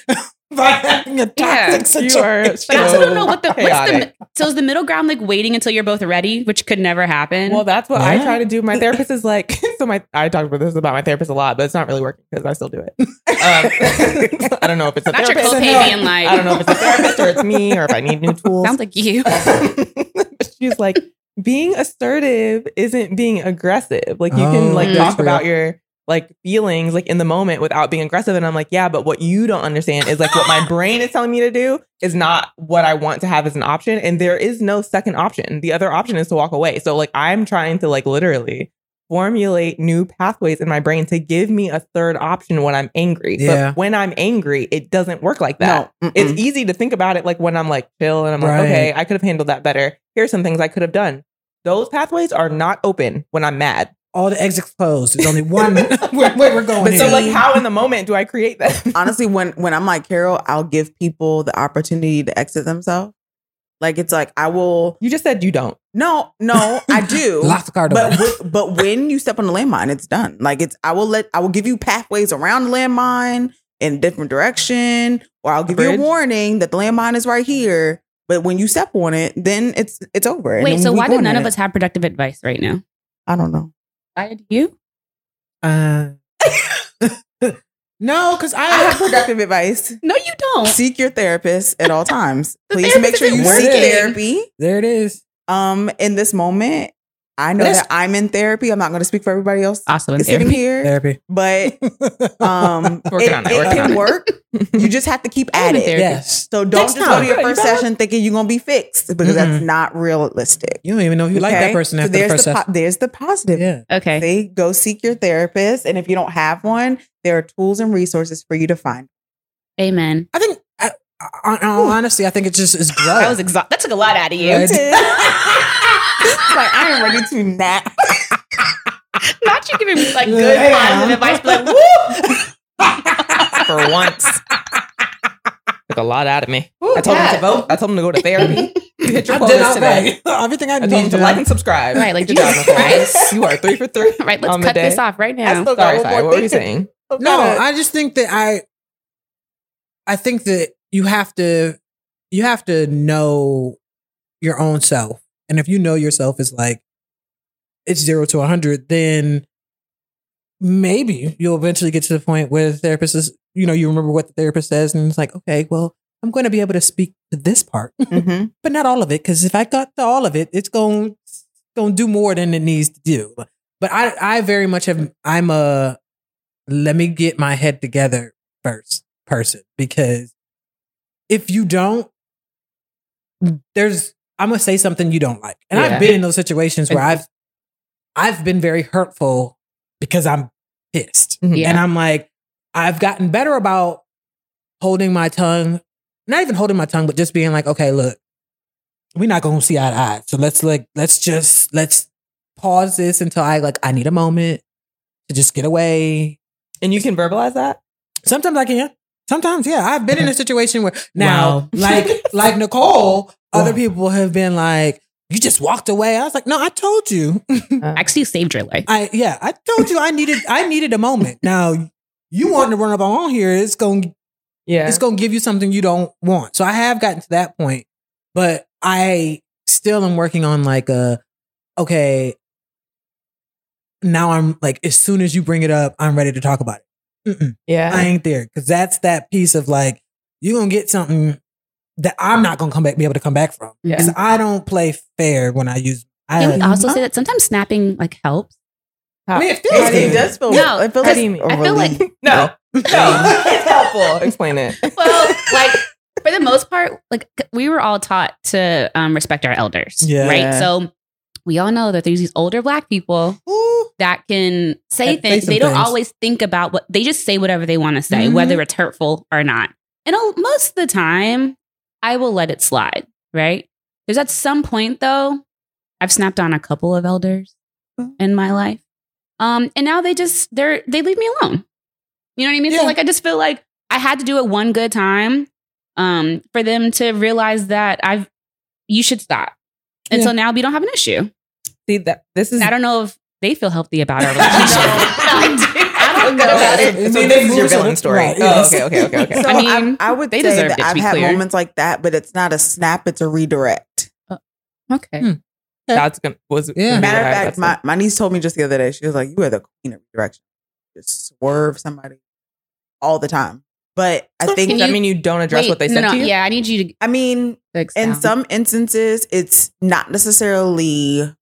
by having a toxic Yeah, you are Like, I also don't know what the what's the so is the middle ground like waiting until you're both ready, which could never happen. Well, that's what I try to do. My therapist is like, so my I talk about this about my therapist a lot, but it's not really working because I still do it. Um, I don't know if it's a not your therapist. copay being like. I don't know if it's a therapist or it's me or if I need new tools. Sounds like you. She's like, being assertive isn't being aggressive. Like you can Oh, like Mm. talk that's real. about your like feelings like in the moment without being aggressive. And I'm like, yeah, but what you don't understand is like what my brain is telling me to do is not what I want to have as an option. And there is no second option. The other option is to walk away. So like I'm trying to like literally formulate new pathways in my brain to give me a third option when I'm angry. Yeah. But when I'm angry, it doesn't work like that No, it's easy to think about it like when I'm like chill and I'm like, okay, I could have handled that better. Here's some things I could have done. Those pathways are not open when I'm mad. All the exits closed. There's only one where, where we're going. But so, like, how in the moment do I create that? honestly, when when I'm like Carol, I'll give people the opportunity to exit themselves. Like it's like I will. you just said you don't. No, no, I do. lock the car door. But wi- but when you step on the landmine, it's done. Like it's I will let I will give you pathways around the landmine in a different direction, or I'll give you a warning that the landmine is right here. But when you step on it, then it's it's over. Wait, so why go do none of it. us have productive advice right now? I don't know. I you? Uh, no, because I have productive advice. No, you don't. Seek your therapist at all times. The Please make sure you seek therapy. There it is. Um, in this moment, I know that I'm in therapy. I'm not going to speak for everybody else Also in sitting therapy. here, Therapy. but um, it, it, it can work. You just have to keep at it. Yes. So don't Next just go to your Good, you first session thinking you're gonna be fixed because that's Mm-mm. not realistic. You don't even know if you like that Okay? person So after the there's first the session. po- there's the positive. Yeah. Okay. They go seek your therapist, and if you don't have one, there are tools and resources for you to find. Amen. I think, honestly, I think it just is growth. That was exhausting. That took a lot out of you. Right. like I am ready to nap. Not you giving me like good Yeah. positive advice, but like, woo! For once. Took a lot out of me. I told him yeah. to vote. I told him to go to therapy. You hit your I did quotas today. right. Everything I, I told need him to like and subscribe. Right, like Good job, Nicole. You are three for three. Right, let's cut this off right now. Sorry, sorry. What were you saying? to- No, I just think that I I think that you have to you have to know your own self. And if you know yourself is like it's 0 to a 100, then maybe you'll eventually get to the point where the therapist is, you know, you remember what the therapist says and it's like, okay, well, I'm going to be able to speak to this part, Mhm. but not all of it cuz if I got to all of it, it's going going to do more than it needs to do. But I I very much have I'm a let me get my head together first person because if you don't there's I'm gonna say something you don't like. And Yeah. I've been in those situations where I've I've been very hurtful because I'm pissed. Mm-hmm. Yeah. And I'm like, I've gotten better about holding my tongue, not even holding my tongue, but just being like, okay, look, we're not gonna see eye to eye. So let's like let's just let's pause this until I like I need a moment to just get away. And you can verbalize that? Sometimes I can. Sometimes, yeah. I've been in a situation where now, Wow. like like Nicole, other Wow. people have been like, you just walked away. I was like, no, I told you. Actually, saved your life. I yeah, I told you I needed I needed a moment. Now you wanting to run up on here, it's going Yeah. it's going to give you something you don't want. So I have gotten to that point, but I still am working on like a okay. Now I'm like, as soon as you bring it up, I'm ready to talk about it. Mm-mm, yeah. I ain't there because that's that piece of like you're gonna get something that I'm not gonna come back be able to come back from Yeah. because I don't play fair when I use. I, Can we also say that sometimes snapping like helps? How- I mean, it feels do you- it does feel. No, it feels how do you mean? a I feel like- No. No. it's helpful. Explain it. Well, like for the most part, like we were all taught to um, respect our elders, Yeah. right? So we all know that there's these older black people Ooh, that can say That things. They don't things. always think about what they just say whatever they want to say, Mhm. whether it's hurtful or not. And most of the time, I will let it slide, right? There's at some point though, I've snapped on a couple of elders in my life. Um, and now they just they're they leave me alone. You know what I mean? Yeah. So like I just feel like I had to do it one good time um for them to realize that I've you should stop. And Yeah. so now we don't have an issue. See that this is And I don't know if they feel healthy about our relationship. I don't know about it. So this is your villain story. Right, Oh, okay, okay, okay, okay. So I I mean, I, would they say deserve that it, to I've had clear. moments like that, but it's not a snap; it's a redirect. okay. Hmm. That's gonna was Yeah. Matter of fact, that's my, my niece told me just the other day. She was like, "You are the queen of redirection. Just swerve somebody all the time." But I think Does that mean you don't address Wait, what they no, said no, to you? Yeah, I need you to I mean, fix in down. some instances it's not necessarily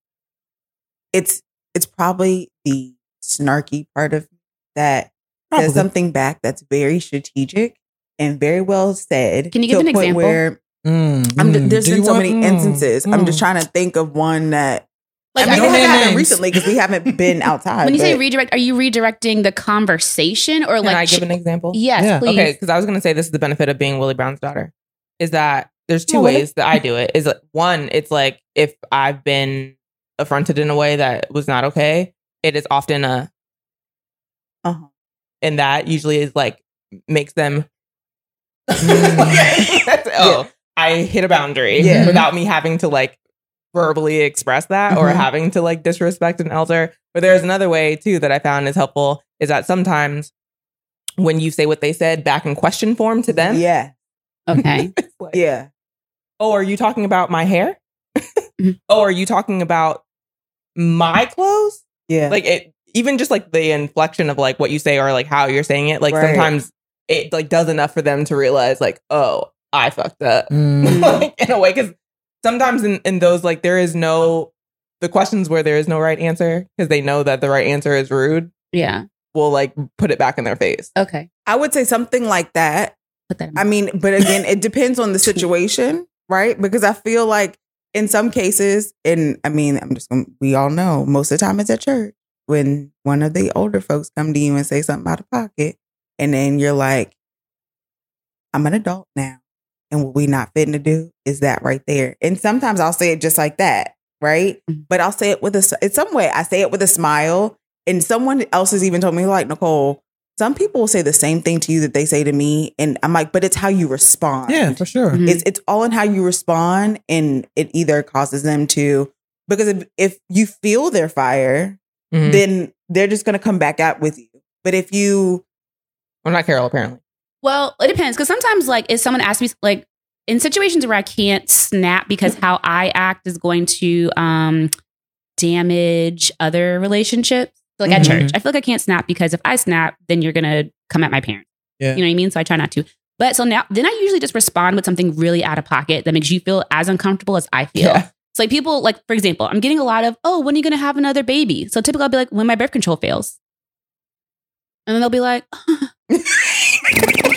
it's it's probably the snarky part of me that Probably. says something back that's very strategic and very well said Can you give to an a point example? where Mm, I'm, mm. there's Do been you so want- many mm, instances i'm just mm. trying to think of one that like, i mean I- it don't hasn't name happened recently because we haven't been outside when you say redirect, are you redirecting the conversation or like? Can I give an example? Yes, Yeah. please. Okay, because I was gonna say this is the benefit of being Willie Brown's daughter. Is that there's two Oh, really? ways that I do it. Is like, one, it's like if I've been affronted in a way that was not okay, it is often a uh-huh. and that usually is like makes them Mm. That's- oh i hit a boundary Yeah. without me having to like verbally express that or Mhm. having to like disrespect an elder but there's another way too that i found is helpful is that sometimes when you say what they said back in question form to them yeah Okay. like, yeah oh are you talking about my hair Mhm. oh are you talking about my clothes yeah like it even just like the inflection of like what you say or like how you're saying it like Right. sometimes it like does enough for them to realize like oh i fucked up Mm. like in a way because sometimes in, in those like there is no the questions where there is no right answer because they know that the right answer is rude yeah. will like put it back in their face Okay. i would say something like that Put that in I mean, but again, it depends on the situation, right? Because I feel like in some cases, and I mean, I'm just gonna, we all know most of the time it's at church when one of the older folks come to you and say something out of pocket, and then you're like, I'm an adult now, and what we not fitting to do is that right there. And sometimes I'll say it just like that, right? Mhm. But I'll say it with a it's some way I say it with a smile, and someone else has even told me like Nicole. Some people will say the same thing to you that they say to me, and I'm like, but it's how you respond. Yeah, for sure. Mhm. It's it's all in how you respond, and it either causes them to because if, if you feel their fire, Mhm. then they're just gonna come back out with you. But if you well not carol apparently Well, it depends because sometimes, like, if someone asks me, like, in situations where I can't snap because how I act is going to um, damage other relationships, like at Mhm. church, I feel like I can't snap because if I snap, then you're gonna come at my parents. Yeah. You know what I mean? So I try not to. But so now, then I usually just respond with something really out of pocket that makes you feel as uncomfortable as I feel. Yeah. So like people, like for example, I'm getting a lot of, oh, when are you gonna have another baby? So typically I'll be like, when my birth control fails. And then they'll be like,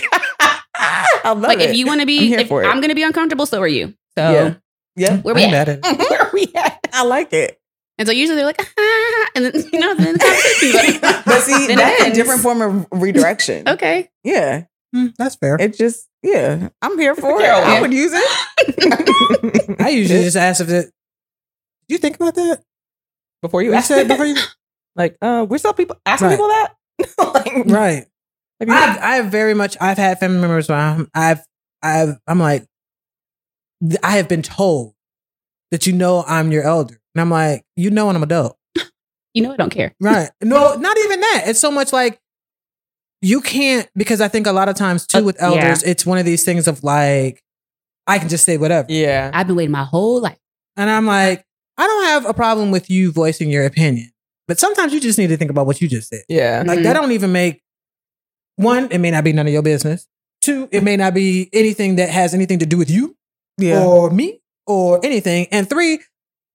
I love like it. if you want to I'm be, if. I'm going to be uncomfortable, so are you. So Yeah. yeah, where we I'm at? mad at it. where are we at I like it. And so usually they're like, ah, and then you know, then the conversation's like, But see, Then that's a different form of redirection. okay, Yeah, Mm, that's fair. it just yeah, I'm here for it. Carol, I would use it. I usually just ask if it. Did you think about that? before you You ask said before you. like uh we're still people asking Right. people that like, Right. Have you- I've, I've very much. I've had family members where I'm, I've, I've, I'm like, I have been told that you know I'm your elder. And I'm like, you know, when I'm adult. You know, I don't care. Right. No, not even that. It's so much like you can't because I think a lot of times too Uh, with elders, it's one of these things of like, I can just say whatever. Yeah. I've been waiting my whole life. And I'm like, I don't have a problem with you voicing your opinion. But sometimes you just need to think about what you just said. Yeah. Like that don't even make one, it may not be none of your business. Two, it may not be anything that has anything to do with you Yeah. or me or anything. And three,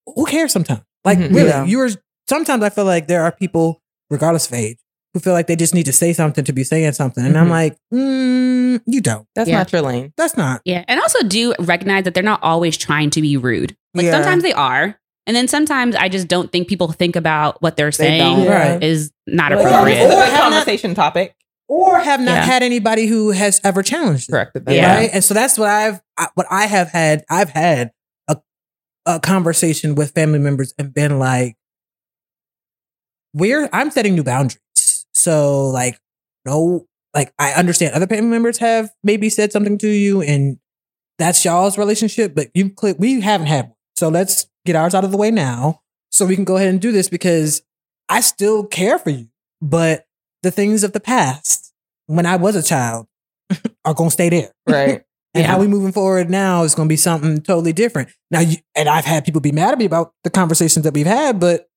who cares sometimes? Like Mhm. really, Yeah. you're sometimes I feel like there are people, regardless of age, who feel like they just need to say something to be saying something. And I'm Mhm. like, mm, you don't. That's Yeah. not your lane. That's not. Yeah. And also do recognize that they're not always trying to be rude. Like Yeah. sometimes they are. And then sometimes I just don't think people think about what they're They saying don't. Is not appropriate. It's a Or good have not- conversation topic. Or have not Yeah. had anybody who has ever challenged it. Corrected that. Yeah. right? And so that's what I've I- what I have had. I've had a a conversation with family members and been like, "We're I'm setting new boundaries." So like, no, like I understand other family members have maybe said something to you, and that's y'all's relationship, but you cl- we haven't had one. So let's get ours out of the way now, so we can go ahead and do this because I still care for you, but the things of the past when I was a child are gonna stay there. Right. And Yeah. how we moving forward now is going to be something totally different. Now, you, and I've had people be mad at me about the conversations that we've had, but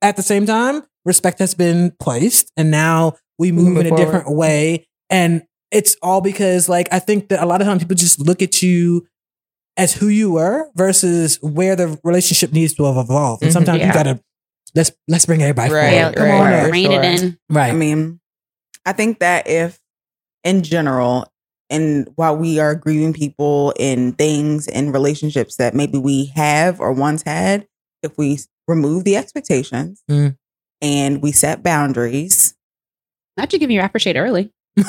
at the same time, respect has been placed, and now we move Moving in a forward. different way. And it's all because, like, I think that a lot of times people just look at you as who you were versus where the relationship needs to have evolved. And Mhm. sometimes you Yeah. gotta let's let's bring everybody Right, forward. yeah, Come right, on, right. up. rein sure. it in. right? I mean, I think that if, in general, and while we are grieving people in things and relationships that maybe we have or once had, if we remove the expectations Mm. and we set boundaries. Not you giving your aftershave early.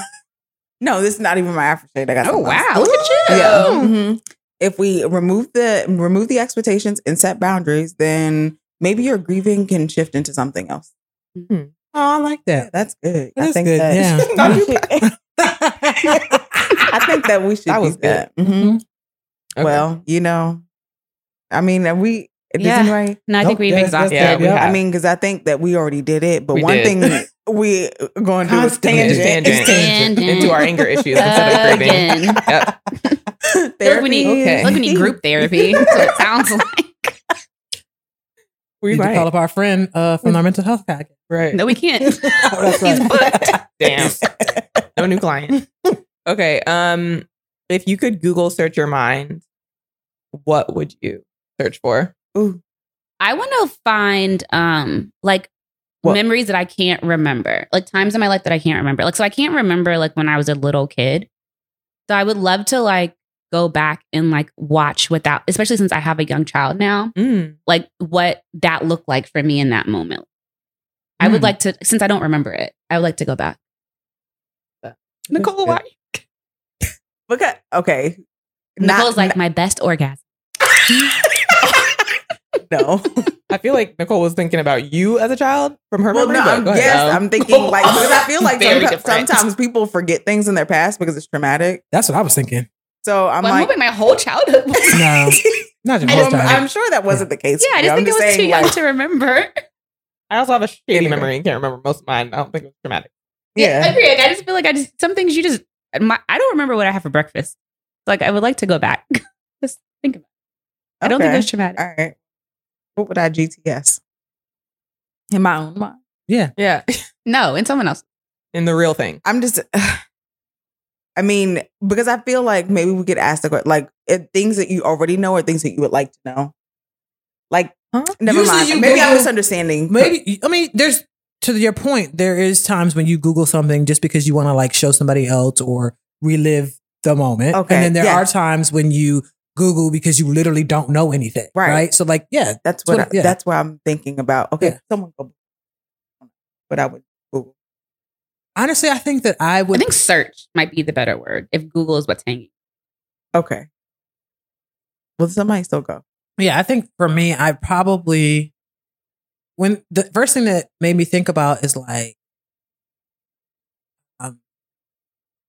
No, this is not even my aftershave. I got Oh something else. wow, look at you. Yeah. mhm. If we remove the remove the expectations and set boundaries, then maybe your grieving can shift into something else. Hmm. Oh, I like Yeah, that. that's good. That I think good, that yeah. I think that we should That do was good. that. Mhm. Okay. Well, you know, I mean, are we does Yeah. anybody? No, I Nope, think we've yeah, that's exhausted. Yeah, it. we Yeah. have. I mean, because I think that we already did it. But We one did. thing we uh, are going to do is Constantly. Tangent. tangent. Tangent. Into our anger issues instead of grieving. Again. Yep. Look, we need, Okay. look, we need group therapy. That's what it sounds like. We need to call up our friend uh, from our mental health package. Right. No, we can't. Oh, that's He's booked. Damn. no new client. Okay. Um, if you could Google search your mind, what would you search for? Ooh, I want to find um like What? memories that I can't remember, like times in my life that I can't remember. Like so, I can't remember like when I was a little kid. So I would love to like go back and like watch without, especially since I have a young child now, Mm. like what that looked like for me in that moment. I would Mm. like to, since I don't remember it, I would like to go back. Nicole, why? look at okay. Nicole's Not- like my best orgasm. no. I feel like Nicole was thinking about you as a child from her Well, memory. no, but I'm, ahead. yes. I'm thinking like because I feel like Very sometimes people forget things in their past because it's traumatic. That's what I was thinking. So I'm Well, I'm like, hoping my whole childhood was. No, not just I this just- I'm. I'm sure that wasn't the case. Yeah, I for you. just I'm think it was too young like, to remember. I also have a shady Anyway. memory and can't remember most of mine. I don't think it was traumatic. Yeah, I agree. Like, I just feel like I just some things you just my, I don't remember what I have for breakfast. Like I would like to go back. just think about. it. I don't think it was traumatic. All right. What would I GTS? In my own mind. yeah, Yeah. No, in someone else. In the real thing. I'm just. I mean, because I feel like maybe we could ask the question, like things that you already know or things that you would like to know. Like, Huh? never Usually mind. Maybe I'm misunderstanding. maybe. I mean, there's to your point. There is times when you Google something just because you want to like show somebody else or relive the moment. Okay, and then there yeah. are times when you Google because you literally don't know anything. Right. Right. So like, yeah, That's what. I, yeah. That's what I'm thinking about. Okay, Yeah. someone go. But I would. Honestly, I think that I would. I think search might be the better word if Google is what's hanging. Okay. Well, somebody still go. Yeah, I think for me, I probably when the first thing that made me think about is like um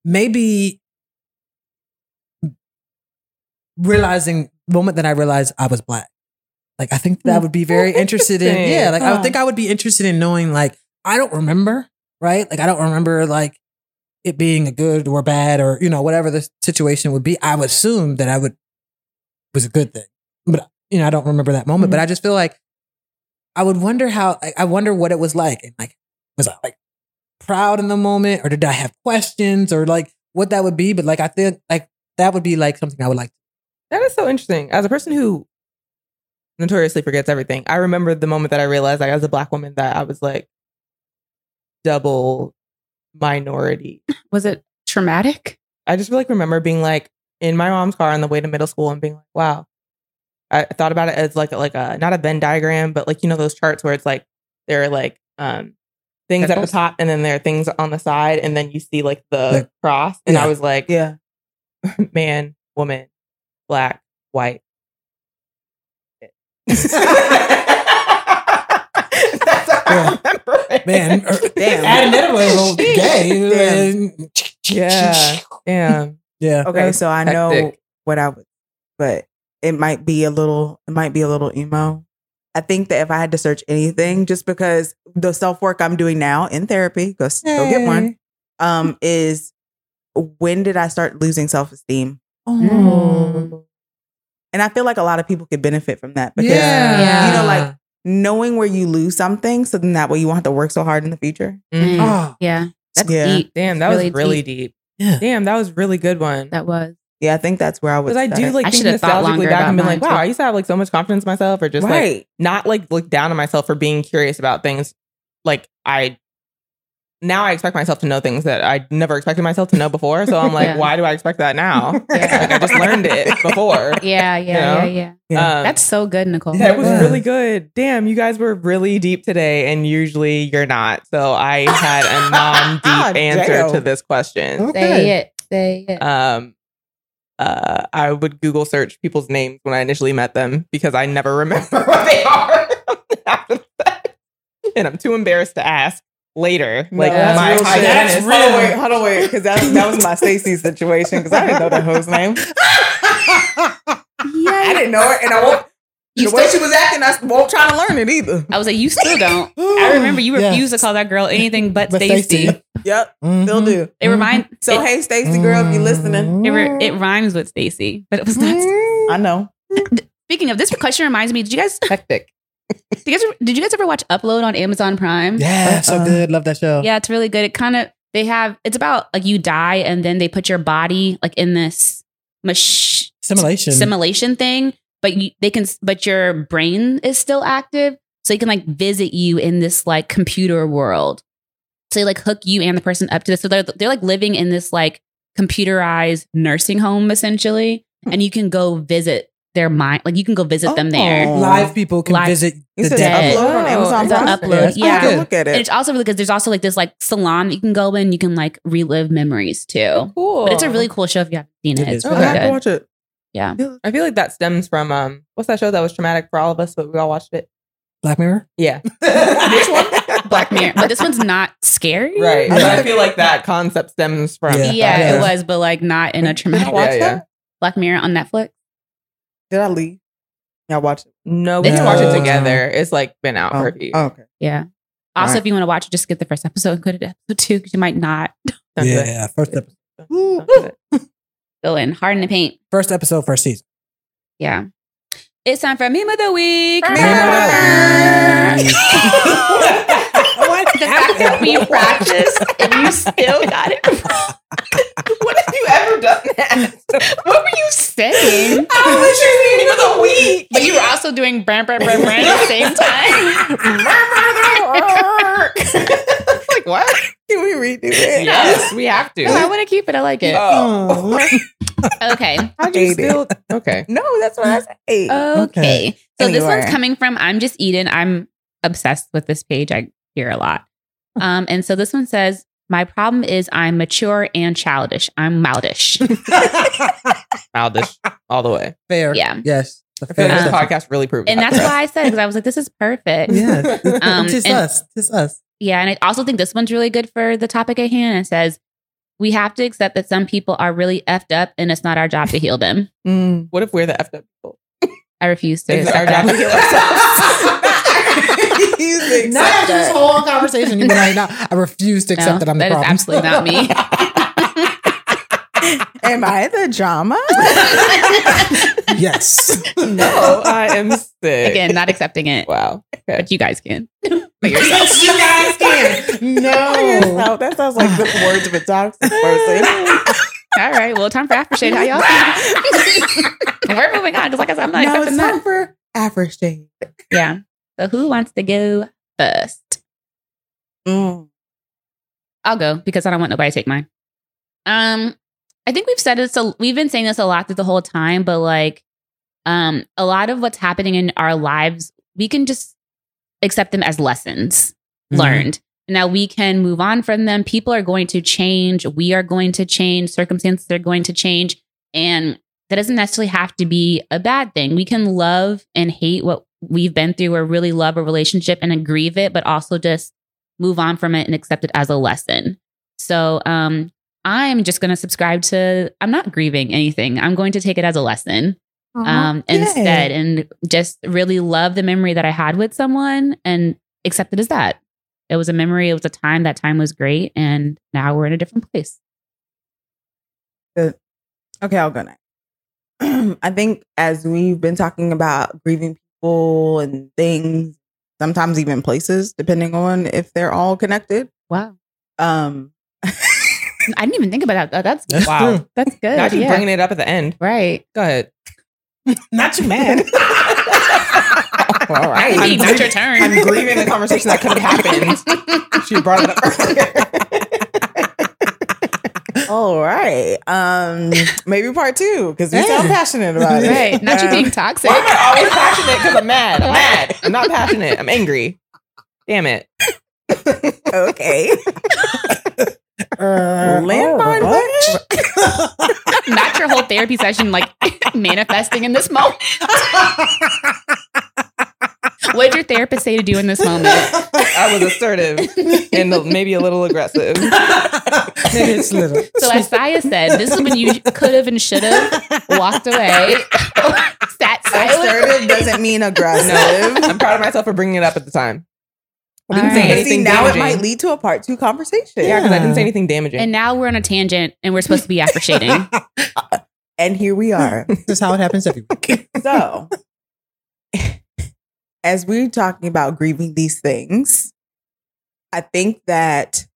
maybe realizing the moment that I realized I was black. Like I think that would be very interested in. Yeah, like I would think I would be interested in knowing. Like I don't remember, right? Like I don't remember like it being a good or bad or you know whatever the situation would be. I would assume that I would was a good thing, but you know I don't remember that moment. But mm-hmm. I just feel like I would wonder how. I, I wonder what it was like, and like was I like proud in the moment, or did I have questions, or like what that would be? But like I think like that would be like something I would like. That is so interesting. As a person who notoriously forgets everything, I remember the moment that I realized, like, as a black woman, that I was like double minority. Was it traumatic? I just like remember being like in my mom's car on the way to middle school and being like, wow. I thought about it as like a, like a not a Venn diagram, but like you know those charts where it's like there are like um things at the top and then there are things on the side and then you see like the Like- cross and I was like Yeah. man, woman, black, white. That's how it. Man, or- Damn. Adam Edward was gay. Yeah. Damn. yeah. Okay, That's so I know hectic. what I would, but it might be a little, it might be a little emo. I think that if I had to search anything, just because the self work I'm doing now in therapy, go, s- go get one, um, is when did I start losing self esteem? Oh. And I feel like a lot of people could benefit from that because Yeah. you know, like knowing where you lose something, so then that way you won't have to work so hard in the future. Mhm. Oh, Yeah. That's Yeah. deep. Damn, that Really was really deep. yeah. Damn, that was really good one. That was. Yeah, I think that's where I would. Because I do like I think nostalgically back and been like, mine, wow, too. I used to have like so much confidence in myself, or just like right. not like look down on myself for being curious about things. Like I now I expect myself to know things that I never expected myself to know before. So I'm like, Yeah. why do I expect that now? Yeah. Like I just learned it before. Yeah, yeah, You yeah, know? yeah. Yeah. Um, That's so good, Nicole. that was Yeah. really good. Damn, you guys were really deep today, and usually you're not. So I had a non-deep answer Damn. to this question. Say it. Say it. Um, uh, I would Google search people's names when I initially met them because I never remember what they are. after that. and I'm too embarrassed to ask later. No, Like that's my real shit. hygienist. That's Hold on, real. wait, hold on, wait, because that, that was my Stacy situation because I didn't know that hoe's name. I didn't know it, and I won't. You the way still- she was acting, I won't try to learn it either. I was like, you still don't. I remember you Yeah. refused to call that girl anything but, But Stacy. Stacey. Yep, Mhm. still do. It remind So it, hey, Stacy girl, if you listening, it, re- it rhymes with Stacy, but it was not. I know. Speaking of this question, reminds me. Did you guys? Hectic. Did you guys, did you guys ever watch Upload on Amazon Prime? Yeah, so Uh-uh. good. Love that show. Yeah, it's really good. It kind of they have it's about like you die and then they put your body like in this mach- Simulation. simulation thing, but you, they can but your brain is still active, so you can like visit you in this like computer world. So they like hook you and the person up to this. So they're they're like living in this like computerized nursing home essentially, hmm. and you can go visit their mind. Like you can go visit them there. Oh. Live people can Live- visit the dead. upload on Oh, Amazon it's Prime? Upload, That's yeah. good. look at it. And it. it's also really good. There's also like this like salon that you can go in. You can like relive memories too. Cool. But it's a really cool show if you haven't seen it. It It's is. Oh, really I have to good. watch it. Yeah. I feel like that stems from um, what's that show that was traumatic for all of us, but we all watched it. Black Mirror. Yeah. Which one? Black Mirror. But this one's not scary. Right. But I feel like that concept stems from. Yeah. Yeah, Yeah. it was, but like not in a Did I traumatic watch Yeah, yeah. Black Mirror on Netflix. Did I leave? Yeah, I watched it. No, we It's can watch it good. together. It's like been out for oh, a few. Oh, okay. Yeah. Also, Right. if you want to watch it, just skip the first episode and go to episode two because you might not Don't do. Yeah, first episode. Don't do it. go in hard in the paint. First episode, first season. Yeah. It's time for meme of the week. Meme of the week. what? The fact that we practiced and you still got it. What have you ever done that? What were you saying? I was just meme of the week. But you were also doing brand, brand, brand, brand at the same time. like what? Can we redo it? Yes, we have to. No, I want to keep it. I like it. Oh. Okay. How'd you Hate it. still? Okay. No, that's what I said. Okay. So this one's coming from I'm just Eden. I'm obsessed with this page. I hear a lot. Um, and so this one says, My problem is I'm mature and childish. I'm childish. Childish all the way. Fair. Yeah. Yes. The I feel like fair this assessment. podcast really proved and that. that's why I said it because I was like, this is perfect. Yeah. Um, Tis and- us. Tis us. Yeah. And I also think this one's really good for the topic at hand. It says, we have to accept that some people are really effed up and it's not our job to heal them. Mm. What if we're the effed up people? I refuse to. It's our job to heal ourselves. You Not after this whole conversation. You be like, no, I refuse to accept No, that I'm the that is problem. absolutely not me. Am I the drama? yes. no, I am sick. Again, not accepting it, Wow. Okay. but you guys can. For yourself. you guys can. No. Yourself. That sounds like the words of a toxic person. All right. Well, time for aftershave. How y'all feel? We're moving on because, like I said, I'm not no, accepting it's that. time for aftershave. Yeah. So, who wants to go first? Mm. I'll go because I don't want nobody to take mine. Um, I think we've said this. So we've been saying this a lot through the whole time, but like, um, a lot of what's happening in our lives, we can just accept them as lessons Mhm. learned. Now we can move on from them. People are going to change. We are going to change. Circumstances are going to change, and that doesn't necessarily have to be a bad thing. We can love and hate what we've been through, or really love a relationship and grieve it, but also just move on from it and accept it as a lesson. So um, I'm just going to subscribe to, I'm not grieving anything. I'm going to take it as a lesson um, Yay. instead and just really love the memory that I had with someone and accept it as that. It was a memory, it was a time, that time was great. And now we're in a different place. Good. Okay, I'll go next. I think as we've been talking about grieving people and things, sometimes even places, depending on if they're all connected. Wow. Um, I didn't even think about that. That's That's Wow. true. that's good. Not you yeah. bringing it up at the end. right. Go ahead. Not you mad. all right. I right. think not your turn. I'm grieving the conversation that could have happened. She brought it up earlier. All right. Um, maybe part two because we sound Yeah. passionate about it. right. Not you Um, being toxic. Why am I always passionate? Because I'm mad. I'm mad. I'm not passionate. I'm angry. Damn it. okay. Uh, Landmine oh, punch? not your whole therapy session like manifesting in this moment. What did your therapist say to do in this moment? I was assertive and maybe a little aggressive. Maybe it's little. So as Saya said, this is when you could have and should have walked away, sat silent. Assertive doesn't mean aggressive. I'm proud of myself for bringing it up at the time. I didn't All say right. Anything see, now damaging. it might lead to a part two conversation. Yeah, because I didn't say anything damaging. And now we're on a tangent and we're supposed to be after shading. And here we are. This is how it happens every week. So, as we're talking about grieving these things, I think that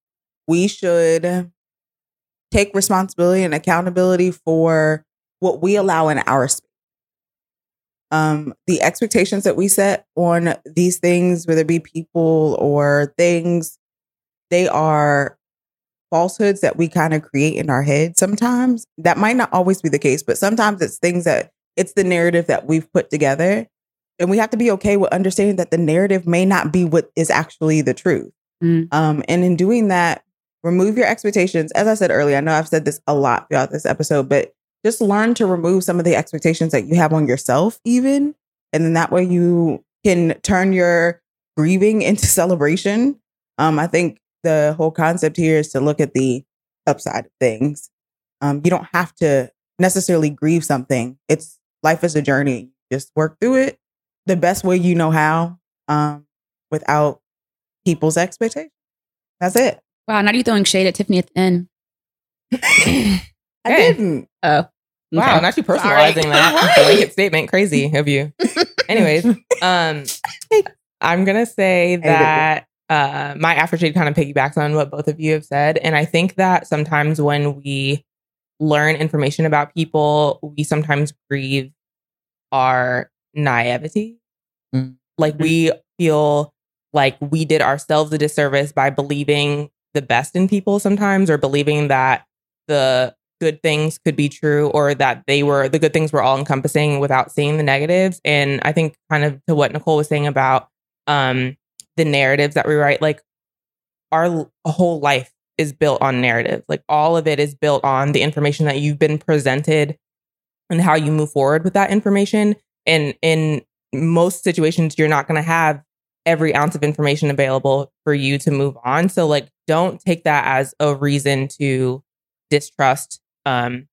we should take responsibility and accountability for what we allow in our space. Um, the expectations that we set on these things, whether it be people or things, they are falsehoods that we kind of create in our head sometimes. That might not always be the case, but sometimes it's things that it's the narrative that we've put together. And we have to be okay with understanding that the narrative may not be what is actually the truth. Mm. Um, and in doing that, remove your expectations. As I said earlier, I know I've said this a lot throughout this episode, but just learn to remove some of the expectations that you have on yourself, even. And then that way you can turn your grieving into celebration. Um, I think the whole concept here is to look at the upside of things. Um, you don't have to necessarily grieve something. It's life is a journey. Just work through it the best way you know how, um, without people's expectations. That's it. Wow, now you're throwing shade at Tiffany at the end. I didn't. Oh. Wow, Okay. not you Sorry. personalizing that blanket statement. Crazy of you. Anyways, um, I'm gonna say that uh, my aftershade kind of piggybacks on what both of you have said, and I think that sometimes when we learn information about people, we sometimes grieve our naivety. Mm. Like we feel like we did ourselves a disservice by believing the best in people sometimes, or believing that the good things could be true or that they were the good things were all encompassing without seeing the negatives and i think kind of to what nicole was saying about um the narratives that we write like our whole life is built on narrative like all of it is built on the information that you've been presented and how you move forward with that information and in most situations you're not going to have every ounce of information available for you to move on so like don't take that as a reason to distrust um,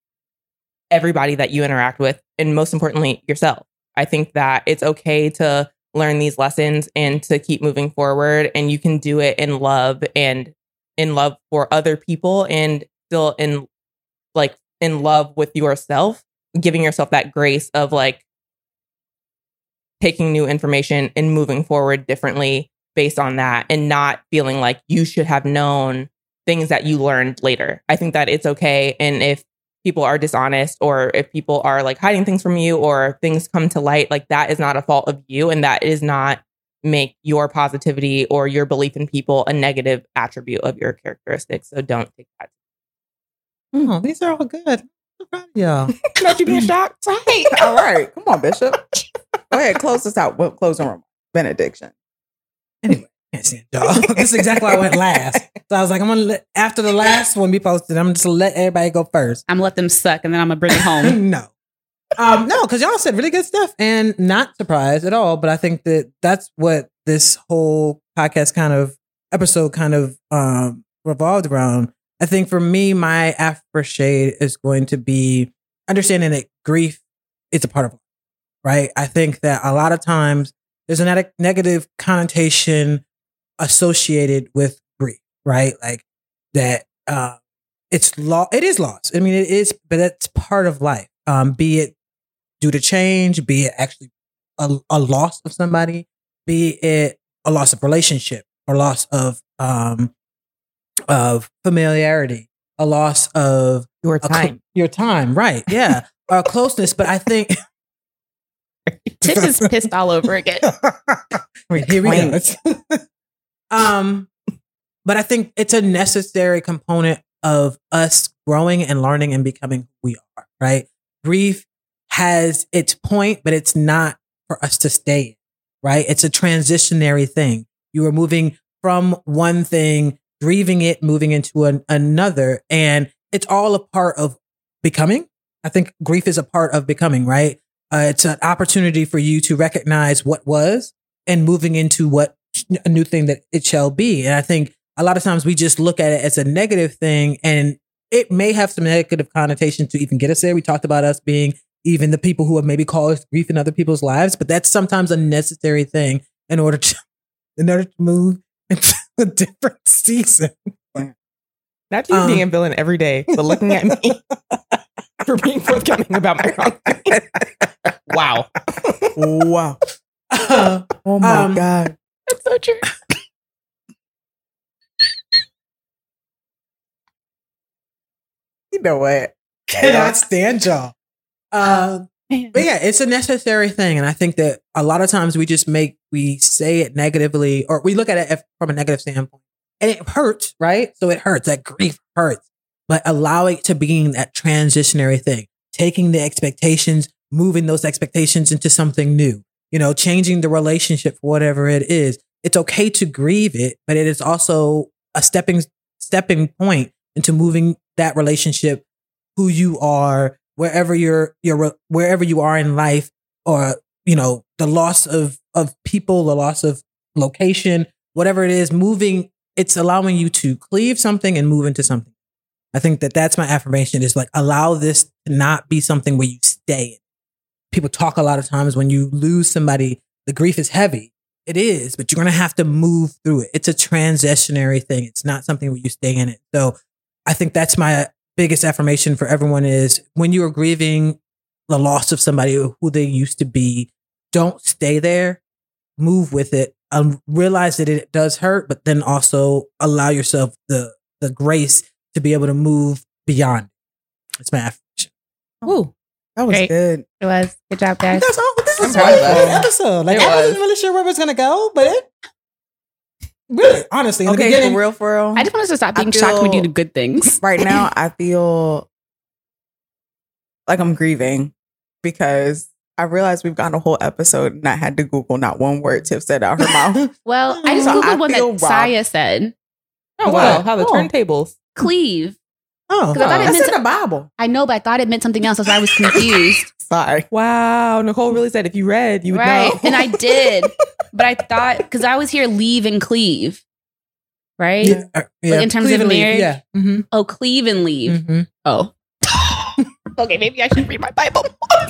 everybody that you interact with, and most importantly, yourself. I think that it's okay to learn these lessons and to keep moving forward. And you can do it in love and in love for other people and still in like in love with yourself, giving yourself that grace of like taking new information and moving forward differently based on that and not feeling like you should have known things that you learned later. I think that it's okay. And if people are dishonest or if people are like hiding things from you or things come to light, like that is not a fault of you and that is not make your positivity or your belief in people a negative attribute of your characteristics. So don't take that. Oh, these are all good. I'm proud of y'all. Not you being shocked. Right. All right, come on, Bishop. Go ahead, close this out. with Closing remark. Benediction. Anyway, can't stand y'all. this is exactly why I went last. So I was like, I'm gonna let after the last one be posted, I'm just gonna let everybody go first. I'm gonna let them suck and then I'm gonna bring it home. no. Um, no, because y'all said really good stuff and not surprised at all. But I think that that's what this whole podcast kind of episode kind of um, revolved around. I think for me, my after shade is going to be understanding that grief is a part of life, right? I think that a lot of times there's a neg- negative connotation associated with grief, right? Like that, uh, it's law, it is loss. I mean, it is, but it's part of life. Um, be it due to change, be it actually a, a loss of somebody, be it a loss of relationship or loss of, um, of familiarity, a loss of Your a cl- time. your time, right? Yeah, or closeness. But I think Tip is pissed all over again. Wait, here we go. um, but I think it's a necessary component of us growing and learning and becoming who we are. Right? Grief has its point, but it's not for us to stay. Right? It's a transitionary thing. You are moving from one thing, grieving it, moving into an, another, and it's all a part of becoming. I think grief is a part of becoming. Right? Uh, it's an opportunity for you to recognize what was and moving into what a new thing that it shall be. And I think a lot of times we just look at it as a negative thing and it may have some negative connotation to even get us there. We talked about us being even the people who have maybe caused grief in other people's lives, but that's sometimes a necessary thing in order to in order to move into a different season. Not you Um, being a villain every day, but looking at me for being forthcoming about my wrongdoing. wow. Wow. Uh, Oh my Um, God. That's so true. You know what? cannot stand y'all. Um, But yeah, it's a necessary thing. And I think that a lot of times we just make, we say it negatively or we look at it from a negative standpoint and it hurts, right? So it hurts. That grief hurts. But allow it to being that transitionary thing, taking the expectations, moving those expectations into something new, you know, changing the relationship for whatever it is. It's okay to grieve it, but it is also a stepping, stepping point into moving that relationship, who you are, wherever you're, you're, wherever you are in life, or, you know, the loss of, of people, the loss of location, whatever it is, moving, it's allowing you to cleave something and move into something. I think that that's my affirmation is like, allow this to not be something where you stay. People talk a lot of times when you lose somebody, the grief is heavy. It is, but you're going to have to move through it. It's a transitionary thing. It's not something where you stay in it. So I think that's my biggest affirmation for everyone is when you are grieving the loss of somebody who they used to be, don't stay there. Move with it. Um, realize that it does hurt, but then also allow yourself the the grace to be able to move beyond. It's my affirmation. Oh. Woo. That was Great. good. It was. Good job, guys. That's all. This is I'm a proud really good episode. Like It I was. wasn't really sure where it was gonna go, but it really, honestly, in the Okay, beginning, for real, for real. I just want us to stop I being shocked when we do the good things. right now, I feel like I'm grieving because I realized we've gotten a whole episode and I had to Google not one word Tiff said out her mouth. Well, I just So googled I one that robbed. Saya said. Oh, wow. How the Oh. turntables. Cleave. oh, Because I thought it That's meant in the Bible. I know, but I thought it meant something else. That's why I was confused. Sorry. Wow. Nicole really said if you read, you would right. know. And I did. But I thought, because I always hear leave and cleave. Right? yeah, uh, yeah. in terms of Cleveland, marriage? yeah. Mm-hmm. Oh, cleave and leave. Mm-hmm. Oh. okay, maybe I should read my Bible. I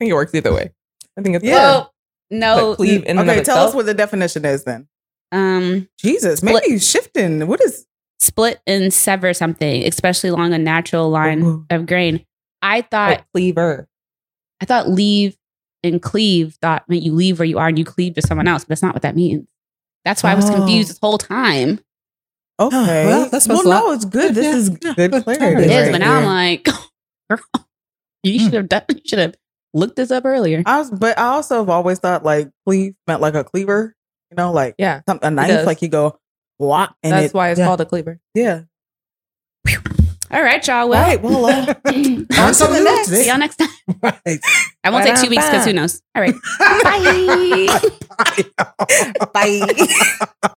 think it works either way. I think it's Yeah. Well, no. But cleave in and okay, tell itself. us what the definition is then. um, Jesus, maybe you shifting. What is split and sever something, especially along a natural line Ooh. of grain. I thought like cleaver. I thought leave and cleave thought meant you leave where you are and you cleave to someone else, but that's not what that means. That's why I was Oh. confused this whole time. okay? well, that's what's well, no, lo- it's good. This is good It clarity. It is, right but now I'm like, girl, you hmm. should have done you should have looked this up earlier. I was, but I also have always thought like cleave meant like a cleaver. You know, like Yeah. some, a knife. Like you go what and That's it. why it's yeah. called a cleaver. yeah. All right, y'all. Well, right. Well, uh, On on to to the the next. next. see y'all next time. Right. I won't take two weeks because who knows? All right. Bye. Bye.